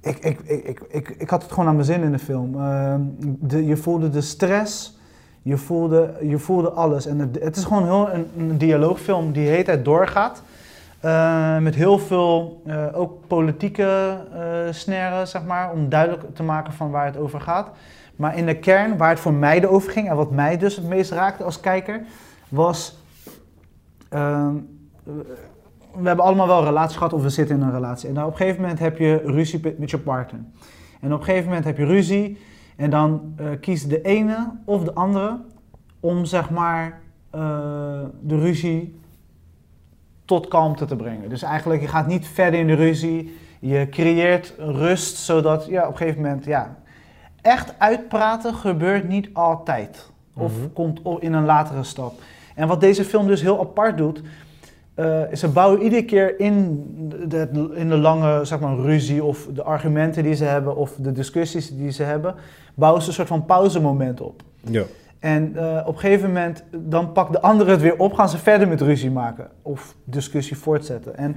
Speaker 1: Ik, ik, ik, ik, ik, had het gewoon aan mijn zin in de film. Ehm, de, je voelde de stress. Je voelde, je voelde alles. En het, het is gewoon heel een, een dialoogfilm die de hele tijd doorgaat. Eh, met heel veel eh, ook politieke eh snaren, zeg maar, om duidelijk te maken van waar het over gaat. Maar in de kern, waar het voor mij over ging en wat mij dus het meest raakte als kijker, was. Ehm, we hebben allemaal wel een relatie gehad of we zitten in een relatie. En dan op een gegeven moment heb je ruzie met- je partner. En op een gegeven moment heb je ruzie. En dan eh, kiest de ene of de andere om zeg maar eh, de ruzie tot kalmte te brengen. Dus eigenlijk, je gaat niet verder in de ruzie. Je creëert rust, zodat ja, op een gegeven moment, ja, echt uitpraten gebeurt niet altijd. Of
Speaker 2: Mhm.
Speaker 1: komt in een latere stap. En wat deze film dus heel apart doet, eh, is ze bouwen iedere keer in de, in de lange zeg maar, ruzie of de argumenten die ze hebben of de discussies die ze hebben, bouwen ze een soort van pauzemoment op.
Speaker 2: Ja.
Speaker 1: En eh, op een gegeven moment, dan pakt de andere het weer op, gaan ze verder met ruzie maken of discussie voortzetten. En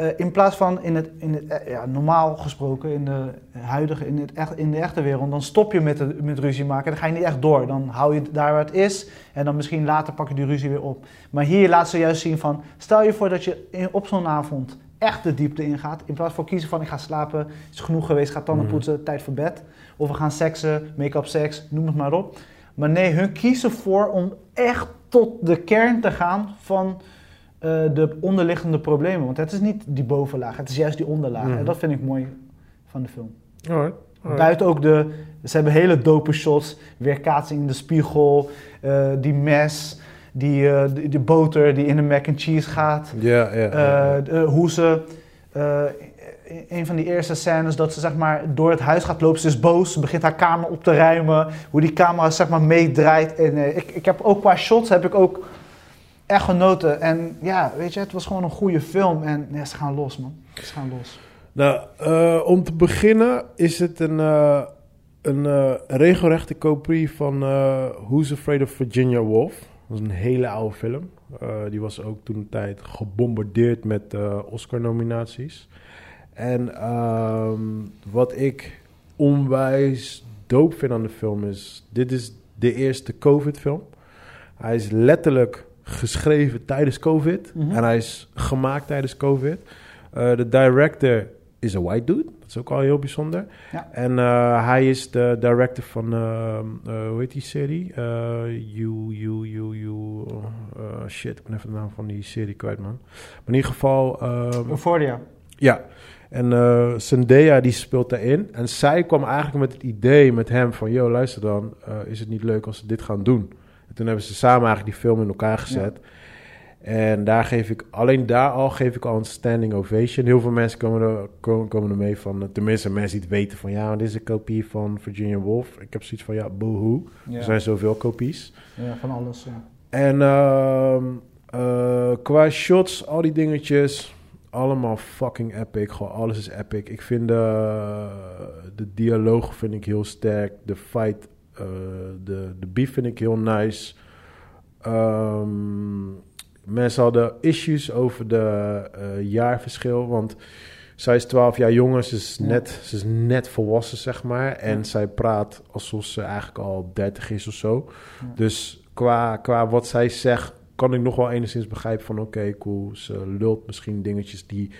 Speaker 1: eh, in plaats van in het, in het eh, ja, normaal gesproken, in de huidige, in, het echt, in de echte wereld, dan stop je met, de, met ruzie maken. Dan ga je niet echt door. Dan hou je het daar waar het is en dan misschien later pak je die ruzie weer op. Maar hier laat ze juist zien van, stel je voor dat je in, op zo'n avond echt de diepte ingaat. In plaats van kiezen van ik ga slapen, is genoeg geweest, ga tanden
Speaker 2: Mhm.
Speaker 1: poetsen, tijd voor bed. Of we gaan seksen, make-up seks, noem het maar op. Maar nee, hun kiezen voor om echt tot de kern te gaan van eh, de onderliggende problemen. Want het is niet die bovenlaag, het is juist die onderlaag.
Speaker 2: Mhm.
Speaker 1: En dat vind ik mooi van de film.
Speaker 2: Alright. alright.
Speaker 1: Buiten ook de, ze hebben hele dope shots, weerkaatsing in de spiegel, eh, die mes, die, die, die boter die in de mac and cheese gaat.
Speaker 2: Ja,
Speaker 1: de- hoe ze, eh, een van die eerste scènes dat ze zeg maar door het huis gaat lopen, ze is boos, ze begint haar kamer op te ruimen, hoe die camera zeg maar meedraait. En ik, ik heb ook qua shots heb ik ook echt genoten. En ja, weet je, het was gewoon een goede film en ja, ze gaan los man, ze gaan los.
Speaker 2: Nou, eh, om te beginnen is het een, eh, een eh, regelrechte kopie van Who's Afraid of Virginia Woolf. Dat is een hele oude film. Die was ook toen een tijd gebombardeerd met Oscar-nominaties. En ehm, wat ik onwijs dope vind aan de film is... Dit is de eerste COVID-film. Hij is letterlijk geschreven tijdens COVID.
Speaker 1: Mhm.
Speaker 2: En hij is gemaakt tijdens COVID. Eh, de director is een white dude. Dat is ook al heel bijzonder.
Speaker 1: Ja.
Speaker 2: En eh, hij is de director van, eh, hoe heet die serie? You, you, you, you. eh, shit, ik ben even de naam van die serie kwijt, man. Maar in ieder geval, ehm,
Speaker 1: Euphoria.
Speaker 2: ja. En eh Zendaya die speelt daarin. En zij kwam eigenlijk met het idee met hem van... Yo, luister dan, is het niet leuk als we dit gaan doen? En toen hebben ze samen eigenlijk die film in elkaar gezet. En daar geef ik, alleen daar al geef ik al een standing ovation. Heel veel mensen komen er, komen, komen er mee van, eh, tenminste mensen die het weten van... Ja, dit is een kopie van Virginia Woolf. Ik heb zoiets van, ja, boehoe.
Speaker 1: Ja,
Speaker 2: Er zijn zoveel kopies.
Speaker 1: ja van alles. Ja.
Speaker 2: En ehm, eh, qua shots, al die dingetjes, allemaal fucking epic. Gewoon alles is epic. Ik vind de, de dialoog vind ik heel sterk. De fight, de, de beef vind ik heel nice. Ehm, mensen hadden issues over de eh, jaarverschil, want zij is 12 jaar jonger, ze is, net, ze is net volwassen, zeg maar. En zij praat alsof ze eigenlijk al 30 is of zo. Dus qua, qua wat zij zegt, kan ik nog wel enigszins begrijpen van... oké, cool, ze lult misschien dingetjes die,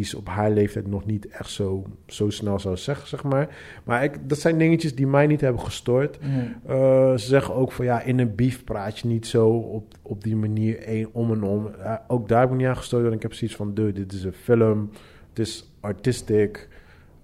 Speaker 2: die ze op haar leeftijd nog niet echt zo, zo snel zou zeggen, zeg maar. Maar ik, dat zijn dingetjes die mij niet hebben gestoord. Uh, ze zeggen ook van ja, in een beef praat je niet zo op, op die manier één om en om. Uh, ook daar heb ik niet aan gestoord, want ik heb zoiets van, dude, dit is een film, het is artistic.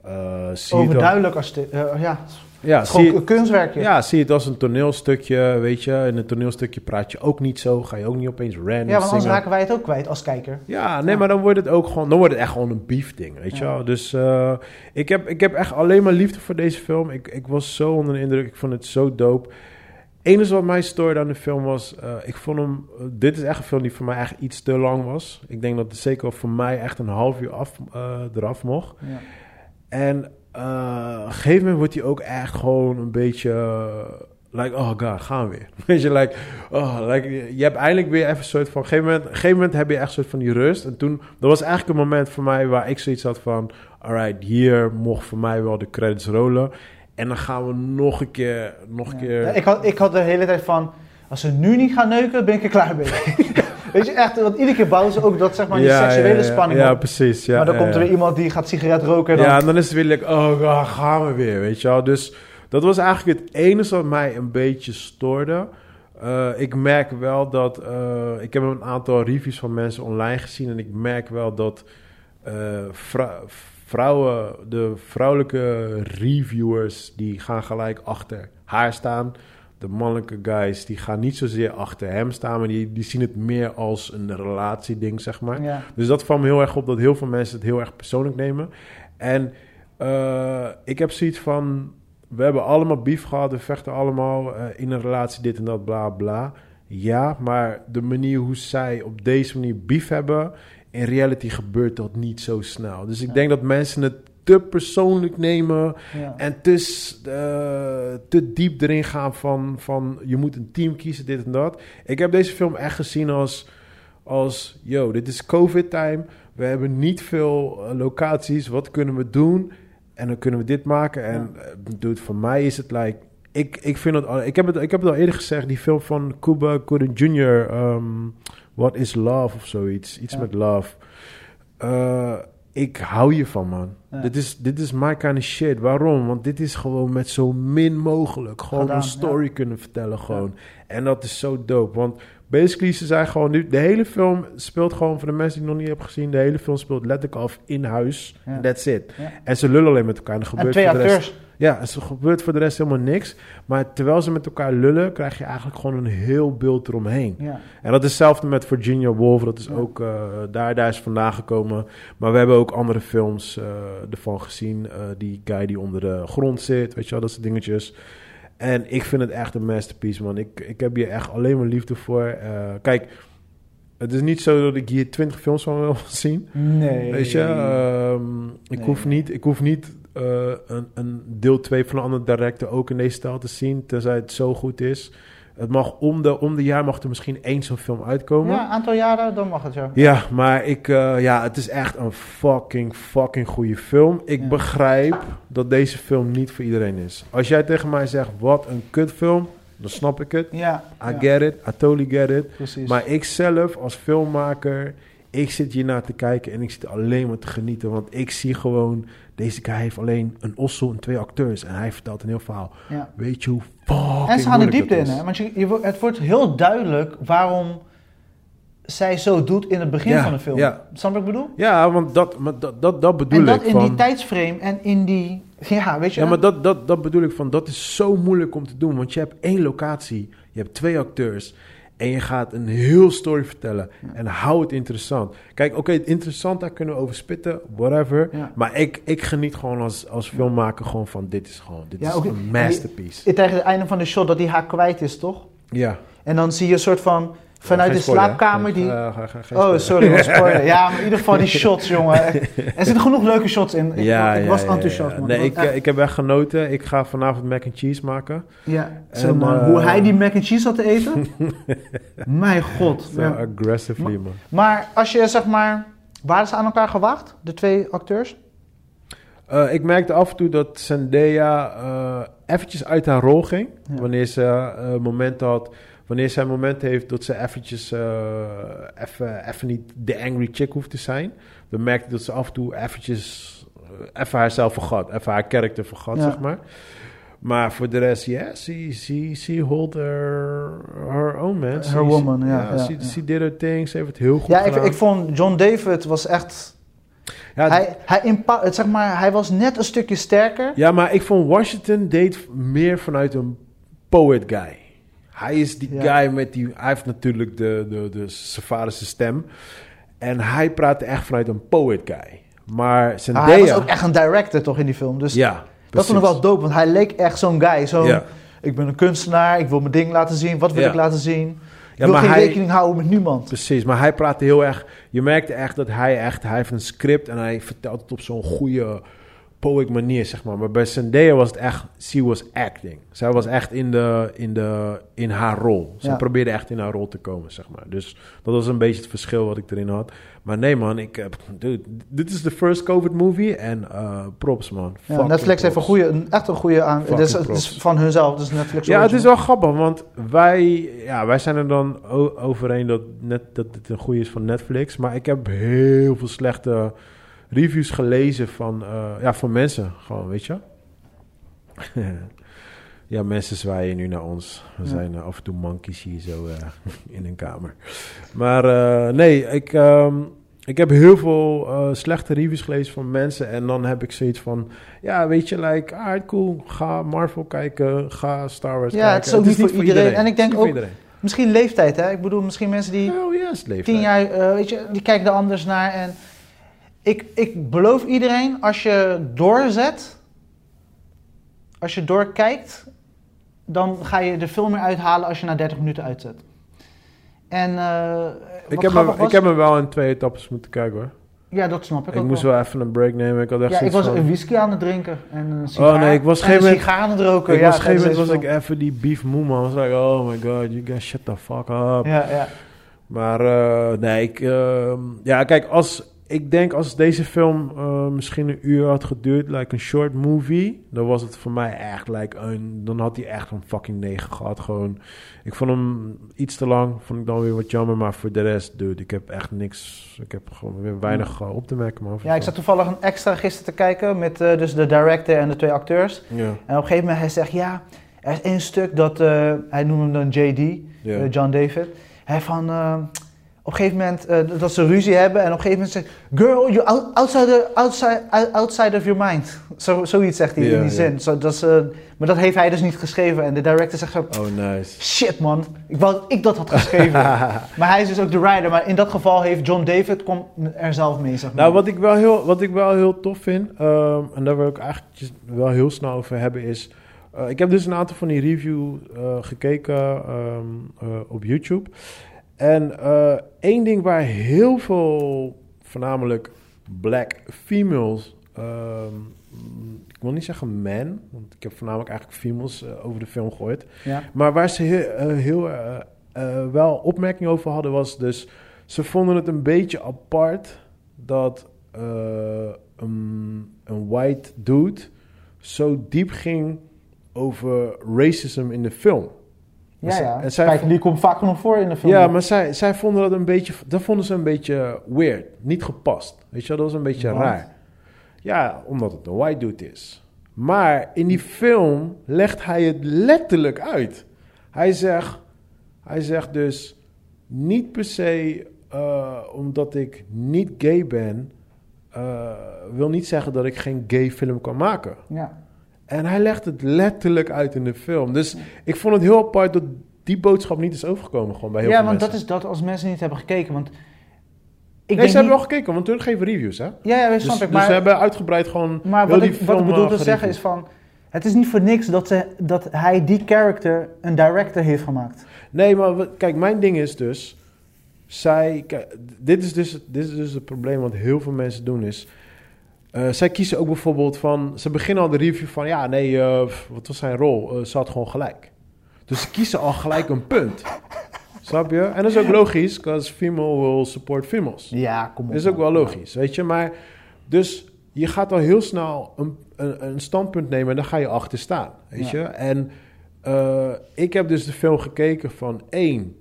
Speaker 2: Uh,
Speaker 1: Overduidelijk, als ja,
Speaker 2: ja,
Speaker 1: zie je, een kunstwerkje.
Speaker 2: Ja, zie het als een toneelstukje, weet je. In een toneelstukje praat je ook niet zo. Ga je ook niet opeens random
Speaker 1: Ja, want anders
Speaker 2: zingen.
Speaker 1: raken wij het ook kwijt als kijker.
Speaker 2: Ja, nee, maar dan wordt het ook gewoon... Dan wordt het echt gewoon een beef ding, weet je wel. Dus uh, ik, heb, ik heb echt alleen maar liefde voor deze film. Ik, ik was zo onder de indruk. Ik vond het zo dope. enige wat mij stoorde aan de film was... Uh, ik vond hem... Uh, dit is echt een film die voor mij echt iets te lang was. Ik denk dat het zeker voor mij echt een half uur af, eraf mocht. Ja. En uh, op een gegeven moment wordt hij ook echt gewoon een beetje... Uh, like, oh god, gaan we weer. *laughs* Weet je, like, oh, like, je hebt eindelijk weer even een soort van... Op een gegeven moment, gegeven moment heb je echt een soort van die rust. En toen, dat was eigenlijk een moment voor mij waar ik zoiets had van... Alright, hier mocht voor mij wel de credits rollen. En dan gaan we nog een keer... Nog een
Speaker 1: ja.
Speaker 2: keer...
Speaker 1: Ik, had, ik had de hele tijd van... Als ze nu niet gaan neuken, ben ik er klaar mee. *laughs* Weet je, echt, want iedere keer bouwen ze ook dat, zeg maar, die
Speaker 2: Ja,
Speaker 1: seksuele spanning
Speaker 2: Ja,
Speaker 1: op.
Speaker 2: precies. Ja,
Speaker 1: maar dan komt er weer iemand die gaat sigaret roken. En dan,
Speaker 2: Ja, en dan is het weer like, oh gaan we weer, weet je wel. Dus dat was eigenlijk het enige wat mij een beetje stoorde. Uh, ik merk wel dat... Uh, ik heb een aantal reviews van mensen online gezien... en ik merk wel dat uh, vrou vrouwen, de vrouwelijke reviewers... die gaan gelijk achter haar staan... De mannelijke guys, die gaan niet zozeer achter hem staan... maar die, die zien het meer als een relatieding, zeg maar.
Speaker 1: Ja.
Speaker 2: Dus dat valt me heel erg op dat heel veel mensen het heel erg persoonlijk nemen. En uh, ik heb zoiets van... We hebben allemaal beef gehad, we vechten allemaal uh, in een relatie, dit en dat, bla bla. Ja, maar de manier hoe zij op deze manier beef hebben... in reality gebeurt dat niet zo snel. Dus ik
Speaker 1: Ja.
Speaker 2: denk dat mensen het te persoonlijk nemen...
Speaker 1: ja.
Speaker 2: En te, eh, te diep erin gaan van, van je moet een team kiezen, dit en dat. Ik heb deze film echt gezien als, als yo, dit is COVID-time. We hebben niet veel eh, locaties. Wat kunnen we doen? En dan kunnen we dit maken. En ja. dude, voor mij is het like... Ik, ik, vind het, al- ik, heb het, ik heb het al eerder gezegd, die film van Cuba Gooding Jr., um, What is Love of zoiets. Iets
Speaker 1: Ja.
Speaker 2: met love. Eh, ik hou hiervan, man.
Speaker 1: Ja.
Speaker 2: Dit, is, dit is my kind of shit. Waarom? Want dit is gewoon met zo min mogelijk gewoon
Speaker 1: Gedaan,
Speaker 2: een story kunnen vertellen gewoon. En dat is zo dope. Want basically, ze zijn gewoon nu... De hele film speelt gewoon, voor de mensen die het nog niet hebben gezien... De hele film speelt letterlijk af in huis. That's it. En ze lullen alleen met elkaar. En er
Speaker 1: En
Speaker 2: gebeurt
Speaker 1: twee acteurs.
Speaker 2: Ja, er gebeurt voor de rest helemaal niks. Maar terwijl ze met elkaar lullen, krijg je eigenlijk gewoon een heel beeld eromheen.
Speaker 1: Ja.
Speaker 2: En dat is hetzelfde met Virginia Woolf. Dat is
Speaker 1: Ja.
Speaker 2: ook uh, daar, daar is vandaan gekomen. Maar we hebben ook andere films uh, ervan gezien. Uh, die guy die onder de grond zit, weet je wel, dat soort dingetjes. En ik vind het echt een masterpiece, man. Ik, ik heb hier echt alleen maar liefde voor. Kijk, het is niet zo dat ik hier twintig films van wil *laughs* zien.
Speaker 1: Nee.
Speaker 2: Weet je, um, ik,
Speaker 1: Nee.
Speaker 2: hoef niet, ik hoef niet uh, een, een deel 2 van een andere director ook in deze stijl te zien, tenzij het zo goed is. Het mag om de, om de jaar mag er misschien één zo'n film uitkomen.
Speaker 1: Ja, een aantal jaren, dan mag het zo.
Speaker 2: Ja, maar ik, uh, ja, het is echt een fucking, fucking goede film. Ik
Speaker 1: Ja.
Speaker 2: begrijp dat deze film niet voor iedereen is. Als jij tegen mij zegt, wat een kutfilm, dan snap ik het.
Speaker 1: Ja,
Speaker 2: I
Speaker 1: ja,
Speaker 2: get it, I totally get it.
Speaker 1: precies.
Speaker 2: Maar ik zelf als filmmaker, ik zit hier naar te kijken en ik zit alleen maar te genieten. Want ik zie gewoon, deze guy heeft alleen een ossel en twee acteurs. En hij vertelt een heel verhaal.
Speaker 1: ja.
Speaker 2: Weet je hoe fucking
Speaker 1: En ze gaan er
Speaker 2: moeilijk
Speaker 1: diepte in, hè? Want je, het wordt heel duidelijk waarom zij zo doet in het begin
Speaker 2: Ja,
Speaker 1: van de film.
Speaker 2: ja.
Speaker 1: Snap wat ik bedoel?
Speaker 2: Ja, want dat, maar dat, dat, dat bedoel
Speaker 1: En dat
Speaker 2: ik
Speaker 1: in
Speaker 2: van...
Speaker 1: die tijdsframe en in die... Ja, weet je?
Speaker 2: Ja, maar dat, dat, dat bedoel ik van, dat is zo moeilijk om te doen. Want je hebt één locatie, je hebt twee acteurs... en je gaat een heel story vertellen. En hou het interessant. Kijk, oké, interessant, daar kunnen we over spitten, whatever.
Speaker 1: Ja.
Speaker 2: Maar ik, ik geniet gewoon als, als filmmaker gewoon van... dit is gewoon, dit
Speaker 1: Ja,
Speaker 2: is een masterpiece.
Speaker 1: Tegen het einde van de shot dat hij haar kwijt is, toch?
Speaker 2: Ja.
Speaker 1: En dan zie je een soort van... Vanuit de
Speaker 2: spoiler,
Speaker 1: slaapkamer die...
Speaker 2: Ga- geen
Speaker 1: Oh, sorry, was spoiler. Ja, maar in ieder geval die *laughs* shots, jongen. Er zitten genoeg leuke shots in. Ik,
Speaker 2: Ja,
Speaker 1: ik
Speaker 2: ja,
Speaker 1: was
Speaker 2: ja,
Speaker 1: enthousiast, man.
Speaker 2: Nee, ik,
Speaker 1: echt-
Speaker 2: ik heb echt genoten. Ik ga vanavond mac and cheese maken.
Speaker 1: Ja,
Speaker 2: En,
Speaker 1: zo, man.
Speaker 2: eh,
Speaker 1: Hoe hij die mac and cheese had te eten? *laughs* Mijn god. Ja.
Speaker 2: aggressively, man.
Speaker 1: Maar als je, zeg maar... Waren ze aan elkaar gewacht, de twee acteurs?
Speaker 2: Eh, ik merkte af en toe dat Zendaya eh eventjes uit haar rol ging. Wanneer ze eh momenten had... Wanneer zij momenten heeft dat ze eventjes... eh, even, even niet de angry chick hoeft te zijn. Dan merkte ik dat ze af en toe eventjes... eh, even haarzelf vergat. Even haar karakter vergat,
Speaker 1: Ja.
Speaker 2: zeg maar. Maar voor de rest, ja, she, she, she hold her, her own, man. She-
Speaker 1: woman,
Speaker 2: she-
Speaker 1: ja,
Speaker 2: she, she did her thing. Ze heeft het heel goed
Speaker 1: Ja, ik,
Speaker 2: gedaan.
Speaker 1: ik vond John David was echt...
Speaker 2: ja,
Speaker 1: hij, hij, zeg maar, hij was net een stukje sterker.
Speaker 2: Ja, maar ik vond Washington deed meer vanuit een poet guy. Hij is die
Speaker 1: Ja.
Speaker 2: guy met die... Hij heeft natuurlijk de, de, de Savarische stem. En hij praatte echt vanuit een poet guy. Maar Zendaya...
Speaker 1: hij was ook echt een director toch in die film. Dus
Speaker 2: Ja,
Speaker 1: dat vond ik wel dope, want hij leek echt zo'n guy. Zo'n,
Speaker 2: Ja.
Speaker 1: ik ben een kunstenaar, ik wil mijn ding laten zien. Wat wil
Speaker 2: Ja.
Speaker 1: ik laten zien? Ik
Speaker 2: Ja,
Speaker 1: wil
Speaker 2: maar
Speaker 1: geen
Speaker 2: hij-
Speaker 1: rekening houden met niemand.
Speaker 2: Precies, maar hij praatte heel erg... Je merkte echt dat hij echt... Hij heeft een script en hij vertelt het op zo'n goede poet manier, zeg maar. Maar bij Zendaya was het echt... She was acting. Zij was echt in, de, in, de, in haar rol. Ze
Speaker 1: Ja.
Speaker 2: probeerde echt in haar rol te komen, zeg maar. Dus dat was een beetje het verschil wat ik erin had. Maar nee, man. Ik, heb- dude, dit is de first COVID movie. En eh, props, man.
Speaker 1: Ja, Netflix heeft een goede, een, echt een goede aan. Het is, het van hunzelf, dus Netflix.
Speaker 2: Ja, het is wel grappig, want wij, ja, wij zijn er dan overeen dat, net, dat het een goede is van Netflix. Maar ik heb heel veel slechte reviews gelezen van, eh, ja, van mensen. Gewoon, weet je? *laughs* ja, mensen zwaaien nu naar ons. We
Speaker 1: Ja.
Speaker 2: zijn eh, af en toe monkeys hier zo eh, *laughs* in een kamer. Maar nee, ik, ehm, ik heb heel veel slechte reviews gelezen van mensen. En dan heb ik zoiets van... Ja, weet je, like, alright, cool. Ga Marvel kijken, ga Star Wars
Speaker 1: Ja,
Speaker 2: kijken.
Speaker 1: het is ook niet voor iedereen. En ik denk ook-
Speaker 2: iedereen.
Speaker 1: Misschien leeftijd, hè? Ik bedoel, misschien mensen die
Speaker 2: Oh, yes,
Speaker 1: tien jaar, weet je, die kijken er anders naar. En ik, ik beloof iedereen, als je doorzet, als je doorkijkt, dan ga je er veel meer uithalen als je na 30 minuten uitzet. En eh,
Speaker 2: Ik heb,
Speaker 1: was-
Speaker 2: ik heb hem wel in twee etappes moeten kijken, hoor.
Speaker 1: Ja, dat snap ik,
Speaker 2: Ik,
Speaker 1: ook
Speaker 2: moest
Speaker 1: wel.
Speaker 2: wel even een break nemen. Ik had echt
Speaker 1: Ja, ik was
Speaker 2: van-
Speaker 1: een whisky aan het drinken en een sigaar,
Speaker 2: nee, ik was
Speaker 1: en
Speaker 2: geen
Speaker 1: een
Speaker 2: moment-
Speaker 1: aan het roken.
Speaker 2: Ik
Speaker 1: ja,
Speaker 2: was op een gegeven moment was ik even die beef moe, man. Was like, oh my god, you guys shut the fuck up.
Speaker 1: Ja, ja.
Speaker 2: Maar eh, nee, ik... ehm, ja, kijk, als... Ik denk als deze film eh, misschien een uur had geduurd, like een short movie, dan was het voor mij echt like een, dan had hij echt een fucking 9 gehad. Gewoon, ik vond hem iets te lang, vond ik dan weer wat jammer, maar voor de rest, dude, ik heb echt niks, ik heb gewoon weer weinig eh, op te merken, man.
Speaker 1: Ja, ik zat toevallig een extra gisteren te kijken met eh, dus de director en de twee acteurs.
Speaker 2: Ja,
Speaker 1: En op een gegeven moment hij zegt, ja, er is één stuk dat, hij noemde hem dan JD,
Speaker 2: ja.
Speaker 1: John David. Hij van, op een gegeven moment eh, dat ze ruzie hebben en op een gegeven moment zegt, girl, out- outside, outside, outside of your mind. Zo, zoiets zegt hij in die zin. Zo, dat eh, maar dat heeft hij dus niet geschreven. En de director zegt zo,
Speaker 2: Oh, nice.
Speaker 1: shit man, ik wou dat ik dat had geschreven. *laughs* maar hij is dus ook de writer, maar in dat geval heeft John David, komt er zelf mee, zeg maar.
Speaker 2: Nou, wat ik wel heel, wat ik wel heel tof vind, ehm, en daar wil ik eigenlijk wel heel snel over hebben, is. eh, ik heb dus een aantal van die review eh, gekeken ehm, eh, op YouTube. En eh, één ding waar heel veel, voornamelijk black females, ehm, ik wil niet zeggen men, want ik heb voornamelijk eigenlijk females eh, over de film gehoord.
Speaker 1: ja.
Speaker 2: Maar waar ze heel, eh, heel eh, wel opmerking over hadden, was dus... Ze vonden het een beetje apart dat een, een white dude zo diep ging over racism in de film.
Speaker 1: Ja, ja.
Speaker 2: En zij-
Speaker 1: Kijk, die komt vaak genoeg voor in de film.
Speaker 2: Ja, maar zij, zij vonden dat een beetje... Dat vonden ze een beetje weird. Niet gepast. Weet je wel, dat was een beetje raar. Ja, omdat het een white dude is. Maar in die film legt hij het letterlijk uit. Hij zegt, hij zegt dus niet per se eh, omdat ik niet gay ben, eh, wil niet zeggen dat ik geen gay film kan maken.
Speaker 1: Ja.
Speaker 2: En hij legt het letterlijk uit in de film. Dus ik vond het heel apart dat die boodschap niet is overgekomen gewoon bij heel
Speaker 1: ja,
Speaker 2: veel
Speaker 1: want
Speaker 2: mensen.
Speaker 1: dat is dat als mensen niet hebben gekeken. Want ik
Speaker 2: nee,
Speaker 1: denk
Speaker 2: ze hebben
Speaker 1: niet-
Speaker 2: wel gekeken, want hun geven reviews, hè?
Speaker 1: Ja, ja,
Speaker 2: Dus,
Speaker 1: snap ik.
Speaker 2: dus
Speaker 1: Maar,
Speaker 2: ze hebben uitgebreid gewoon
Speaker 1: maar wat, ik, wat ik bedoel
Speaker 2: eh,
Speaker 1: te zeggen is van... Het is niet voor niks dat, ze, dat hij die character een director heeft gemaakt.
Speaker 2: Nee, maar kijk, mijn ding is dus... Zij, kijk, dit, is dus, dit is dus het probleem wat heel veel mensen doen is... eh, zij kiezen ook bijvoorbeeld van... Ze beginnen al de review van... Ja, nee, eh, wat was zijn rol? Eh, ze had gewoon gelijk. Dus ze kiezen al gelijk een punt. Snap je? En dat is ook logisch, because female will support females.
Speaker 1: Ja, kom op.
Speaker 2: Dat is ook wel logisch, weet je. Maar dus je gaat al heel snel een, een, een standpunt nemen en dan ga je achter staan. Weet
Speaker 1: Ja.
Speaker 2: je? En ik heb dus de film gekeken van één.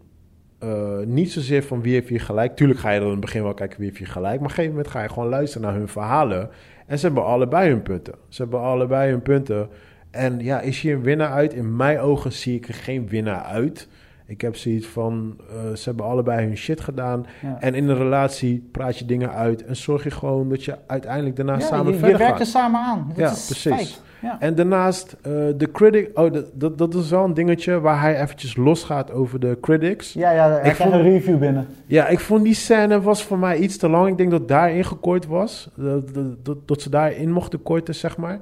Speaker 2: Eh, niet zozeer van wie heeft hier gelijk. Tuurlijk ga je dan in het begin wel kijken wie heeft hier gelijk. Maar op een gegeven moment ga je gewoon luisteren naar hun verhalen. En ze hebben allebei hun punten. Ze hebben allebei hun punten. En ja, is hier een winnaar uit? In mijn ogen zie ik er geen winnaar uit. Ik heb zoiets van, eh, ze hebben allebei hun shit gedaan.
Speaker 1: Ja.
Speaker 2: En in een relatie praat je dingen uit. En zorg je gewoon dat je uiteindelijk daarna
Speaker 1: Ja,
Speaker 2: samen
Speaker 1: je, je
Speaker 2: verder
Speaker 1: werkt
Speaker 2: gaat.
Speaker 1: er samen aan. Dat
Speaker 2: Ja,
Speaker 1: is
Speaker 2: precies.
Speaker 1: feit. Ja.
Speaker 2: En daarnaast, eh, de critic... Oh, dat, dat, dat is wel een dingetje waar hij eventjes losgaat over de critics.
Speaker 1: Ja, ja, hij krijgt
Speaker 2: vond-
Speaker 1: een review binnen.
Speaker 2: Ja, ik vond die scène was voor mij iets te lang. Ik denk dat daarin gekort was. Dat, dat, dat, dat ze daarin mochten korten, zeg maar.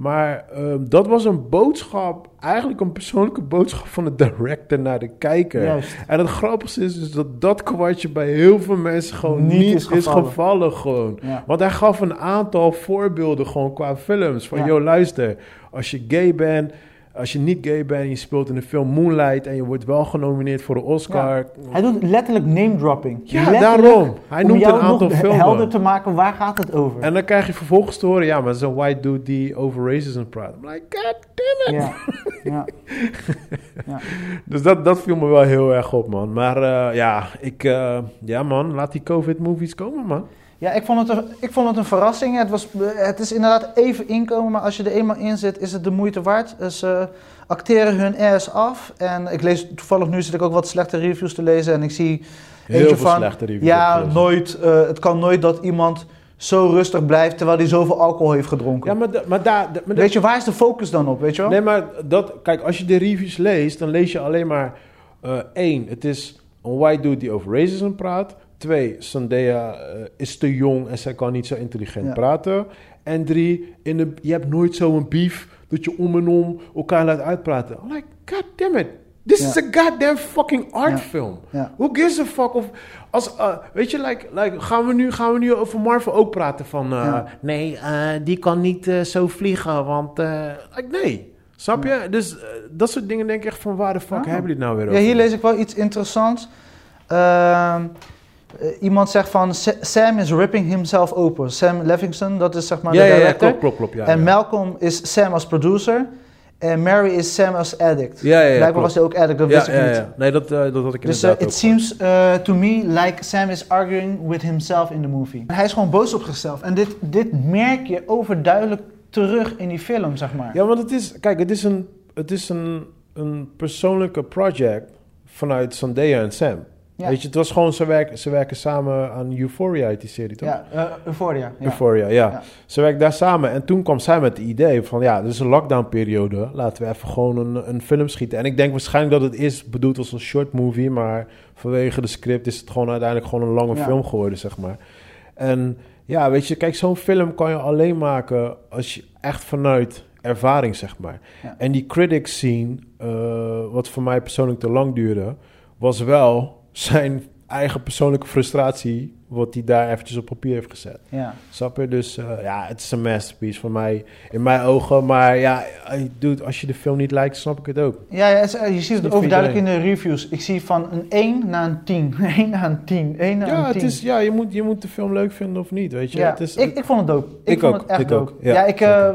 Speaker 2: Maar ehm, dat was een boodschap, eigenlijk een persoonlijke boodschap van de director naar de kijker.
Speaker 1: Juist.
Speaker 2: En het grappigste is dus dat dat kwartje bij heel veel mensen gewoon
Speaker 1: Niet
Speaker 2: niet,
Speaker 1: is
Speaker 2: is,
Speaker 1: gevallen.
Speaker 2: gewoon.
Speaker 1: Ja.
Speaker 2: Want hij gaf een aantal voorbeelden gewoon qua films. Van,
Speaker 1: Ja.
Speaker 2: joh, luister, als je gay bent, als je niet gay bent, je speelt in de film Moonlight en je wordt wel genomineerd voor de Oscar.
Speaker 1: Hij doet letterlijk name dropping.
Speaker 2: Ja,
Speaker 1: Letterlijk,
Speaker 2: daarom. Hij noemt een aantal
Speaker 1: nog
Speaker 2: filmen.
Speaker 1: helder te maken, waar gaat het over?
Speaker 2: En dan krijg je vervolgens te horen, ja, maar het is een white dude die over racism praat. I'm like, god damn it. *laughs*
Speaker 1: ja. ja.
Speaker 2: Dus dat, dat viel me wel heel erg op, man. Maar eh, ja, ik, eh, ja, man, laat die COVID-movies komen, man.
Speaker 1: Ja, ik vond, het een, ik vond het een verrassing. Het, was, het is inderdaad even inkomen, maar als je er eenmaal in zit, is het de moeite waard. Eh, Ze acteren hun ass af. En ik lees toevallig nu zit ik ook wat slechte reviews te lezen. En ik zie
Speaker 2: Heel
Speaker 1: eentje
Speaker 2: veel
Speaker 1: van.
Speaker 2: slechte reviews.
Speaker 1: Ja, nooit. eh, het kan nooit dat iemand zo rustig blijft terwijl hij zoveel alcohol heeft gedronken.
Speaker 2: Ja, maar, da- maar daar... da-
Speaker 1: Weet je, waar is de focus dan op? Weet je wel?
Speaker 2: Nee, maar dat, kijk, als je de reviews leest, dan lees je alleen maar eh, één, het is een white dude die over racism praat. Twee, Zendaya eh, is te jong en zij kan niet zo intelligent
Speaker 1: Ja.
Speaker 2: praten. En drie, in de, je hebt nooit zo'n beef dat je om en om elkaar laat uitpraten. I'm like, god damn it. This
Speaker 1: Ja.
Speaker 2: is a goddamn fucking art
Speaker 1: Ja.
Speaker 2: film.
Speaker 1: Ja.
Speaker 2: Who gives a fuck of... Als, eh, weet je, like, like, gaan, we nu, gaan we nu over Marvel ook praten van... eh,
Speaker 1: Ja.
Speaker 2: Nee, die kan niet zo vliegen, want... like, nee, snap je? Dus dat soort dingen denk ik echt van... Waar de fuck
Speaker 1: Ah.
Speaker 2: hebben die het nou weer
Speaker 1: Ja,
Speaker 2: over?
Speaker 1: hier lees ik wel iets interessants. Ehm, eh, iemand zegt van Sa- Sam is ripping himself open. Sam Levinson, dat is zeg maar
Speaker 2: ja,
Speaker 1: de
Speaker 2: ja, ja,
Speaker 1: director.
Speaker 2: klopt, klopt, klopt. Ja,
Speaker 1: en
Speaker 2: ja.
Speaker 1: Malcolm is Sam als producer. En Mary is Sam als addict.
Speaker 2: Ja, ja, ja,
Speaker 1: Blijkbaar was hij ook addict, dat
Speaker 2: ja,
Speaker 1: wist ik
Speaker 2: ja,
Speaker 1: niet.
Speaker 2: ja. Nee, dat, eh, dat had ik
Speaker 1: Dus uh,
Speaker 2: inderdaad
Speaker 1: it
Speaker 2: ook.
Speaker 1: seems uh, to me like Sam is arguing with himself in the movie. Hij is gewoon boos op zichzelf. En dit, dit merk je overduidelijk terug in die film, zeg maar.
Speaker 2: Ja, want het is... Kijk, het is een, het is een, een persoonlijke project vanuit Zendaya en Sam.
Speaker 1: Ja.
Speaker 2: Weet je, het was gewoon... Ze werken, ze werken samen aan Euphoria uit die serie, toch?
Speaker 1: Ja, uh, Euphoria. Ja.
Speaker 2: Euphoria, ja.
Speaker 1: Ja.
Speaker 2: Ze werken daar samen. En toen kwam zij met het idee van... Ja, dit is een lockdown-periode. Laten we even gewoon een, een film schieten. En ik denk waarschijnlijk dat het is bedoeld als een short movie... maar vanwege de script is het gewoon uiteindelijk gewoon een lange film geworden, zeg maar. En ja, weet je, kijk, zo'n film kan je alleen maken... als je echt vanuit ervaring, zeg maar. En die critics scene, eh, wat voor mij persoonlijk te lang duurde... was wel zijn eigen persoonlijke frustratie... wat hij daar eventjes op papier heeft gezet.
Speaker 1: Ja.
Speaker 2: Snap je? Dus eh, ja, het is een masterpiece voor mij, in mijn ogen. Maar ja, eh, dude, als je de film niet lijkt, snap ik het ook.
Speaker 1: Ja, is- je ziet het overduidelijk in de reviews. Ik zie van een 1 naar een 10. 1 *laughs* naar een 10. 1 naar
Speaker 2: Ja,
Speaker 1: een 10.
Speaker 2: het is, ja je, moet, je moet de film leuk vinden of niet, weet je.
Speaker 1: Ja,
Speaker 2: het is,
Speaker 1: ik, ik vond het dope. Ik,
Speaker 2: Ik
Speaker 1: vond
Speaker 2: ook,
Speaker 1: het echt
Speaker 2: ik
Speaker 1: dope.
Speaker 2: ook,
Speaker 1: Ja,
Speaker 2: ja,
Speaker 1: ik... eh, eh,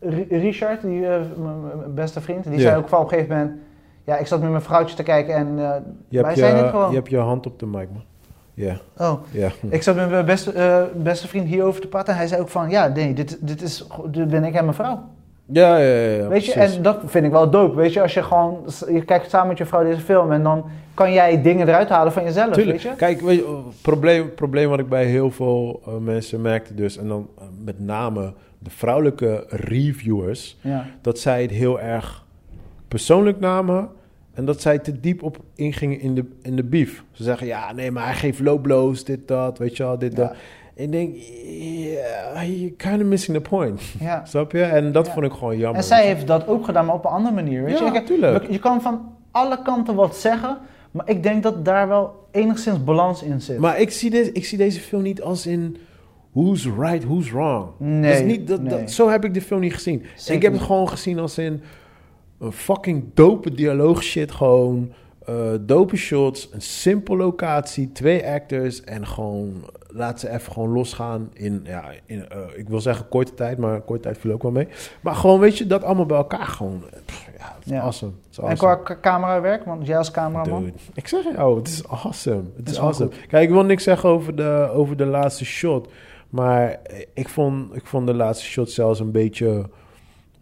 Speaker 1: Ri- Richard, die, eh, m- m- beste vriend, die zei ook van op een gegeven moment... Ja, ik zat met mijn vrouwtje te kijken en eh,
Speaker 2: je,
Speaker 1: wij zijn het gewoon.
Speaker 2: je hebt je hand op de mic, man. Ja,
Speaker 1: Oh,
Speaker 2: ja.
Speaker 1: ik zat met mijn beste, eh, beste vriend hierover te praten en hij zei ook van... Ja, nee, dit, dit, is, dit ben ik en mijn vrouw.
Speaker 2: Ja, ja, ja. ja,
Speaker 1: weet je,
Speaker 2: precies.
Speaker 1: en dat vind ik wel dope. Weet je, als je gewoon... Je kijkt samen met je vrouw deze film en dan kan jij dingen eruit halen van jezelf,
Speaker 2: Tuurlijk.
Speaker 1: weet je?
Speaker 2: Kijk, weet je, probleem, probleem wat ik bij heel veel eh, mensen merkte dus... en dan met name de vrouwelijke reviewers...
Speaker 1: Ja.
Speaker 2: dat zij het heel erg persoonlijk namen en dat zij te diep op ingingen in de, in de beef. Ze zeggen, ja, nee, maar hij geeft low blows, dit, dat, weet je wel, dit,
Speaker 1: Ja.
Speaker 2: dat. Ik denk, yeah, you're kind of missing the point.
Speaker 1: ja. *laughs*
Speaker 2: Snap je? En dat
Speaker 1: Ja.
Speaker 2: vond ik gewoon jammer.
Speaker 1: En zij heeft dat ook gedaan, maar op een andere manier. Weet
Speaker 2: Ja,
Speaker 1: je?
Speaker 2: Tuurlijk.
Speaker 1: Je kan van alle kanten wat zeggen, maar ik denk dat daar wel enigszins balans in zit.
Speaker 2: Maar ik zie, deze, ik zie deze film niet als in who's right, who's wrong.
Speaker 1: nee,
Speaker 2: dat is niet, dat,
Speaker 1: nee.
Speaker 2: dat, zo heb ik de film niet gezien.
Speaker 1: Zeker
Speaker 2: ik heb het gewoon gezien als in fucking dope dialoog shit. Gewoon eh dope shots, een simpele locatie, twee actors en gewoon laat ze even gewoon losgaan in, ja, in eh, ik wil zeggen korte tijd, maar korte tijd viel ook wel mee. Maar gewoon, weet je, dat allemaal bij elkaar gewoon, pff, ja, het is
Speaker 1: Ja.
Speaker 2: awesome. Het is
Speaker 1: En qua camerawerk, want jij als cameraman...
Speaker 2: Dude, ik zeg jou, het is awesome. Het
Speaker 1: is
Speaker 2: awesome. Kijk, ik wil niks zeggen over de, over de laatste shot. Maar ik vond, ik vond de laatste shot zelfs een beetje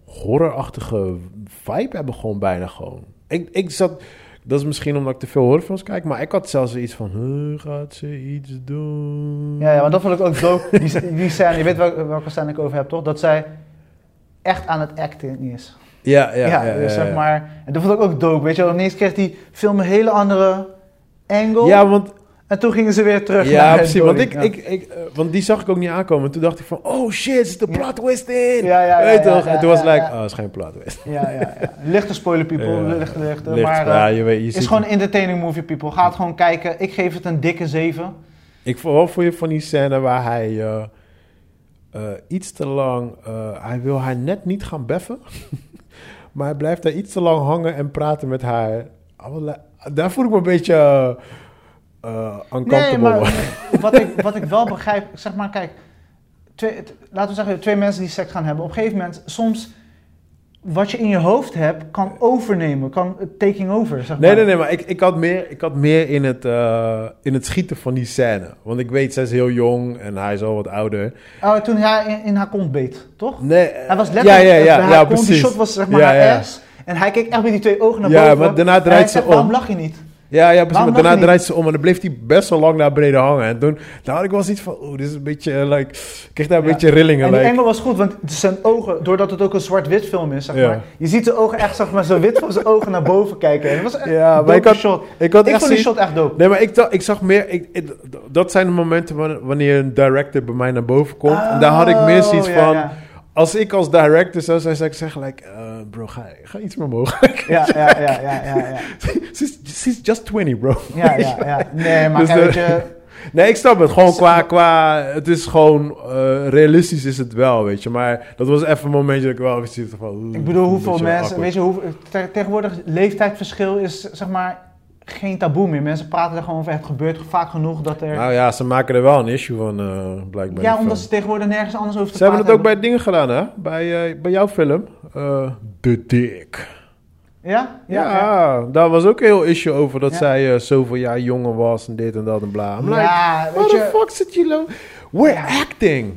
Speaker 2: horrorachtige vibe hebben gewoon bijna gewoon. Ik, ik zat... Dat is misschien omdat ik te veel horrorfilms kijk, maar ik had zelfs iets van... "Huh, gaat ze iets doen?
Speaker 1: Ja, ja, maar dat vond ik ook dope. Die, *laughs* die scène, je weet wel, welke scène ik over heb, toch? Dat zij echt aan het acten is.
Speaker 2: Ja, ja,
Speaker 1: Ja,
Speaker 2: ja.
Speaker 1: dus
Speaker 2: ja,
Speaker 1: zeg maar... En dat vond ik ook dope, weet je wel. Ineens kreeg die film een hele andere angle.
Speaker 2: Ja, want
Speaker 1: En toen gingen ze weer terug
Speaker 2: Ja,
Speaker 1: naar
Speaker 2: precies. Want, ik,
Speaker 1: Ja.
Speaker 2: ik, ik, eh, want die zag ik ook niet aankomen. Toen dacht ik van, oh shit, zit de plot twist in.
Speaker 1: Ja, ja, ja,
Speaker 2: Weet toch? en toen was het like, oh, het is geen plot twist.
Speaker 1: Ja, ja, ja. Lichte spoiler, *laughs* people. Lichte, lichte.
Speaker 2: Licht,
Speaker 1: maar
Speaker 2: ja,
Speaker 1: eh,
Speaker 2: je weet, je
Speaker 1: het
Speaker 2: ziet
Speaker 1: is gewoon entertaining movie, people. Ga het gewoon kijken. Ik geef het een dikke 7.
Speaker 2: Ik wel voor je van die scène waar hij eh, iets te lang... hij wil haar net niet gaan beffen. *laughs* maar hij blijft daar iets te lang hangen en praten met haar. Daar voel ik me een beetje... eh eh, uncomfortable.
Speaker 1: Nee, maar *laughs* wat ik, wat ik wel begrijp, zeg maar, kijk, twee, laten we zeggen, twee mensen die seks gaan hebben. Op een gegeven moment, soms, wat je in je hoofd hebt, kan overnemen, kan eh, taking over, zeg
Speaker 2: Nee,
Speaker 1: maar.
Speaker 2: nee, nee, maar ik, ik, had meer, ik had meer in het, eh, in het schieten van die scène. Want ik weet, zij is heel jong en hij is al wat ouder.
Speaker 1: Oh, toen hij in, in haar kont beet, toch?
Speaker 2: Nee,
Speaker 1: Hij was
Speaker 2: ja,
Speaker 1: letterlijk
Speaker 2: ja, ja,
Speaker 1: haar
Speaker 2: ja,
Speaker 1: kont, die
Speaker 2: precies.
Speaker 1: shot was zeg maar
Speaker 2: Ja,
Speaker 1: haar
Speaker 2: ja.
Speaker 1: ass. En hij keek echt met die twee ogen naar
Speaker 2: Ja,
Speaker 1: boven.
Speaker 2: maar daarna draait ze om.
Speaker 1: Waarom lach je niet?
Speaker 2: Ja, ja, precies. Maar daarna draait ze om en dan bleef hij best wel lang naar beneden hangen. En toen daar had ik wel zoiets van, oeh, dit is een beetje, eh, like... Ik kreeg daar een
Speaker 1: Ja.
Speaker 2: beetje rillingen.
Speaker 1: En die
Speaker 2: like.
Speaker 1: engel was goed, want zijn ogen, doordat het ook een zwart-wit film is, zeg
Speaker 2: Ja.
Speaker 1: maar. Je ziet zijn ogen echt, zeg maar, zo wit van zijn ogen naar boven kijken. En dat was echt
Speaker 2: Ja, maar ik had-
Speaker 1: shot.
Speaker 2: Ik had
Speaker 1: Ik
Speaker 2: echt
Speaker 1: vond die shot echt dope.
Speaker 2: Nee, maar ik, ik zag meer... Ik, ik- dat zijn de momenten wan- wanneer een director bij mij naar boven komt. en daar had ik meer zoiets
Speaker 1: Oh, ja,
Speaker 2: van... Als ik als director zou zijn, zou ik zeggen, like, eh, bro, ga, ga iets meer omhoog.
Speaker 1: ja, ja, ja, ja, ja, ja. *laughs*
Speaker 2: she's, just 20, bro.
Speaker 1: Ja, ja, ja. Nee, *laughs* maar
Speaker 2: Dus de-
Speaker 1: je...
Speaker 2: Nee, ik snap het. Gewoon qua, qua het is gewoon, eh, realistisch is het wel, weet je. Maar dat was even een momentje dat ik wel even zit van...
Speaker 1: Ik bedoel, hoeveel mensen...
Speaker 2: awkward.
Speaker 1: Weet je, hoe, te- tegenwoordig leeftijdsverschil is, zeg maar, geen taboe meer. Mensen praten er gewoon over. Het gebeurt vaak genoeg dat er...
Speaker 2: Nou ja, ze maken er wel een issue van, eh, blijkbaar.
Speaker 1: ja,
Speaker 2: de
Speaker 1: omdat ze tegenwoordig nergens anders over te
Speaker 2: Ze hebben het ook
Speaker 1: praten
Speaker 2: bij dingen gedaan, hè? Bij, eh, bij jouw film. The Dick.
Speaker 1: hebben. Ja?
Speaker 2: Ja,
Speaker 1: Ja, ja.
Speaker 2: daar was ook een heel issue over dat zij zoveel jaar jonger was en dit en dat en bla. I'm like,
Speaker 1: Ja,
Speaker 2: what
Speaker 1: weet
Speaker 2: the
Speaker 1: je...
Speaker 2: fuck zit je We're acting.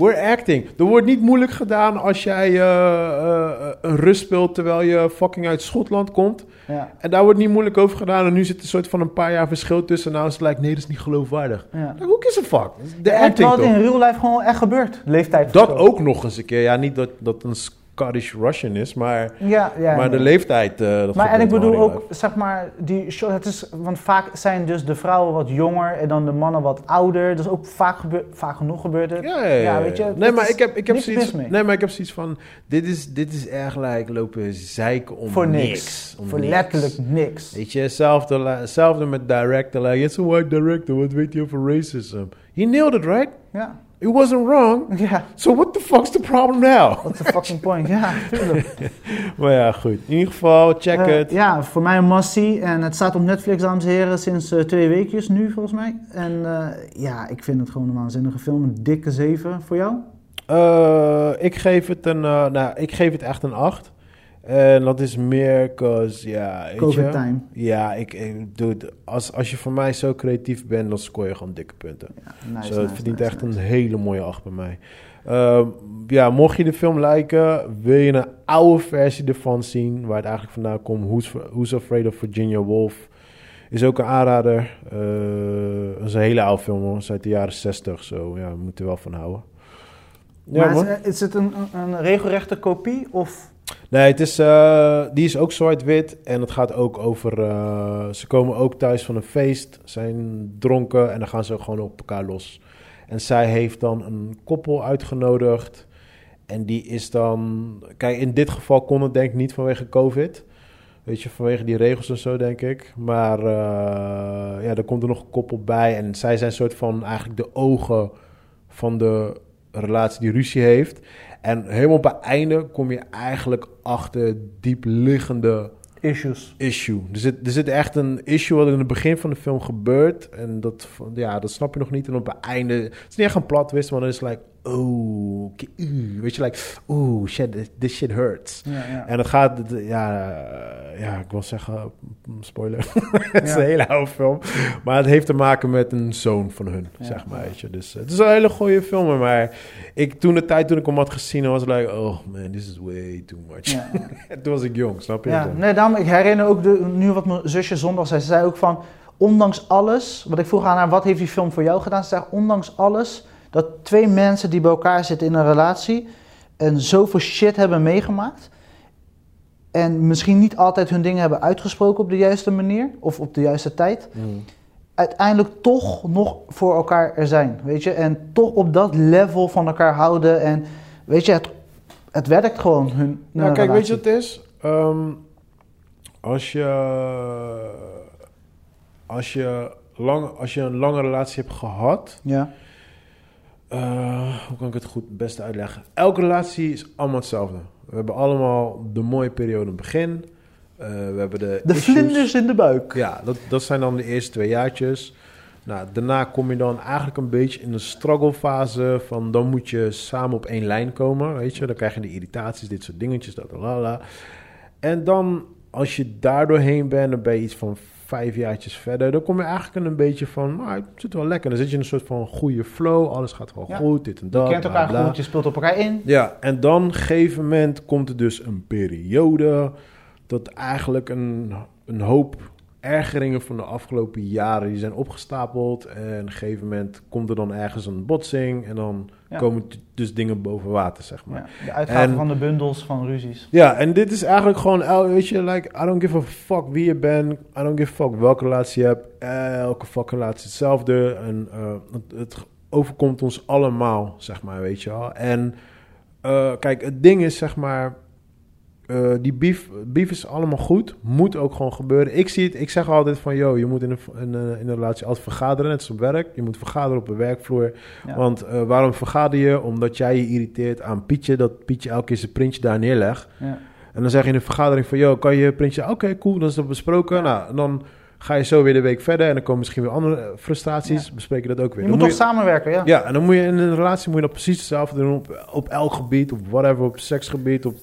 Speaker 2: We're acting. Er wordt niet moeilijk gedaan als jij eh, eh, een rust speelt terwijl je fucking uit Schotland komt.
Speaker 1: Ja,
Speaker 2: En daar wordt niet moeilijk over gedaan. En nu zit er een soort van een paar jaar verschil tussen. Nou is het like, nee, dat is niet geloofwaardig.
Speaker 1: ja.
Speaker 2: Like, who gives a fuck? De acting
Speaker 1: terwijl het in real life gewoon echt gebeurt. Leeftijd.
Speaker 2: Dat ook nog eens een keer. Ja, niet dat dat een Scottish Russian is, maar,
Speaker 1: Ja, ja.
Speaker 2: maar de leeftijd. dat
Speaker 1: Maar en ik bedoel ook, zeg maar, die shot, het is, want vaak zijn dus de vrouwen wat jonger en dan de mannen wat ouder. Dus ook vaak, gebeur, vaak genoeg gebeurt het.
Speaker 2: Ja, ja,
Speaker 1: weet je,
Speaker 2: Nee, maar
Speaker 1: is
Speaker 2: ik heb, ik heb zoiets. Nee, maar ik heb zoiets van. Dit is, dit is echt like lopen zeiken om
Speaker 1: Voor niks.
Speaker 2: niks. Om
Speaker 1: Voor
Speaker 2: niks.
Speaker 1: letterlijk niks.
Speaker 2: Weet je, hetzelfde, hetzelfde met director. Like, it's a white director. Wat weet je over racism? He nailed it, right?
Speaker 1: Ja,
Speaker 2: It wasn't wrong. *laughs*
Speaker 1: ja.
Speaker 2: So what the fuck's the problem now?
Speaker 1: What's the fucking point? Ja, tuurlijk. *laughs*
Speaker 2: Maar ja, goed. In ieder geval, check
Speaker 1: Eh,
Speaker 2: het.
Speaker 1: ja, voor mij een must-see. En het staat op Netflix, dames en heren, sinds eh, twee weekjes nu, volgens mij. En eh, ja, ik vind het gewoon een waanzinnige film. Een dikke 7 voor jou.
Speaker 2: Ik geef het een, nou, ik geef het echt een 8. En dat is meer, cause, ja, weet
Speaker 1: Covid
Speaker 2: je.
Speaker 1: time.
Speaker 2: Ja, ik, ik doe het. Als, als je voor mij zo creatief bent, dan scoor je gewoon dikke punten.
Speaker 1: Ja, nice,
Speaker 2: het verdient
Speaker 1: nice,
Speaker 2: echt een hele mooie 8 bij mij. Ehm, ja, mocht je de film liken, wil je een oude versie ervan zien, waar het eigenlijk vandaan komt, Who's, Who's Afraid of Virginia Woolf, is ook een aanrader. Eh, dat is een hele oude film, hoor. Het is uit de jaren 60, zo. Ja, we moeten er wel van houden. Ja,
Speaker 1: maar is, is het een, een regelrechte kopie? Of
Speaker 2: Nee, het is, eh, die is ook zwart-wit. En het gaat ook over. eh, ze komen ook thuis van een feest, zijn dronken en dan gaan ze gewoon op elkaar los. En zij heeft dan een koppel uitgenodigd. En die is dan. Kijk, in dit geval kon het denk ik niet vanwege COVID. Weet je, vanwege die regels en zo, denk ik. Maar eh, ja, er komt er nog een koppel bij. En zij zijn soort van eigenlijk de ogen van de relatie die ruzie heeft. En helemaal op het einde kom je eigenlijk achter diep liggende
Speaker 1: issues.
Speaker 2: issue. Er zit, er zit echt een issue wat in het begin van de film gebeurt. En dat, ja, dat snap je nog niet. En op het einde... Het is niet echt een plot twist, maar dan is het like... Oh, uh, weet je, like... Oh, shit, this- shit hurts.
Speaker 1: Ja, ja.
Speaker 2: En het gaat... Ja, eh, ja ik wil zeggen... mm, Spoiler. *laughs* het is een hele oude film. Maar het heeft te maken met een zoon van hun, zeg maar. Weet je. Dus eh, het is een hele goede film. Maar ik, toen de tijd toen ik hem had gezien... was ik like... Oh man, this is way too much. *laughs* Toen was ik jong, snap je?
Speaker 1: Ja,
Speaker 2: Zo.
Speaker 1: nee, daarom, ik herinner ook de, nu wat mijn zusje zondag zei. Ze zei ook van, ondanks alles, wat ik vroeg aan haar, wat heeft die film voor jou gedaan? Ze zei, ondanks alles, dat twee mensen die bij elkaar zitten in een relatie en zoveel shit hebben meegemaakt en misschien niet altijd hun dingen hebben uitgesproken op de juiste manier of op de juiste tijd,
Speaker 2: Mm.
Speaker 1: uiteindelijk toch nog voor elkaar er zijn, weet je? En toch op dat level van elkaar houden en, weet je, het, het werkt gewoon, hun
Speaker 2: Nou, kijk, weet je wat het is? Ehm, als je... Als je, lang, als je een lange relatie hebt gehad...
Speaker 1: Ja,
Speaker 2: eh, hoe kan ik het goed het beste uitleggen? Elke relatie is allemaal hetzelfde. We hebben allemaal de mooie periode in het begin. Eh, we hebben de
Speaker 1: de
Speaker 2: issues.
Speaker 1: vlinders in de buik.
Speaker 2: Ja, dat, dat zijn dan de eerste twee jaartjes. Nou, daarna kom je dan eigenlijk een beetje in de struggle fase van dan moet je samen op één lijn komen, weet je. Dan krijg je de irritaties, dit soort dingetjes, dat, lala. En dan, als je daar doorheen bent, dan ben je iets van vijf jaartjes verder. Dan kom je eigenlijk in een beetje van, nou, het zit wel lekker. Dan zit je in een soort van goede flow, alles gaat wel
Speaker 1: Ja.
Speaker 2: goed, dit en
Speaker 1: Je
Speaker 2: dat.
Speaker 1: kent
Speaker 2: bla,
Speaker 1: elkaar
Speaker 2: bla.
Speaker 1: goed, je speelt op elkaar in.
Speaker 2: Ja, en dan op een gegeven moment komt er dus een periode dat eigenlijk een, een hoop ergeringen van de afgelopen jaren die zijn opgestapeld. En op een gegeven moment komt er dan ergens een botsing en dan
Speaker 1: Ja.
Speaker 2: komen dus dingen boven water, zeg maar.
Speaker 1: Ja, de uitgave
Speaker 2: En-
Speaker 1: van de bundels van ruzies.
Speaker 2: Ja, en dit is eigenlijk gewoon, weet je, like, I don't give a fuck wie je bent. I don't give a fuck welke relatie je hebt. Elke fucking relatie hetzelfde. En eh, het, het overkomt ons allemaal, zeg maar, weet je wel. En eh, kijk, het ding is, zeg maar, eh, die beef, beef is allemaal goed. Moet ook gewoon gebeuren. Ik zie het, ik zeg altijd van, yo, je moet in een, in een, in een relatie altijd vergaderen, net op werk. Je moet vergaderen op de werkvloer.
Speaker 1: Ja.
Speaker 2: Want eh, waarom vergader je? Omdat jij je irriteert aan Pietje, dat Pietje elke keer zijn printje daar neerlegt.
Speaker 1: Ja.
Speaker 2: En dan zeg je in de vergadering van, yo, kan je je printje... Oké, cool, dat is dat besproken. Nou, dan ga je zo weer de week verder en dan komen misschien weer andere eh, frustraties. Bespreek je dat ook weer.
Speaker 1: Je
Speaker 2: Dan
Speaker 1: moet toch samenwerken, ja.
Speaker 2: ja, en dan moet je in een relatie moet je dat precies hetzelfde doen op, op elk gebied, op whatever, op seksgebied, op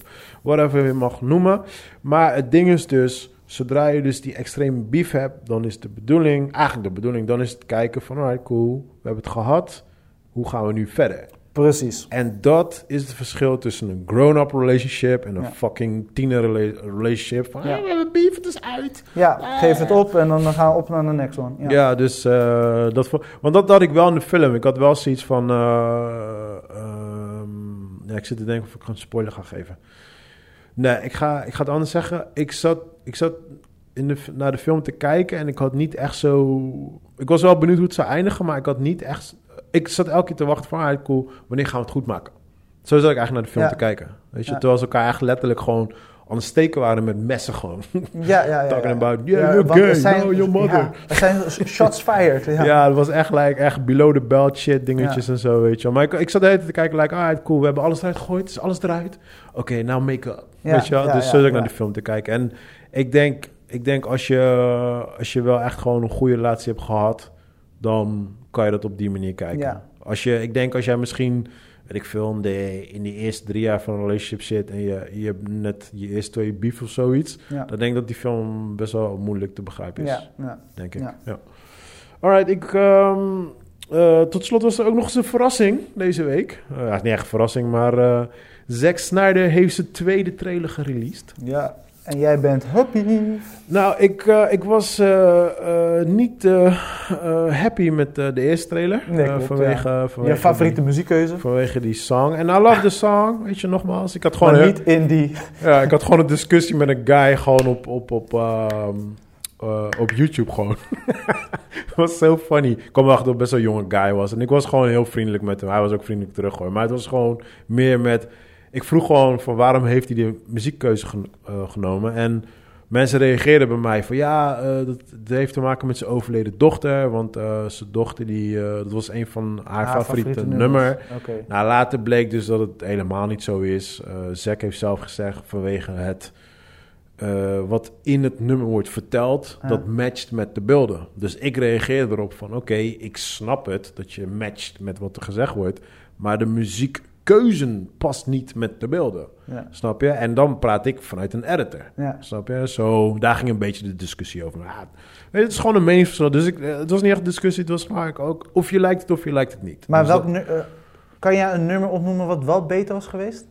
Speaker 2: whatever je mag noemen. Maar het ding is dus, zodra je dus die extreme beef hebt, dan is de bedoeling, eigenlijk de bedoeling, dan is het kijken van, alright, cool, we hebben het gehad, hoe gaan we nu verder?
Speaker 1: Precies.
Speaker 2: En dat is het verschil tussen een grown-up relationship en een
Speaker 1: Ja.
Speaker 2: fucking tiener rela- relationship. Van,
Speaker 1: Ja.
Speaker 2: "Ah, we hebben beef, het is uit.
Speaker 1: Ja, geef het op en dan gaan we op naar de next one. Ja.
Speaker 2: Ja, dus eh, dat... Want dat had ik wel in de film. Ik had wel zoiets van... eh, ehm, ja, ik zit te denken of ik een spoiler ga geven. Nee, ik ga, ik ga het anders zeggen. Ik zat, ik zat in de, naar de film te kijken en ik had niet echt zo... Ik was wel benieuwd hoe het zou eindigen, maar ik had niet echt... Ik zat elke keer te wachten van, ah, cool, wanneer gaan we het goed maken? Zo zat ik eigenlijk naar de film
Speaker 1: Ja.
Speaker 2: te kijken. Weet je,
Speaker 1: Ja.
Speaker 2: terwijl ze elkaar echt letterlijk gewoon aan het steken waren met messen gewoon.
Speaker 1: Ja, ja, ja. *laughs*
Speaker 2: Talking
Speaker 1: ja.
Speaker 2: about, yeah, you're gay,
Speaker 1: zijn-
Speaker 2: no, your mother.
Speaker 1: Ja, er zijn *laughs* shots fired. Ja.
Speaker 2: Ja, dat was echt, like, echt below the belt shit dingetjes en zo, weet je. Maar ik, ik zat de hele tijd te kijken, like, ah, cool, we hebben alles eruit gegooid, is alles eruit. Oké, nou make-up,
Speaker 1: Ja,
Speaker 2: weet je dus zo zat ik naar de film te kijken. En ik denk, ik denk als, je, als je wel echt gewoon een goede relatie hebt gehad, dan kan je dat op die manier kijken.
Speaker 1: Ja.
Speaker 2: Als je, ik denk als jij misschien, weet ik veel, in de, in de eerste drie jaar van een relationship zit en je, je hebt net je eerste twee beef of zoiets,
Speaker 1: Ja.
Speaker 2: dan denk ik dat die film best wel moeilijk te begrijpen is
Speaker 1: Ja, ja.
Speaker 2: denk ik.
Speaker 1: Ja.
Speaker 2: Alright, ik, ehm, eh, tot slot was er ook nog eens een verrassing deze week. Eh, niet echt een verrassing, maar eh Zack Snyder heeft zijn tweede trailer gereleased.
Speaker 1: ja. En jij bent happy.
Speaker 2: Nou, ik, eh, ik was eh, eh, niet happy met de eerste trailer.
Speaker 1: Nee, klopt,
Speaker 2: vanwege, vanwege,
Speaker 1: Je favoriete
Speaker 2: die,
Speaker 1: muziekkeuze.
Speaker 2: vanwege die song. En I love the song, weet je nogmaals. Ik had gewoon,
Speaker 1: Maar niet in die...
Speaker 2: ja, ik had gewoon een discussie met een guy gewoon op, op, op, ehm, eh, op YouTube gewoon. Het *laughs* was zo funny. Ik kwam erachter dat het best wel een jonge guy was. En ik was gewoon heel vriendelijk met hem. Hij was ook vriendelijk terug hoor. Maar het was gewoon meer met... Ik vroeg gewoon van waarom heeft hij die muziekkeuze gen- eh, genomen. En mensen reageerden bij mij van ja, eh, dat, dat heeft te maken met zijn overleden dochter. Want eh, zijn dochter, die, dat was een van haar, favoriete, nummer. Nou, later bleek dus dat het helemaal niet zo is. Zack heeft zelf gezegd vanwege het wat in het nummer wordt verteld, dat matcht met de beelden. Dus ik reageer erop van, oké, ik snap het dat je matcht met wat er gezegd wordt, maar de muziekkeuzen past niet met de beelden.
Speaker 1: Ja.
Speaker 2: Snap je? En dan praat ik vanuit een editor.
Speaker 1: Ja.
Speaker 2: Snap je? Zo, daar ging een beetje de discussie over. Het is gewoon een meningsverschil. Dus ik, eh, het was niet echt een discussie, het was maar ook of je lijkt het of je lijkt het niet.
Speaker 1: Maar
Speaker 2: Dus
Speaker 1: welk
Speaker 2: dat-
Speaker 1: nu, eh, kan jij een nummer opnoemen wat wel beter was geweest?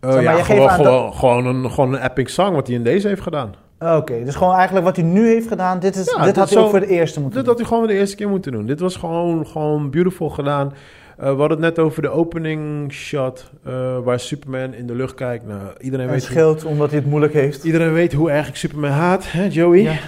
Speaker 2: Eh,
Speaker 1: Zeg maar,
Speaker 2: ja,
Speaker 1: je geeft
Speaker 2: gewoon,
Speaker 1: aan
Speaker 2: gewoon, gewoon, een, gewoon een epic song wat hij in deze heeft gedaan.
Speaker 1: Oké, dus gewoon eigenlijk wat hij nu heeft gedaan, dit, is,
Speaker 2: Ja,
Speaker 1: dit
Speaker 2: dit
Speaker 1: had hij
Speaker 2: zo-
Speaker 1: ook voor de eerste moeten
Speaker 2: Dit had hij gewoon de eerste keer moeten doen. Dit was gewoon, gewoon beautiful gedaan. Eh, we hadden het net over de opening shot, eh, waar Superman in de lucht kijkt. Nou, iedereen weet,
Speaker 1: Het scheelt omdat hij het moeilijk heeft.
Speaker 2: iedereen weet hoe erg ik Superman haat, hè, Joey?
Speaker 1: Ja.
Speaker 2: Eh,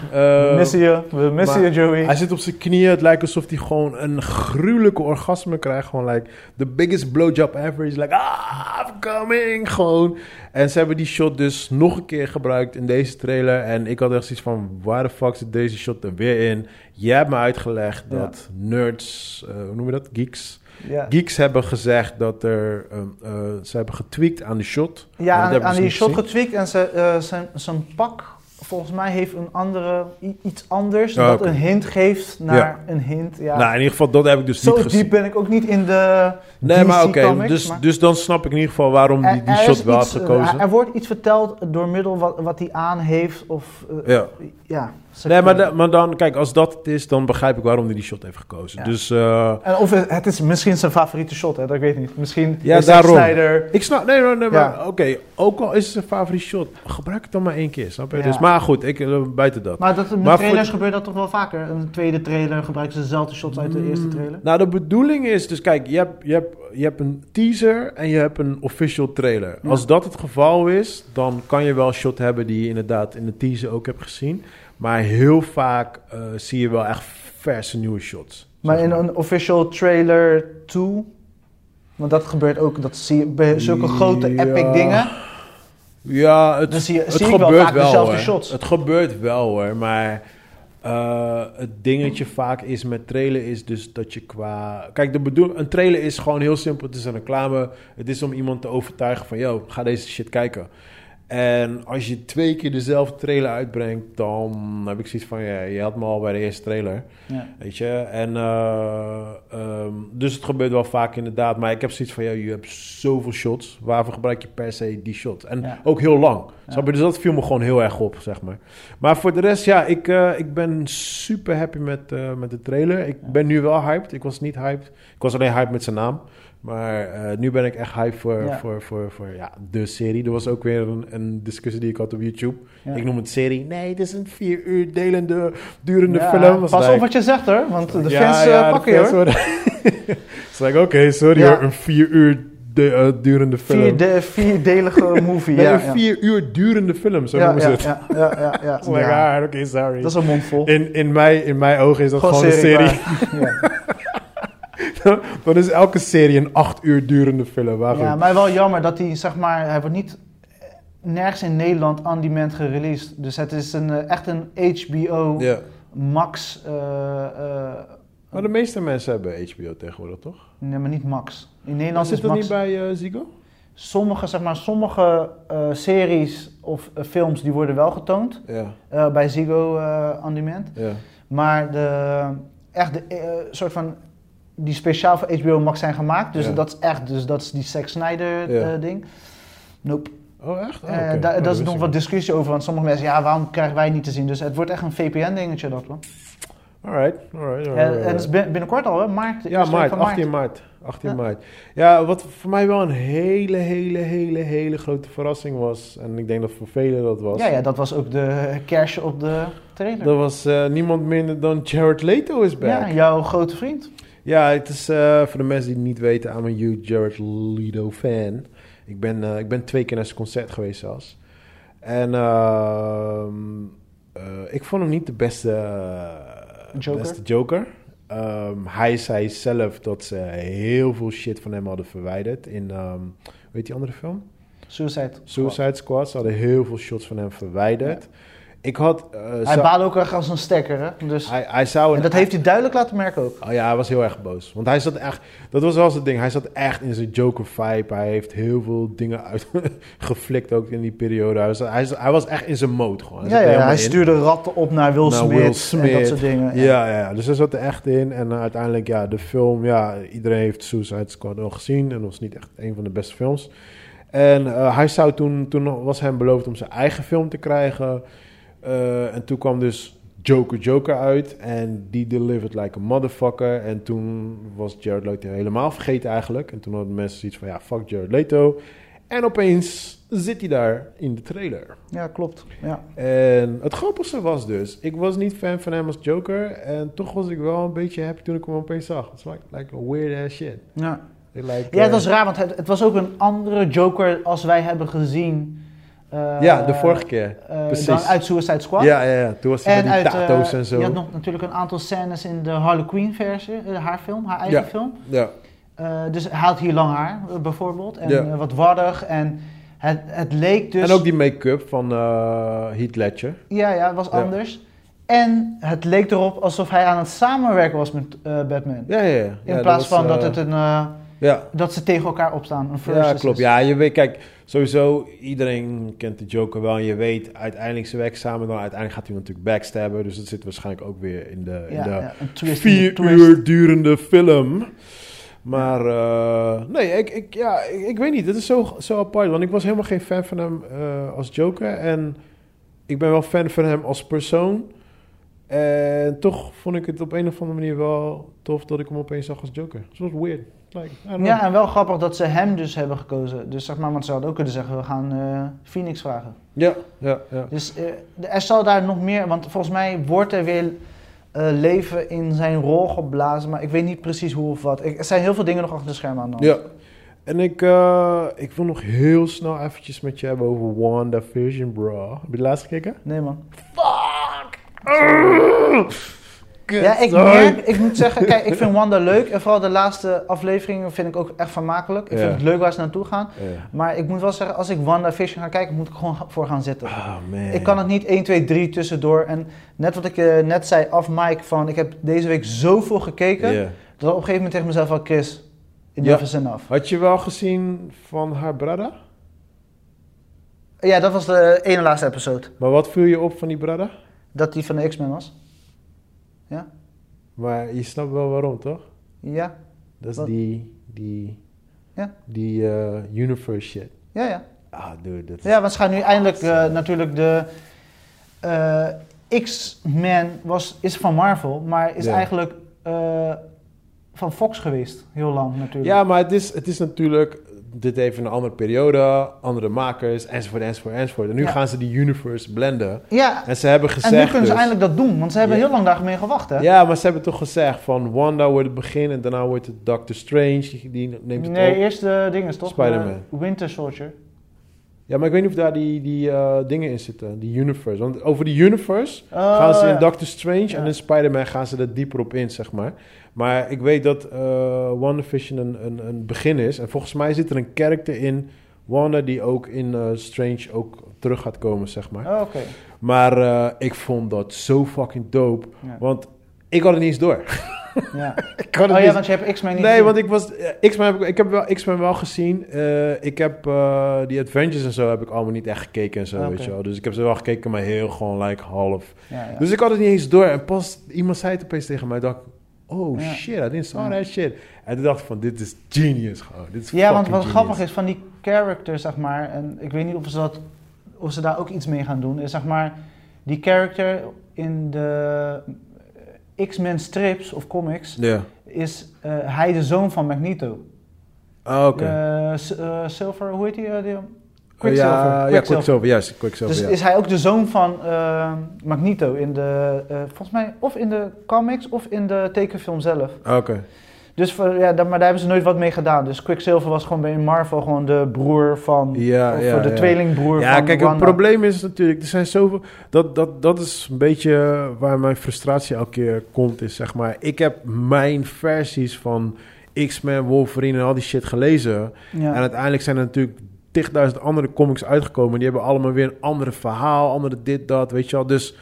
Speaker 1: we missen je, we missen je Joey.
Speaker 2: Hij zit op zijn knieën. Het lijkt alsof hij gewoon een gruwelijke orgasme krijgt. Gewoon like the biggest blowjob ever. He's like, ah, I'm coming. Gewoon. En ze hebben die shot dus nog een keer gebruikt in deze trailer. En ik had echt zoiets van, waar de fuck zit deze shot er weer in? Jij hebt me uitgelegd
Speaker 1: Ja.
Speaker 2: dat nerds, eh, hoe noem je dat? Geeks.
Speaker 1: Ja,
Speaker 2: Geeks hebben gezegd dat er, ehm, eh, ze hebben getweakt aan de shot.
Speaker 1: Ja aan, die shot getweakt en ze, eh, zijn, zijn pak volgens mij heeft een andere, iets anders.
Speaker 2: Ja,
Speaker 1: dat een hint geeft naar
Speaker 2: Ja.
Speaker 1: een hint. Ja.
Speaker 2: Nou, in ieder geval, dat heb ik dus
Speaker 1: Zo
Speaker 2: niet gezien.
Speaker 1: diep ben ik ook niet in de
Speaker 2: Nee, maar oké. dus,
Speaker 1: maar-
Speaker 2: dus dan snap ik in ieder geval waarom die, die
Speaker 1: Er- er
Speaker 2: shot wel had
Speaker 1: eh,
Speaker 2: gekozen.
Speaker 1: Er wordt iets verteld door middel wat, wat hij aan heeft. Of, eh,
Speaker 2: Ja.
Speaker 1: ja.
Speaker 2: Nee, maar, maar dan, kijk, als dat het is, dan begrijp ik waarom hij die shot heeft gekozen.
Speaker 1: Ja.
Speaker 2: Dus eh,
Speaker 1: En of het het is misschien zijn favoriete shot, hè? dat weet ik niet. Misschien
Speaker 2: Ja, daarom.
Speaker 1: Snyder...
Speaker 2: ik snap, nee, nee, nee
Speaker 1: Ja.
Speaker 2: maar oké, ook al is het een favoriete shot, gebruik het dan maar één keer, snap je? Dus, maar goed, ik, buiten dat.
Speaker 1: Maar dat, met
Speaker 2: Maar
Speaker 1: trailers
Speaker 2: voor-
Speaker 1: gebeurt dat toch wel vaker? Een tweede trailer gebruiken ze dezelfde shots uit de eerste trailer?
Speaker 2: Nou, de bedoeling is, dus kijk, je hebt, je hebt, je hebt een teaser en je hebt een official trailer.
Speaker 1: Ja.
Speaker 2: Als dat het geval is, dan kan je wel een shot hebben die je inderdaad in de teaser ook hebt gezien. Maar heel vaak eh, zie je wel echt verse nieuwe shots.
Speaker 1: Maar in een official trailer 2... Want dat gebeurt ook, dat zie je bij zulke grote
Speaker 2: Ja.
Speaker 1: epic dingen.
Speaker 2: Ja, het,
Speaker 1: zie je-
Speaker 2: het
Speaker 1: zie wel
Speaker 2: gebeurt hoor.
Speaker 1: shots.
Speaker 2: Het gebeurt wel hoor, maar eh, het dingetje vaak is met trailer is dus dat je qua... Kijk, de bedoel... een trailer is gewoon heel simpel. Het is een reclame. Het is om iemand te overtuigen van, yo, ga deze shit kijken. En als je twee keer dezelfde trailer uitbrengt, dan heb ik zoiets van, ja, je had me al bij de eerste trailer.
Speaker 1: Ja.
Speaker 2: Weet je, en eh, ehm, dus het gebeurt wel vaak inderdaad. Maar ik heb zoiets van, ja, je hebt zoveel shots. Waarvoor gebruik je per se die shot? En
Speaker 1: Ja.
Speaker 2: ook heel lang.
Speaker 1: Ja.
Speaker 2: Dus dat viel me gewoon heel erg op, zeg maar. Maar voor de rest, ja, ik, eh, ik ben super happy met, eh, met de trailer. Ik ben nu wel hyped. Ik was niet hyped. Ik was alleen hyped met zijn naam. Maar eh, nu ben ik echt hyped voor,
Speaker 1: Ja.
Speaker 2: voor, voor, voor ja, de serie. Er was ook weer een, een discussie die ik had op YouTube.
Speaker 1: Ja.
Speaker 2: Ik noem het serie. Nee, het is een vier uur delende, durende
Speaker 1: Ja,
Speaker 2: film. Was
Speaker 1: Pas
Speaker 2: like-
Speaker 1: op wat je zegt hoor, want de fans eh, pakken je hoor.
Speaker 2: Het is like, oké, sorry hoor, een vier uur de, eh, durende film.
Speaker 1: Vier de, vierdelige *laughs* movie,
Speaker 2: Nee,
Speaker 1: ja.
Speaker 2: een vier uur durende film, zo noemen ze het.
Speaker 1: ja, ja, ja, ja. *laughs*
Speaker 2: Like,
Speaker 1: Ja.
Speaker 2: ah, oké, sorry.
Speaker 1: Dat is een mond vol.
Speaker 2: in, in, mijn, in mijn ogen is dat gewoon, een serie.
Speaker 1: klaar. *laughs* Ja. *laughs*
Speaker 2: Dan is elke serie een acht uur durende film. Maar
Speaker 1: Ja, maar wel jammer dat hij, zeg maar, hij wordt niet nergens in Nederland on demand gereleased. Dus het is een, eh, echt een HBO
Speaker 2: Ja.
Speaker 1: Max, eh,
Speaker 2: Maar de meeste mensen hebben HBO tegenwoordig, toch?
Speaker 1: nee, maar niet Max. In
Speaker 2: Maar
Speaker 1: Nederland
Speaker 2: zit
Speaker 1: is
Speaker 2: dat
Speaker 1: Max.
Speaker 2: niet bij Ziggo?
Speaker 1: Sommige, zeg maar, sommige series of films die worden wel getoond
Speaker 2: Ja,
Speaker 1: bij Ziggo on demand.
Speaker 2: ja.
Speaker 1: Maar de, echt de soort van die speciaal voor HBO Max zijn gemaakt. Dus
Speaker 2: Ja.
Speaker 1: dat is echt, dus dat is die Zack Snyder
Speaker 2: Ja.
Speaker 1: eh, ding. Nope.
Speaker 2: Oh, echt? Oh,
Speaker 1: Eh, daar
Speaker 2: Oh,
Speaker 1: daar
Speaker 2: dat
Speaker 1: is nog wat discussie over, want sommige mensen, ja, waarom krijgen wij niet te zien? Dus het wordt echt een VPN-dingetje dat wel.
Speaker 2: Alright, alright.
Speaker 1: En,
Speaker 2: alright,
Speaker 1: en het is bin- binnenkort al, hè? Maart.
Speaker 2: Ja, maart,
Speaker 1: van
Speaker 2: 18 maart. 18
Speaker 1: Ja.
Speaker 2: maart. Ja, wat voor mij wel een hele, hele, hele, hele grote verrassing was. En ik denk dat voor velen dat was.
Speaker 1: Ja, ja, dat was ook de kerstje op de trailer.
Speaker 2: Dat was eh, niemand minder dan Jared Leto is back.
Speaker 1: ja, jouw grote vriend.
Speaker 2: Ja, het is eh, voor de mensen die het niet weten, I'm een huge Jared Leto fan. Ik ben, eh, ik ben twee keer naar zijn concert geweest zelfs. En ehm, eh, ik vond hem niet de beste
Speaker 1: Joker?
Speaker 2: beste Joker. Ehm, hij zei zelf dat ze heel veel shit van hem hadden verwijderd in, ehm weet die andere film?
Speaker 1: Suicide.
Speaker 2: Suicide Squad. Ze hadden heel veel shots van hem verwijderd. Ik had... eh,
Speaker 1: Hij baalde ook erg als een stekker, hè? Dus,
Speaker 2: hij, hij zou...
Speaker 1: en dat heeft hij duidelijk laten merken ook.
Speaker 2: Oh ja, hij was heel erg boos. Want hij zat echt... Dat was wel zijn ding. Hij zat echt in zijn Joker-vibe. Hij heeft heel veel dingen uitgeflikt *laughs* ook in die periode. Hij was, hij, hij was echt in zijn mode gewoon. Hij
Speaker 1: Ja, ja, hij stuurde ratten op naar Will,
Speaker 2: Naar
Speaker 1: Smith,
Speaker 2: Will
Speaker 1: en dat soort dingen.
Speaker 2: Ja, ja, ja, dus hij zat er echt in. En eh, uiteindelijk, ja, de film, ja, iedereen heeft Suicide Squad al gezien. En dat was niet echt een van de beste films. En eh, hij zou toen, toen was hem beloofd om zijn eigen film te krijgen. Eh, en toen kwam dus Joker Joker uit. En die delivered like a motherfucker. En toen was Jared Leto helemaal vergeten eigenlijk. En toen hadden mensen zoiets van, ja, fuck Jared Leto. En opeens zit hij daar in de trailer.
Speaker 1: Ja, klopt. Ja.
Speaker 2: En het grappigste was dus, ik was niet fan van hem als Joker. En toch was ik wel een beetje happy toen ik hem opeens zag. Het like, like a weird ass shit.
Speaker 1: Ja.
Speaker 2: Ik like,
Speaker 1: ja, het
Speaker 2: eh,
Speaker 1: was raar, want het, het was ook een andere Joker als wij hebben gezien. Eh,
Speaker 2: Ja, de vorige keer.
Speaker 1: eh,
Speaker 2: precies.
Speaker 1: Dan uit Suicide Squad.
Speaker 2: Ja, ja, ja. Toen was hij die
Speaker 1: uit, eh,
Speaker 2: en zo.
Speaker 1: je had nog natuurlijk een aantal scènes in de Harley Quinn versie, eh, haar film, haar eigen
Speaker 2: Ja.
Speaker 1: film.
Speaker 2: Ja,
Speaker 1: Eh, dus hij had hier lang haar, eh, bijvoorbeeld. En
Speaker 2: Ja.
Speaker 1: eh, wat warrig. En het, het leek dus...
Speaker 2: En ook die make-up van eh Heath Ledger.
Speaker 1: Ja, ja, het was
Speaker 2: Ja.
Speaker 1: anders. En het leek erop alsof hij aan het samenwerken was met eh, Batman.
Speaker 2: Ja, ja, ja.
Speaker 1: In plaats
Speaker 2: was,
Speaker 1: van dat,
Speaker 2: eh,
Speaker 1: het een, eh,
Speaker 2: Ja,
Speaker 1: dat ze tegen elkaar opstaan. Een versus
Speaker 2: ja klopt. Ja, je weet, kijk, sowieso, iedereen kent de Joker wel. En je weet, uiteindelijk ze werken samen. Dan uiteindelijk gaat hij natuurlijk backstabben. Dus dat zit waarschijnlijk ook weer in de, in
Speaker 1: Ja,
Speaker 2: de
Speaker 1: ja, twist.
Speaker 2: vier
Speaker 1: twist.
Speaker 2: uur durende film. Maar eh, nee, ik, ik, ja, ik, ik weet niet. Het is zo, zo apart. Want ik was helemaal geen fan van hem eh, als Joker. En ik ben wel fan van hem als persoon. En toch vond ik het op een of andere manier wel tof dat ik hem opeens zag als Joker. Het was weird.
Speaker 1: Ja, en wel grappig dat ze hem dus hebben gekozen. Dus zeg maar, want ze hadden ook kunnen zeggen, we gaan eh, Phoenix vragen.
Speaker 2: ja, ja, ja.
Speaker 1: Dus eh, er zal daar nog meer, want volgens mij wordt er weer eh, leven in zijn rol geblazen, maar ik weet niet precies hoe of wat. Ik, er zijn heel veel dingen nog achter de schermen aan de hand.
Speaker 2: Ja. En ik, eh, ik wil nog heel snel eventjes met je hebben over WandaVision, bro. Heb je de laatste gekeken?
Speaker 1: Nee man.
Speaker 2: Fuck! *laughs*
Speaker 1: Ja, ik merk, ik moet zeggen, kijk, ik vind Wanda leuk en vooral de laatste afleveringen vind ik ook echt vermakelijk. Ik
Speaker 2: Ja.
Speaker 1: vind het leuk waar ze naartoe gaan.
Speaker 2: Ja.
Speaker 1: Maar ik moet wel zeggen, als ik Wanda Vision ga kijken, moet ik gewoon voor gaan zitten.
Speaker 2: Oh man.
Speaker 1: Ik kan het niet 1, 2, 3 tussendoor. En net wat ik eh, net zei af Mike, van ik heb deze week zoveel gekeken, dat op een gegeven moment tegen mezelf al Chris, enough is enough.
Speaker 2: Had je wel gezien van haar brada?
Speaker 1: Ja, dat was de ene laatste episode.
Speaker 2: Maar wat viel je op van die brada?
Speaker 1: Dat die van de X-Men was. Ja?
Speaker 2: Maar je snapt wel waarom, toch?
Speaker 1: Ja?
Speaker 2: Dat is
Speaker 1: Wat?
Speaker 2: die, die,
Speaker 1: Ja.
Speaker 2: die eh, universe shit.
Speaker 1: Ja, ja.
Speaker 2: Ah, dude, dat is...
Speaker 1: Ja, want ze gaan nu eindelijk eh, natuurlijk de... eh, X-Men was, is van Marvel, maar is
Speaker 2: Ja.
Speaker 1: eigenlijk van Fox geweest. Heel lang natuurlijk.
Speaker 2: Ja, maar het is, het is natuurlijk... Dit heeft een andere periode, andere makers, enzovoort, enzovoort, enzovoort. En nu
Speaker 1: Ja.
Speaker 2: gaan ze die universe blenden.
Speaker 1: ja.
Speaker 2: En ze hebben
Speaker 1: En
Speaker 2: gezegd
Speaker 1: nu kunnen ze
Speaker 2: dus-
Speaker 1: eindelijk dat doen, want ze hebben
Speaker 2: Ja.
Speaker 1: heel lang daarmee gewacht, hè?
Speaker 2: Ja, maar ze hebben toch gezegd van Wanda wordt het begin en daarna wordt het Doctor Strange. Die, die neemt het
Speaker 1: nee,
Speaker 2: op.
Speaker 1: eerst de dingen, toch?
Speaker 2: Spider-Man.
Speaker 1: De Winter Soldier.
Speaker 2: Ja, maar ik weet niet of daar die, die eh, dingen in zitten, die universe. Want over die universe
Speaker 1: Oh,
Speaker 2: gaan ze in. Doctor Strange en in Spider-Man gaan ze er dieper op in, zeg maar. Maar ik weet dat eh WandaVision een, een, een begin is. En volgens mij zit er een karakter in Wanda die ook in eh, Strange ook terug gaat komen, zeg maar.
Speaker 1: Oh, Oké.
Speaker 2: Maar eh, ik vond dat zo fucking dope.
Speaker 1: Ja.
Speaker 2: Want ik had het niet eens door.
Speaker 1: Ja. *laughs*
Speaker 2: ik had
Speaker 1: Oh ja, want je hebt X-Men niet
Speaker 2: Nee,
Speaker 1: gezien.
Speaker 2: want ik was. X-Men heb ik, ik heb wel X-Men wel gezien. Ik heb die Adventures en zo heb ik allemaal niet echt gekeken en zo,
Speaker 1: Oké.
Speaker 2: weet je wel. Dus ik heb ze wel gekeken, maar heel gewoon like half.
Speaker 1: Ja, ja.
Speaker 2: Dus ik had het niet eens door. En pas iemand zei het opeens tegen mij, ik, oh
Speaker 1: Ja.
Speaker 2: shit, I didn't saw that shit. En toen dacht ik van, dit is genius gewoon. Dit is
Speaker 1: ja, want wat grappig is van die character, zeg maar, en ik weet niet of ze, dat, of ze daar ook iets mee gaan doen, is zeg maar, die character in de eh, X-Men strips of comics,
Speaker 2: Ja.
Speaker 1: is eh, hij de zoon van Magneto.
Speaker 2: Ah, oké.
Speaker 1: Eh, Silver, hoe heet die? die Quicksilver.
Speaker 2: Ja, ja, Quicksilver, juist. Quicksilver,
Speaker 1: Dus
Speaker 2: ja.
Speaker 1: is hij ook de zoon van eh, Magneto in de, eh, volgens mij, of in de comics of in de tekenfilm zelf.
Speaker 2: Ah, Oké.
Speaker 1: Dus voor, ja, maar daar hebben ze nooit wat mee gedaan. Dus Quicksilver was gewoon bij Marvel gewoon de broer van,
Speaker 2: Ja,
Speaker 1: of
Speaker 2: ja,
Speaker 1: de
Speaker 2: ja.
Speaker 1: tweelingbroer
Speaker 2: Ja,
Speaker 1: van
Speaker 2: kijk, het probleem is natuurlijk, er zijn zoveel. Dat, dat, dat is een beetje waar mijn frustratie elke keer komt. Is zeg maar, ik heb mijn versies van X-Men, Wolverine en al die shit gelezen.
Speaker 1: Ja.
Speaker 2: En uiteindelijk zijn er natuurlijk tigduizend andere comics uitgekomen. Die hebben allemaal weer een andere verhaal, andere dit, dat, weet je wel. Dus op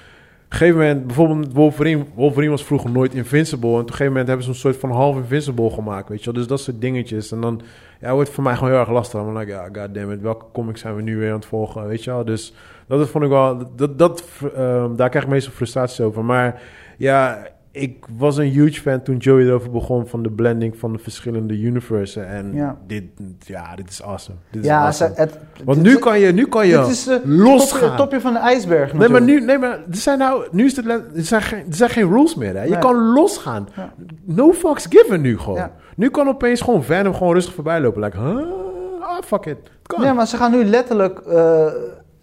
Speaker 2: een gegeven moment, bijvoorbeeld Wolverine, Wolverine was vroeger nooit invincible. En op een gegeven moment hebben ze een soort van half invincible gemaakt, weet je wel. Dus dat soort dingetjes. En dan ja, wordt het voor mij gewoon heel erg lastig. I'm like, ja, goddammit, welke comics zijn we nu weer aan het volgen, weet je wel. Dus dat vond ik wel, dat, dat, ehm, daar krijg ik meestal frustraties over. Maar ja, ik was een huge fan toen Joey erover begon van de blending van de verschillende universen. En
Speaker 1: Ja.
Speaker 2: dit, ja, dit is awesome. Dit is
Speaker 1: Ja,
Speaker 2: awesome.
Speaker 1: ze- het,
Speaker 2: Want
Speaker 1: dit
Speaker 2: nu
Speaker 1: is-
Speaker 2: kan je, nu kan je
Speaker 1: dit is
Speaker 2: losgaan.
Speaker 1: topje, topje van de ijsberg.
Speaker 2: Nee, maar nu, nee, maar er zijn nou, nu is het, er zijn geen, er zijn geen rules meer. Hè? Je
Speaker 1: Nee.
Speaker 2: kan losgaan.
Speaker 1: Ja.
Speaker 2: No fucks given nu gewoon.
Speaker 1: Ja.
Speaker 2: Nu kan opeens gewoon Venom gewoon rustig voorbij lopen. Like, huh? ah, fuck it. Kan.
Speaker 1: Ja, maar ze gaan nu letterlijk, eh,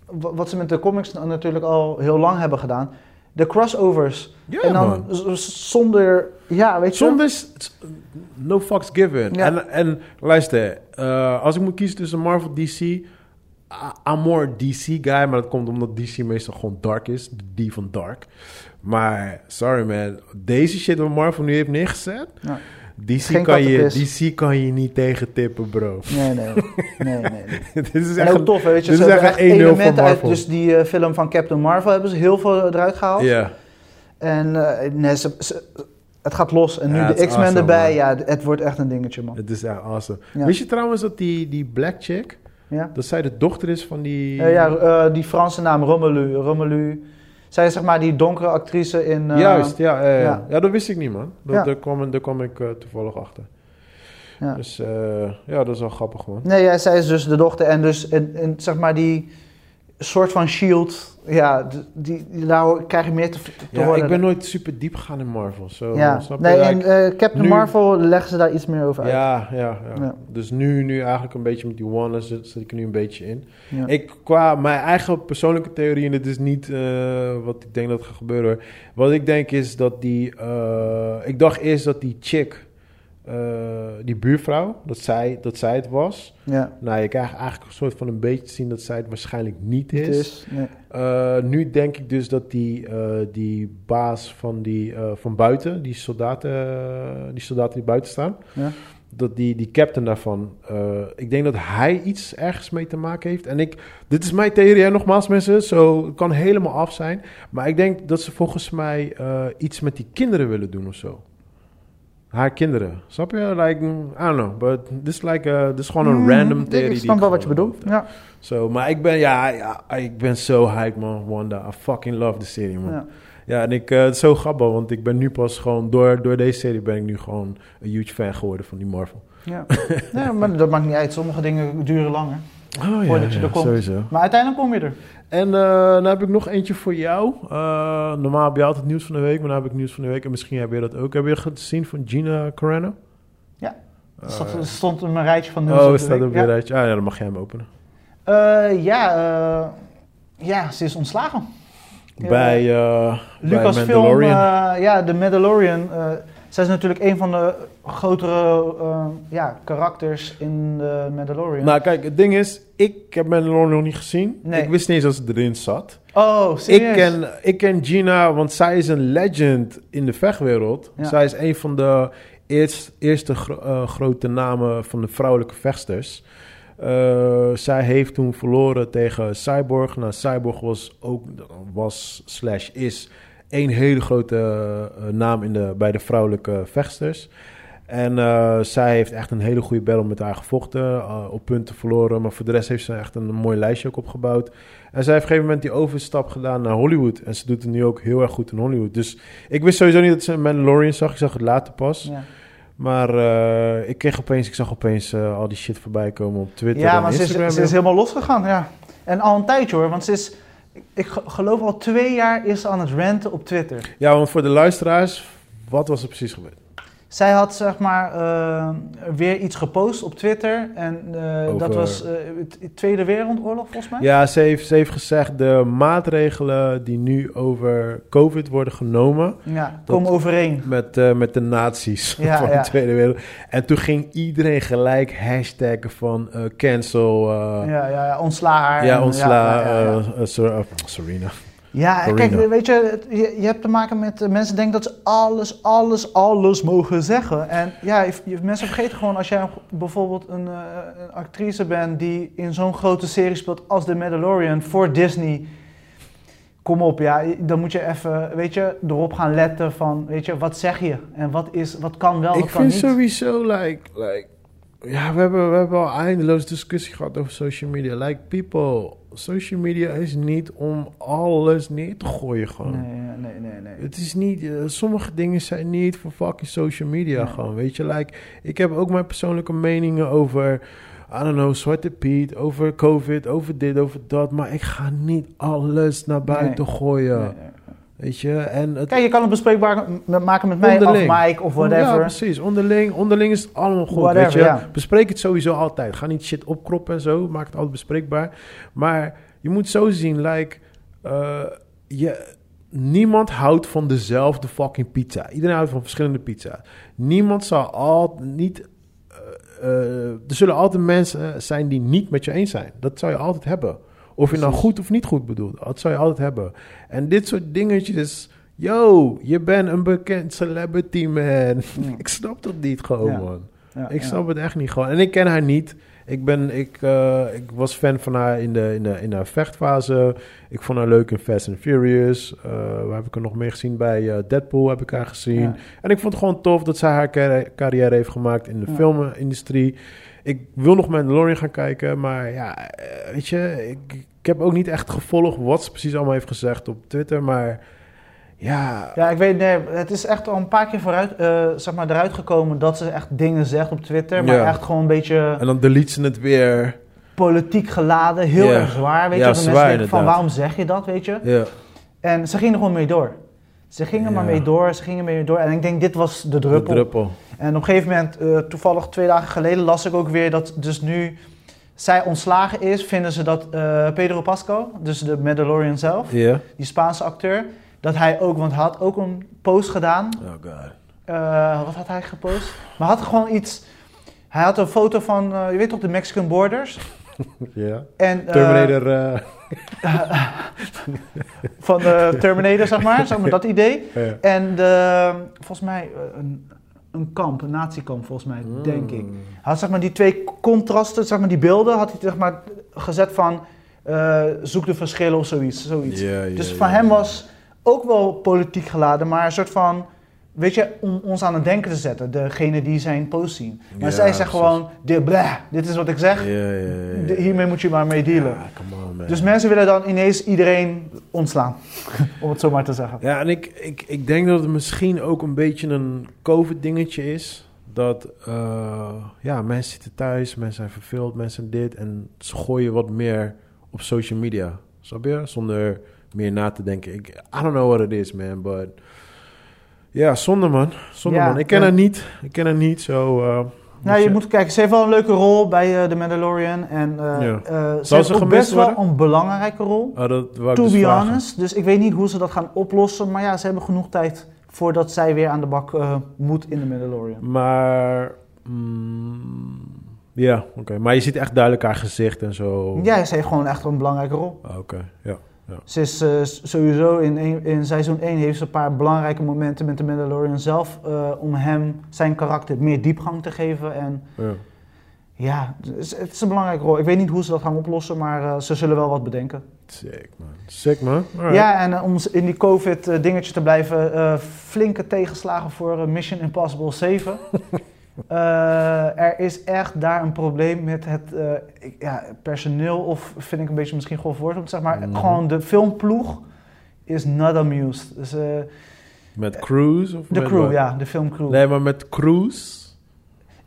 Speaker 1: wa- wat ze met de comics natuurlijk al heel lang hebben gedaan, de crossovers.
Speaker 2: Ja,
Speaker 1: en dan
Speaker 2: man.
Speaker 1: zonder, ja, weet je.
Speaker 2: Zonder no fucks given.
Speaker 1: Ja.
Speaker 2: En, en luister, eh, als ik moet kiezen tussen Marvel DC, I'm more DC guy, maar dat komt omdat DC meestal gewoon dark is, de D van dark. Maar sorry man, deze shit wat Marvel nu heeft neergezet,
Speaker 1: Ja.
Speaker 2: DC
Speaker 1: Geen
Speaker 2: kan, je. DC kan je niet tegen tippen, bro.
Speaker 1: Nee, nee, nee, nee. *laughs*
Speaker 2: Dit is
Speaker 1: En
Speaker 2: echt
Speaker 1: ook tof, weet je.
Speaker 2: dit
Speaker 1: Ze
Speaker 2: is echt
Speaker 1: echt
Speaker 2: 1-0 van
Speaker 1: elementen uit dus die eh, film van Captain Marvel hebben ze heel veel eruit gehaald.
Speaker 2: Ja,
Speaker 1: En eh, nee, ze, ze- het gaat los. En nu
Speaker 2: Ja,
Speaker 1: de X-Men
Speaker 2: awesome,
Speaker 1: erbij,
Speaker 2: man.
Speaker 1: ja, het wordt echt een dingetje, man.
Speaker 2: het is echt awesome.
Speaker 1: Ja.
Speaker 2: Wist je trouwens dat die, die black chick,
Speaker 1: Ja,
Speaker 2: dat zij de dochter is van die...
Speaker 1: Eh, ja die Franse naam Romelu. Romelu. Zij is zeg maar die donkere actrice in... eh,
Speaker 2: Juist, ja, ja, ja.
Speaker 1: ja.
Speaker 2: ja. dat wist ik niet, man. Dat,
Speaker 1: Ja.
Speaker 2: daar, kwam, daar kwam ik eh, toevallig achter.
Speaker 1: Ja.
Speaker 2: Dus eh, ja, dat is wel grappig, man.
Speaker 1: Nee, ja, zij is dus de dochter en dus in, in, zeg maar die soort van shield, ja, die, die, daar krijg je meer te, te
Speaker 2: Ja,
Speaker 1: horen.
Speaker 2: ik ben nooit super diep gegaan in Marvel. Zo,
Speaker 1: ja.
Speaker 2: snap je?
Speaker 1: nee, in eh, Captain
Speaker 2: nu-
Speaker 1: Marvel leggen ze daar iets meer over uit.
Speaker 2: ja, ja, ja,
Speaker 1: Ja.
Speaker 2: Dus nu, nu eigenlijk een beetje met die One zit, zit ik er nu een beetje in. Ik, qua mijn eigen persoonlijke theorie, en dit is niet eh, wat ik denk dat gaat gebeuren. hoor. Wat ik denk is dat die. eh, ik dacht eerst dat die chick, die buurvrouw, dat zij, dat zij het was.
Speaker 1: Ja,
Speaker 2: Nou, je krijgt eigenlijk een soort van een beetje te zien dat zij het waarschijnlijk niet is.
Speaker 1: het is. Nee.
Speaker 2: Eh, nu denk ik dus dat die, eh, die baas van, die, eh, van buiten, die soldaten, eh, die soldaten die buiten staan,
Speaker 1: Ja.
Speaker 2: dat die, die captain daarvan, eh, ik denk dat hij iets ergens mee te maken heeft. En ik, dit is mijn theorie, hè, nogmaals mensen, zo het kan helemaal af zijn. Maar ik denk dat ze volgens mij eh, iets met die kinderen willen doen of zo. Haar kinderen, snap je? Like, I don't know, but this is like, a, this is gewoon een
Speaker 1: Mm,
Speaker 2: random
Speaker 1: ik-
Speaker 2: theorie.
Speaker 1: Ik snap wel wat je bedoelt. Ja,
Speaker 2: Zo, maar ik ben, ja, ja, ik ben zo hyped, man, Wanda. I fucking love the serie, man. Ja,
Speaker 1: ja.
Speaker 2: en ik, eh, het is zo grappig, want ik ben nu pas gewoon, door, door deze serie ben ik nu gewoon een huge fan geworden van die Marvel.
Speaker 1: Ja. ja, maar dat maakt niet uit. Sommige dingen duren langer.
Speaker 2: Oh
Speaker 1: Voordat je er komt.
Speaker 2: sowieso.
Speaker 1: Maar uiteindelijk kom je er.
Speaker 2: En eh dan heb ik nog eentje voor jou. Eh, normaal heb je altijd nieuws van de week, maar nu heb ik nieuws van de week. En misschien heb je dat ook. Heb je gezien van Gina Carano?
Speaker 1: Ja. Dat stond, stond in mijn rijtje van nieuws.
Speaker 2: oh,
Speaker 1: op de
Speaker 2: staat op je
Speaker 1: ja.
Speaker 2: rijtje. Ah ja, dan mag jij hem openen.
Speaker 1: Eh, ja, eh, ja, ze is ontslagen. Ja,
Speaker 2: bij, uh, bij
Speaker 1: Lucasfilm,
Speaker 2: Mandalorian.
Speaker 1: eh, ja, de Mandalorian. eh zij is natuurlijk een van de grotere eh, ja, karakters in de Mandalorian.
Speaker 2: Nou, kijk, het ding is, ik heb Mandalorian nog niet gezien.
Speaker 1: Nee.
Speaker 2: Ik wist niet eens dat ze erin zat.
Speaker 1: oh,
Speaker 2: Ik
Speaker 1: serieus?
Speaker 2: ken, ik ken Gina, want zij is een legend in de vechtwereld.
Speaker 1: Ja.
Speaker 2: Zij is een van de eerst, eerste gro- eh, grote namen van de vrouwelijke vechters. Eh, zij heeft toen verloren tegen Cyborg. Nou, Cyborg was ook, was slash is, een hele grote naam in de, bij de vrouwelijke vechters. En eh, zij heeft echt een hele goede battle met haar gevochten. eh, op punten verloren. Maar voor de rest heeft ze echt een mooi lijstje ook opgebouwd. En zij heeft op een gegeven moment die overstap gedaan naar Hollywood. En ze doet het nu ook heel erg goed in Hollywood. Dus ik wist sowieso niet dat ze Mandalorian zag. Ik zag het later pas.
Speaker 1: Ja,
Speaker 2: Maar eh, ik kreeg opeens, ik zag opeens al die shit voorbij komen op Twitter
Speaker 1: ja
Speaker 2: en
Speaker 1: maar ze is,
Speaker 2: Instagram.
Speaker 1: ze is helemaal losgegaan, ja. En al een tijdje hoor, want ze is... Ik ge- geloof al twee jaar is aan het ranten op Twitter.
Speaker 2: Ja, want voor de luisteraars, wat was er precies gebeurd?
Speaker 1: Zij had zeg maar eh, weer iets gepost op Twitter. En eh, dat was eh, het Tweede Wereldoorlog volgens mij.
Speaker 2: Ja, ze heeft, ze heeft gezegd de maatregelen die nu over COVID worden genomen
Speaker 1: Ja, kom overeen.
Speaker 2: met, eh, met de nazi's
Speaker 1: Ja, *laughs*
Speaker 2: van
Speaker 1: ja.
Speaker 2: de Tweede Wereld. En toen ging iedereen gelijk hashtaggen van eh, cancel, eh,
Speaker 1: Ja, ja, ja, ontsla haar.
Speaker 2: ja, ontsla eh, eh, eh, Serena.
Speaker 1: Ja, kijk, weet je, je, je hebt te maken met eh, mensen denken dat ze alles, alles, alles mogen zeggen. En ja, je, mensen vergeten gewoon als jij bijvoorbeeld een, eh, een actrice bent die in zo'n grote serie speelt als The Mandalorian voor Disney. Kom op, ja, dan moet je even, weet je, erop gaan letten van, weet je, wat zeg je? En wat, is, wat kan wel,
Speaker 2: ik
Speaker 1: wat kan
Speaker 2: vind
Speaker 1: niet?
Speaker 2: sowieso, like, like, ja, we hebben, we hebben al eindeloos discussie gehad over social media. Like, people, social media is niet om alles neer te gooien gewoon.
Speaker 1: Nee, nee, nee, nee.
Speaker 2: Het is niet, eh, sommige dingen zijn niet voor fucking social media
Speaker 1: Nee.
Speaker 2: gewoon, weet je. Like, ik heb ook mijn persoonlijke meningen over, I don't know, Zwarte Piet, over COVID, over dit, over dat. Maar ik ga niet alles naar buiten gooien,
Speaker 1: nee.
Speaker 2: Weet je. En het,
Speaker 1: Kijk, je kan het bespreekbaar maken met mij
Speaker 2: Onderling.
Speaker 1: of Mike of
Speaker 2: Ja,
Speaker 1: whatever.
Speaker 2: precies. Onderling, onderling is het allemaal goed,
Speaker 1: Whatever,
Speaker 2: weet je.
Speaker 1: ja.
Speaker 2: Bespreek het sowieso altijd. Ga niet shit opkroppen en zo. Maak het altijd bespreekbaar. Maar je moet zo zien, like... eh, je, niemand houdt van dezelfde fucking pizza. Iedereen houdt van verschillende pizza. Niemand zal altijd niet... eh, eh, er zullen altijd mensen zijn die niet met je eens zijn. Dat zou je altijd hebben. Of je nou goed of niet goed bedoelt. Dat zou je altijd hebben. En dit soort dingetjes... Yo, je bent een bekend celebrity, man. *laughs* Ik snap dat niet gewoon,
Speaker 1: Ja.
Speaker 2: man.
Speaker 1: Ja,
Speaker 2: Ik snap het echt niet gewoon. En ik ken haar niet. Ik, ben, ik, eh, ik was fan van haar in, de, in, de, in haar vechtfase. Ik vond haar leuk in Fast and Furious. Eh, waar heb ik er nog meer gezien? Bij eh, Deadpool heb ik haar gezien.
Speaker 1: Ja.
Speaker 2: En ik vond het gewoon tof dat zij haar carri- carrière heeft gemaakt in de
Speaker 1: Ja.
Speaker 2: filmindustrie. Ik wil nog Mandalorian gaan kijken, maar ja, weet je, ik, ik heb ook niet echt gevolgd wat ze precies allemaal heeft gezegd op Twitter, maar ja,
Speaker 1: Ja, ik weet, nee, het is echt al een paar keer vooruit, eh, zeg maar, eruit gekomen dat ze echt dingen zegt op Twitter, maar
Speaker 2: Ja.
Speaker 1: echt gewoon een beetje
Speaker 2: en dan delete ze het weer.
Speaker 1: politiek geladen, heel erg zwaar, weet
Speaker 2: Ja,
Speaker 1: je. Dat
Speaker 2: zwaar
Speaker 1: mensen denken van, waarom zeg je dat, weet je?
Speaker 2: Ja,
Speaker 1: En ze gingen er gewoon mee door. Ze gingen maar
Speaker 2: Ja.
Speaker 1: mee door, ze gingen mee door. En ik denk, dit was de
Speaker 2: de
Speaker 1: druppel.
Speaker 2: druppel.
Speaker 1: En op een gegeven moment, eh, toevallig twee dagen geleden, las ik ook weer dat dus nu zij ontslagen is, vinden ze dat eh, Pedro Pascal, dus de Mandalorian zelf, die Spaanse acteur, dat hij ook, want hij had ook een post gedaan.
Speaker 2: Oh god.
Speaker 1: Eh, wat had hij gepost? Maar had gewoon iets. Hij had een foto van, eh, je weet toch, de Mexican Borders. *laughs*
Speaker 2: Ja.
Speaker 1: En,
Speaker 2: Terminator. *laughs*
Speaker 1: van de Terminator, zeg maar, zeg maar *laughs* dat idee.
Speaker 2: ja.
Speaker 1: En de, volgens mij een, een kamp, een natiekamp volgens mij, denk ik. Hij had zeg maar die twee contrasten, zeg maar die beelden, had hij zeg maar gezet van eh, zoek de verschillen of zoiets. zoiets. Dus van hem was ook wel politiek geladen, maar een soort van, weet je, om ons aan het denken te zetten, degene die zijn post zien. Maar zij zegt
Speaker 2: precies.
Speaker 1: gewoon, dit, blah, dit is wat ik zeg, hiermee moet je maar mee dealen.
Speaker 2: Ja,
Speaker 1: Dus mensen willen dan ineens iedereen ontslaan, *laughs* om het zo maar te zeggen.
Speaker 2: Ja, en ik, ik, ik denk dat het misschien ook een beetje een COVID-dingetje is. Dat, eh, ja, mensen zitten thuis, mensen zijn verveeld, mensen dit. En ze gooien wat meer op social media. Snap je? Zonder meer na te denken. Ik, I don't know what it is, man, but... Ja, zonde, man. Zonde,
Speaker 1: Ja,
Speaker 2: man. Ik ken haar niet. Ik ken haar niet, zo... eh,
Speaker 1: Nou,
Speaker 2: dus,
Speaker 1: je
Speaker 2: eh,
Speaker 1: moet kijken, ze heeft wel een leuke rol bij eh The Mandalorian. En eh,
Speaker 2: Ja.
Speaker 1: ze heeft ook best wel een belangrijke rol.
Speaker 2: Oh, dat wou ik
Speaker 1: To
Speaker 2: dus
Speaker 1: be
Speaker 2: vragen.
Speaker 1: honest. Dus ik weet niet hoe ze dat gaan oplossen. Maar ja, ze hebben genoeg tijd voordat zij weer aan de bak moet in The Mandalorian.
Speaker 2: Maar... mm, ja, oké. Maar je ziet echt duidelijk haar gezicht en zo.
Speaker 1: Ja, ze heeft gewoon echt een belangrijke rol.
Speaker 2: Ah, Oké, ja.
Speaker 1: Ze is eh, sowieso in, een- in seizoen 1 heeft ze een paar belangrijke momenten met The Mandalorian zelf. eh, om hem, zijn karakter, meer diepgang te geven. En
Speaker 2: ja.
Speaker 1: ja, het is, het is een belangrijke rol. Ik weet niet hoe ze dat gaan oplossen, maar eh, ze zullen wel wat bedenken.
Speaker 2: Sick, man. Sick, man. Alright.
Speaker 1: Ja, en om in die COVID-dingetje te blijven, flinke tegenslagen voor Mission Impossible 7. *laughs* Eh, er is echt daar een probleem met het eh, ik- ja, personeel, of vind ik een beetje misschien grof woord zeggen, maar
Speaker 2: Mhm.
Speaker 1: gewoon de filmploeg is not amused. Dus, eh,
Speaker 2: Met Cruise? Of
Speaker 1: de crew,
Speaker 2: wat?
Speaker 1: ja, de filmcrew.
Speaker 2: Nee, maar met Cruise?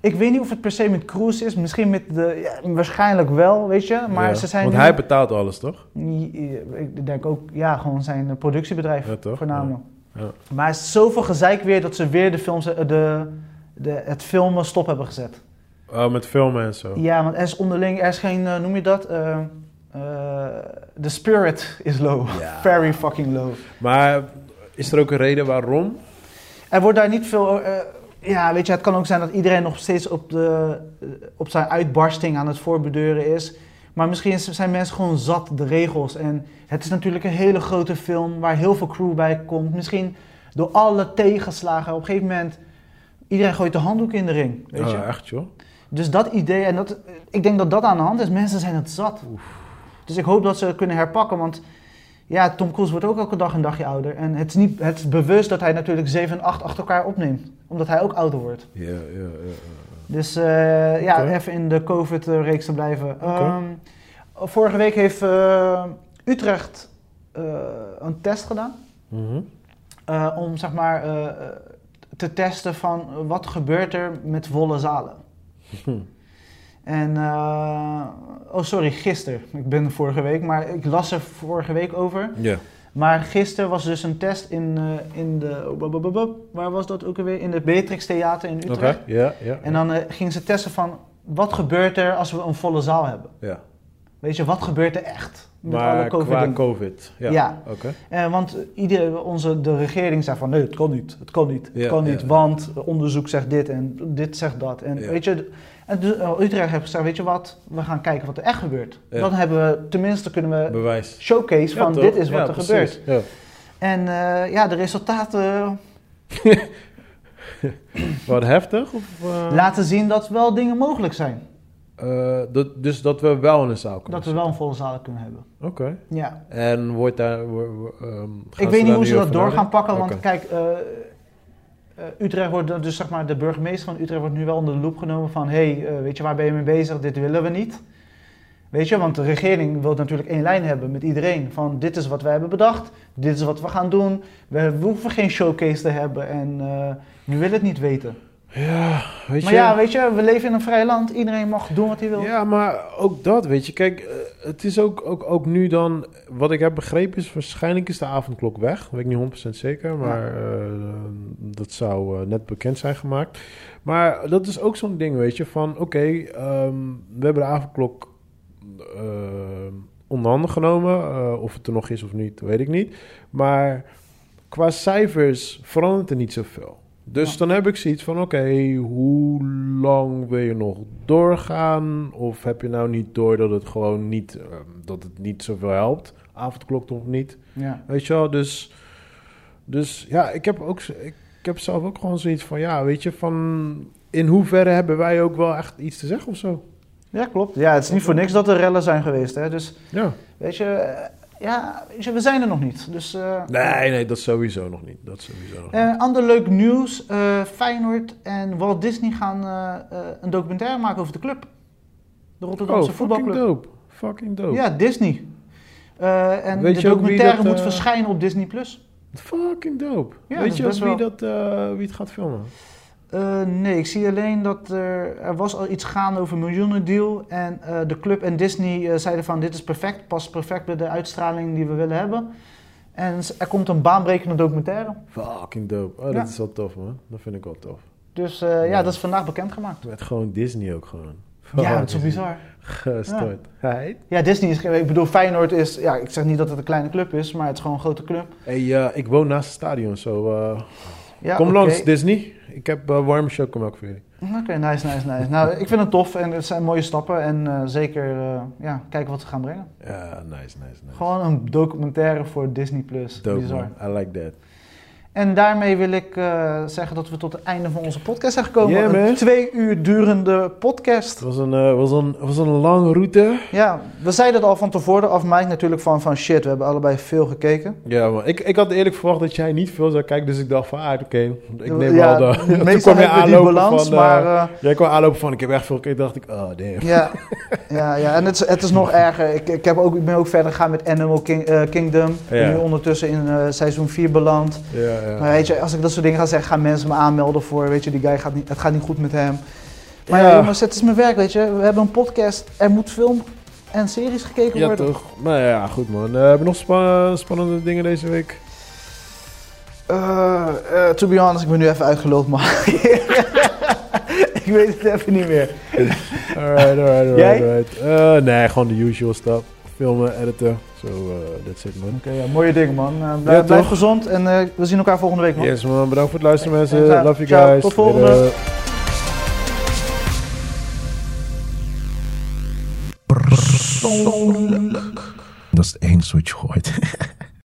Speaker 1: Ik weet niet of het per se met Cruise is, misschien met de, ja, waarschijnlijk wel, weet je, maar
Speaker 2: Ja.
Speaker 1: ze zijn
Speaker 2: Want
Speaker 1: nu-
Speaker 2: hij betaalt alles, toch?
Speaker 1: Ik denk ook, ja, gewoon zijn productiebedrijf
Speaker 2: Ja, toch?
Speaker 1: voornamelijk. Maar er is zoveel gezeik weer dat ze weer de films, de, de, het filmen stop hebben gezet.
Speaker 2: Oh, met filmen en zo.
Speaker 1: Ja, want er is onderling, er is geen, eh, noem je dat? Eh, eh, the spirit is low.
Speaker 2: Ja. *laughs*
Speaker 1: Very fucking low.
Speaker 2: Maar is er ook een reden waarom?
Speaker 1: Er wordt daar niet veel. eh, ja, weet je, het kan ook zijn dat iedereen nog steeds op, de, eh, op zijn uitbarsting aan het voorbeduren is. Maar misschien is- zijn mensen gewoon zat de regels. En het is natuurlijk een hele grote film waar heel veel crew bij komt. Misschien door alle tegenslagen op een gegeven moment... Iedereen gooit de handdoek in de ring, weet je.
Speaker 2: Ja, echt joh.
Speaker 1: Dus dat idee, en dat, ik denk dat dat aan de hand is. Mensen zijn het zat. Dus ik hoop dat ze het kunnen herpakken, want ja, Tom Cruise wordt ook elke dag een dagje ouder. En het is, niet, het is bewust dat hij natuurlijk 7 en 8 achter elkaar opneemt, omdat hij ook ouder wordt.
Speaker 2: Ja, ja, ja.
Speaker 1: Dus eh, ja, even in de COVID-reeks te blijven.
Speaker 2: Oké.
Speaker 1: Ehm, vorige week heeft eh, Utrecht eh, een test gedaan.
Speaker 2: Mhm.
Speaker 1: om zeg maar te testen van wat gebeurt er met volle zalen.
Speaker 2: Hm. *laughs*
Speaker 1: En, eh, oh sorry, gisteren. Ik ben er vorige week, maar ik las er vorige week over.
Speaker 2: Ja.
Speaker 1: Maar gisteren was dus een test in, eh, in de, bu- waar was dat ook alweer? In het Beatrix Theater in Utrecht.
Speaker 2: ja, ja.
Speaker 1: En dan eh, gingen ze testen van, wat gebeurt er als we een volle zaal hebben?
Speaker 2: ja.
Speaker 1: Weet je, wat gebeurt er echt met alle
Speaker 2: Maar
Speaker 1: COVID
Speaker 2: qua? COVID. Ja.
Speaker 1: Ja.
Speaker 2: Oké.
Speaker 1: Eh, want ieder, onze, de regering zei van nee, het kan niet, het kan niet, het
Speaker 2: Ja,
Speaker 1: kan niet,
Speaker 2: ja.
Speaker 1: want onderzoek zegt dit en dit zegt dat. En weet je, en dus, eh, Utrecht heeft gezegd, weet je wat, we gaan kijken wat er echt gebeurt. Dan hebben we, tenminste kunnen we
Speaker 2: Bewijs.
Speaker 1: showcase van
Speaker 2: toch?
Speaker 1: dit is wat er
Speaker 2: precies.
Speaker 1: gebeurt.
Speaker 2: Ja.
Speaker 1: En eh, ja, de resultaten *laughs*
Speaker 2: Wat heftig? Of, eh?
Speaker 1: laten zien dat wel dingen mogelijk zijn.
Speaker 2: Eh, dat, dus dat we wel een zaal kunnen
Speaker 1: Dat we wel een volle zaal kunnen hebben.
Speaker 2: Oké.
Speaker 1: Ja.
Speaker 2: En wordt daar... ehm,
Speaker 1: Ik weet niet hoe ze dat door gaan pakken, want kijk, eh, eh, Utrecht wordt dus zeg maar de burgemeester van Utrecht wordt nu wel onder de loep genomen van, hé, hey, weet je waar ben je mee bezig? Dit willen we niet. Weet je, want de regering wil natuurlijk één lijn hebben met iedereen van, dit is wat wij hebben bedacht, dit is wat we gaan doen. We, we hoeven geen showcase te hebben en we willen het niet weten.
Speaker 2: Ja, weet
Speaker 1: maar
Speaker 2: je...
Speaker 1: ja, weet je, we leven in een vrij land, iedereen mag doen wat hij wil.
Speaker 2: Ja, maar ook dat, weet je. Kijk, eh, het is ook, ook, ook nu dan... Wat ik heb begrepen is, waarschijnlijk is de avondklok weg. Weet ik niet 100% zeker, maar eh, dat zou eh, net bekend zijn gemaakt. Maar dat is ook zo'n ding, weet je, van... Oké, ehm, we hebben de avondklok eh, onder handen genomen. Of het er nog is of niet, weet ik niet. Maar qua cijfers verandert er niet zoveel. Dus
Speaker 1: Ja.
Speaker 2: dan heb ik zoiets van, oké, hoe lang wil je nog doorgaan? Of heb je nou niet door dat het gewoon niet, eh, dat het niet zoveel helpt? Avondklok of niet?
Speaker 1: Ja.
Speaker 2: Weet je wel, dus, dus ja, ik heb, ook, ik heb zelf ook gewoon zoiets van, ja, weet je, van in hoeverre hebben wij ook wel echt iets te zeggen of zo?
Speaker 1: Ja, klopt. Ja, het is niet voor niks dat er rellen zijn geweest. Hè? Dus
Speaker 2: Ja.
Speaker 1: weet je, eh, ja, we zijn er nog niet. Dus, eh,
Speaker 2: Nee, nee, dat sowieso nog niet. Dat sowieso nog.
Speaker 1: Eh, ander leuk nieuws. eh, Feyenoord en Walt Disney gaan een documentaire maken over de club. De Rotterdamse
Speaker 2: oh, fucking
Speaker 1: voetbalclub.
Speaker 2: dope. Fucking dope.
Speaker 1: Ja, Disney. En
Speaker 2: Weet
Speaker 1: de documentaire
Speaker 2: dat,
Speaker 1: moet verschijnen op Disney+. Plus.
Speaker 2: Fucking dope.
Speaker 1: Ja,
Speaker 2: Weet je ook
Speaker 1: best
Speaker 2: wie,
Speaker 1: wel-
Speaker 2: dat, wie het gaat filmen?
Speaker 1: Eh, nee, ik zie alleen dat er, er was al iets gaande over een miljoenendeal. En eh, de club en Disney eh, zeiden van dit is perfect, past perfect bij de uitstraling die we willen hebben. En er komt een baanbrekende documentaire.
Speaker 2: Fucking dope. Oh, dat
Speaker 1: Ja.
Speaker 2: is wel tof, man. Dat vind ik wel tof.
Speaker 1: Dus ja,
Speaker 2: Ja.
Speaker 1: dat is vandaag bekendgemaakt.
Speaker 2: Met gewoon Disney ook gewoon.
Speaker 1: Ja, het is zo bizar.
Speaker 2: Gestoord. Hey,
Speaker 1: Ja, Disney is, ik bedoel, Feyenoord is, ja, ik zeg niet dat het een kleine club is, maar het is gewoon een grote club.
Speaker 2: hey ik woon naast het stadion, zo.
Speaker 1: Ja,
Speaker 2: kom langs, Disney. Ik heb eh, warme chocomelk voor jullie.
Speaker 1: Oké, nice, nice, nice. Nou, ik vind het tof en het zijn mooie stappen en eh, zeker, eh, ja, kijken wat ze gaan brengen.
Speaker 2: Ja, nice, nice, nice.
Speaker 1: Gewoon een documentaire voor Disney+. Plus.
Speaker 2: Dope,
Speaker 1: Bizar.
Speaker 2: man. I like that.
Speaker 1: En daarmee wil ik eh, zeggen dat we tot het einde van onze podcast zijn gekomen.
Speaker 2: Yeah,
Speaker 1: een twee uur durende podcast.
Speaker 2: Het was een, eh, was een, was een lange route.
Speaker 1: Ja, we zeiden het al van tevoren af, Mike, natuurlijk van, van shit, we hebben allebei veel gekeken.
Speaker 2: Ja, man. Ik, ik had eerlijk verwacht dat jij niet veel zou kijken, dus ik dacht van, ah, oké. Ik neem
Speaker 1: ja,
Speaker 2: wel de... *laughs* Toen
Speaker 1: Meestal
Speaker 2: kwam je aanlopen
Speaker 1: balans,
Speaker 2: van, eh,
Speaker 1: maar...
Speaker 2: Jij kwam aanlopen van, ik heb echt veel gekeken, dacht ik, oh, damn.
Speaker 1: Ja, ja, ja, en het is, het is nog *laughs* erger. Ik, ik, heb ook, ik ben ook verder gegaan met Animal King- Kingdom. Ik ben
Speaker 2: Ja.
Speaker 1: nu ondertussen in seizoen 4 beland.
Speaker 2: Ja, ja.
Speaker 1: Maar weet je, als ik dat soort dingen ga zeggen, gaan mensen me aanmelden voor, weet je, die guy gaat niet, het gaat niet goed met hem. Maar ja,
Speaker 2: Ja.
Speaker 1: jongens, het is mijn werk, weet je. We hebben een podcast, er moet film en series gekeken
Speaker 2: Ja,
Speaker 1: worden.
Speaker 2: toch? Maar ja, goed man. Eh, hebben we nog spa- spannende dingen deze week?
Speaker 1: Eh, eh, to be honest, ik ben nu even uitgelopen, man. *laughs* ik weet het even niet meer. *laughs*
Speaker 2: Alright, alright, alright. Alright. Eh, nee, gewoon de usual stuff. Filmen, editen. Zo, eh, that's it man.
Speaker 1: Oké, ja, mooie dingen, man. Eh, blijf,
Speaker 2: Ja,
Speaker 1: blijf
Speaker 2: toch?
Speaker 1: gezond en eh, we zien elkaar volgende week, man.
Speaker 2: Yes man, bedankt voor het luisteren mensen. Love you
Speaker 1: Ciao,
Speaker 2: guys.
Speaker 1: tot volgende.
Speaker 2: Later. Persoonlijk. Dat is het enige wat je hoort. *laughs*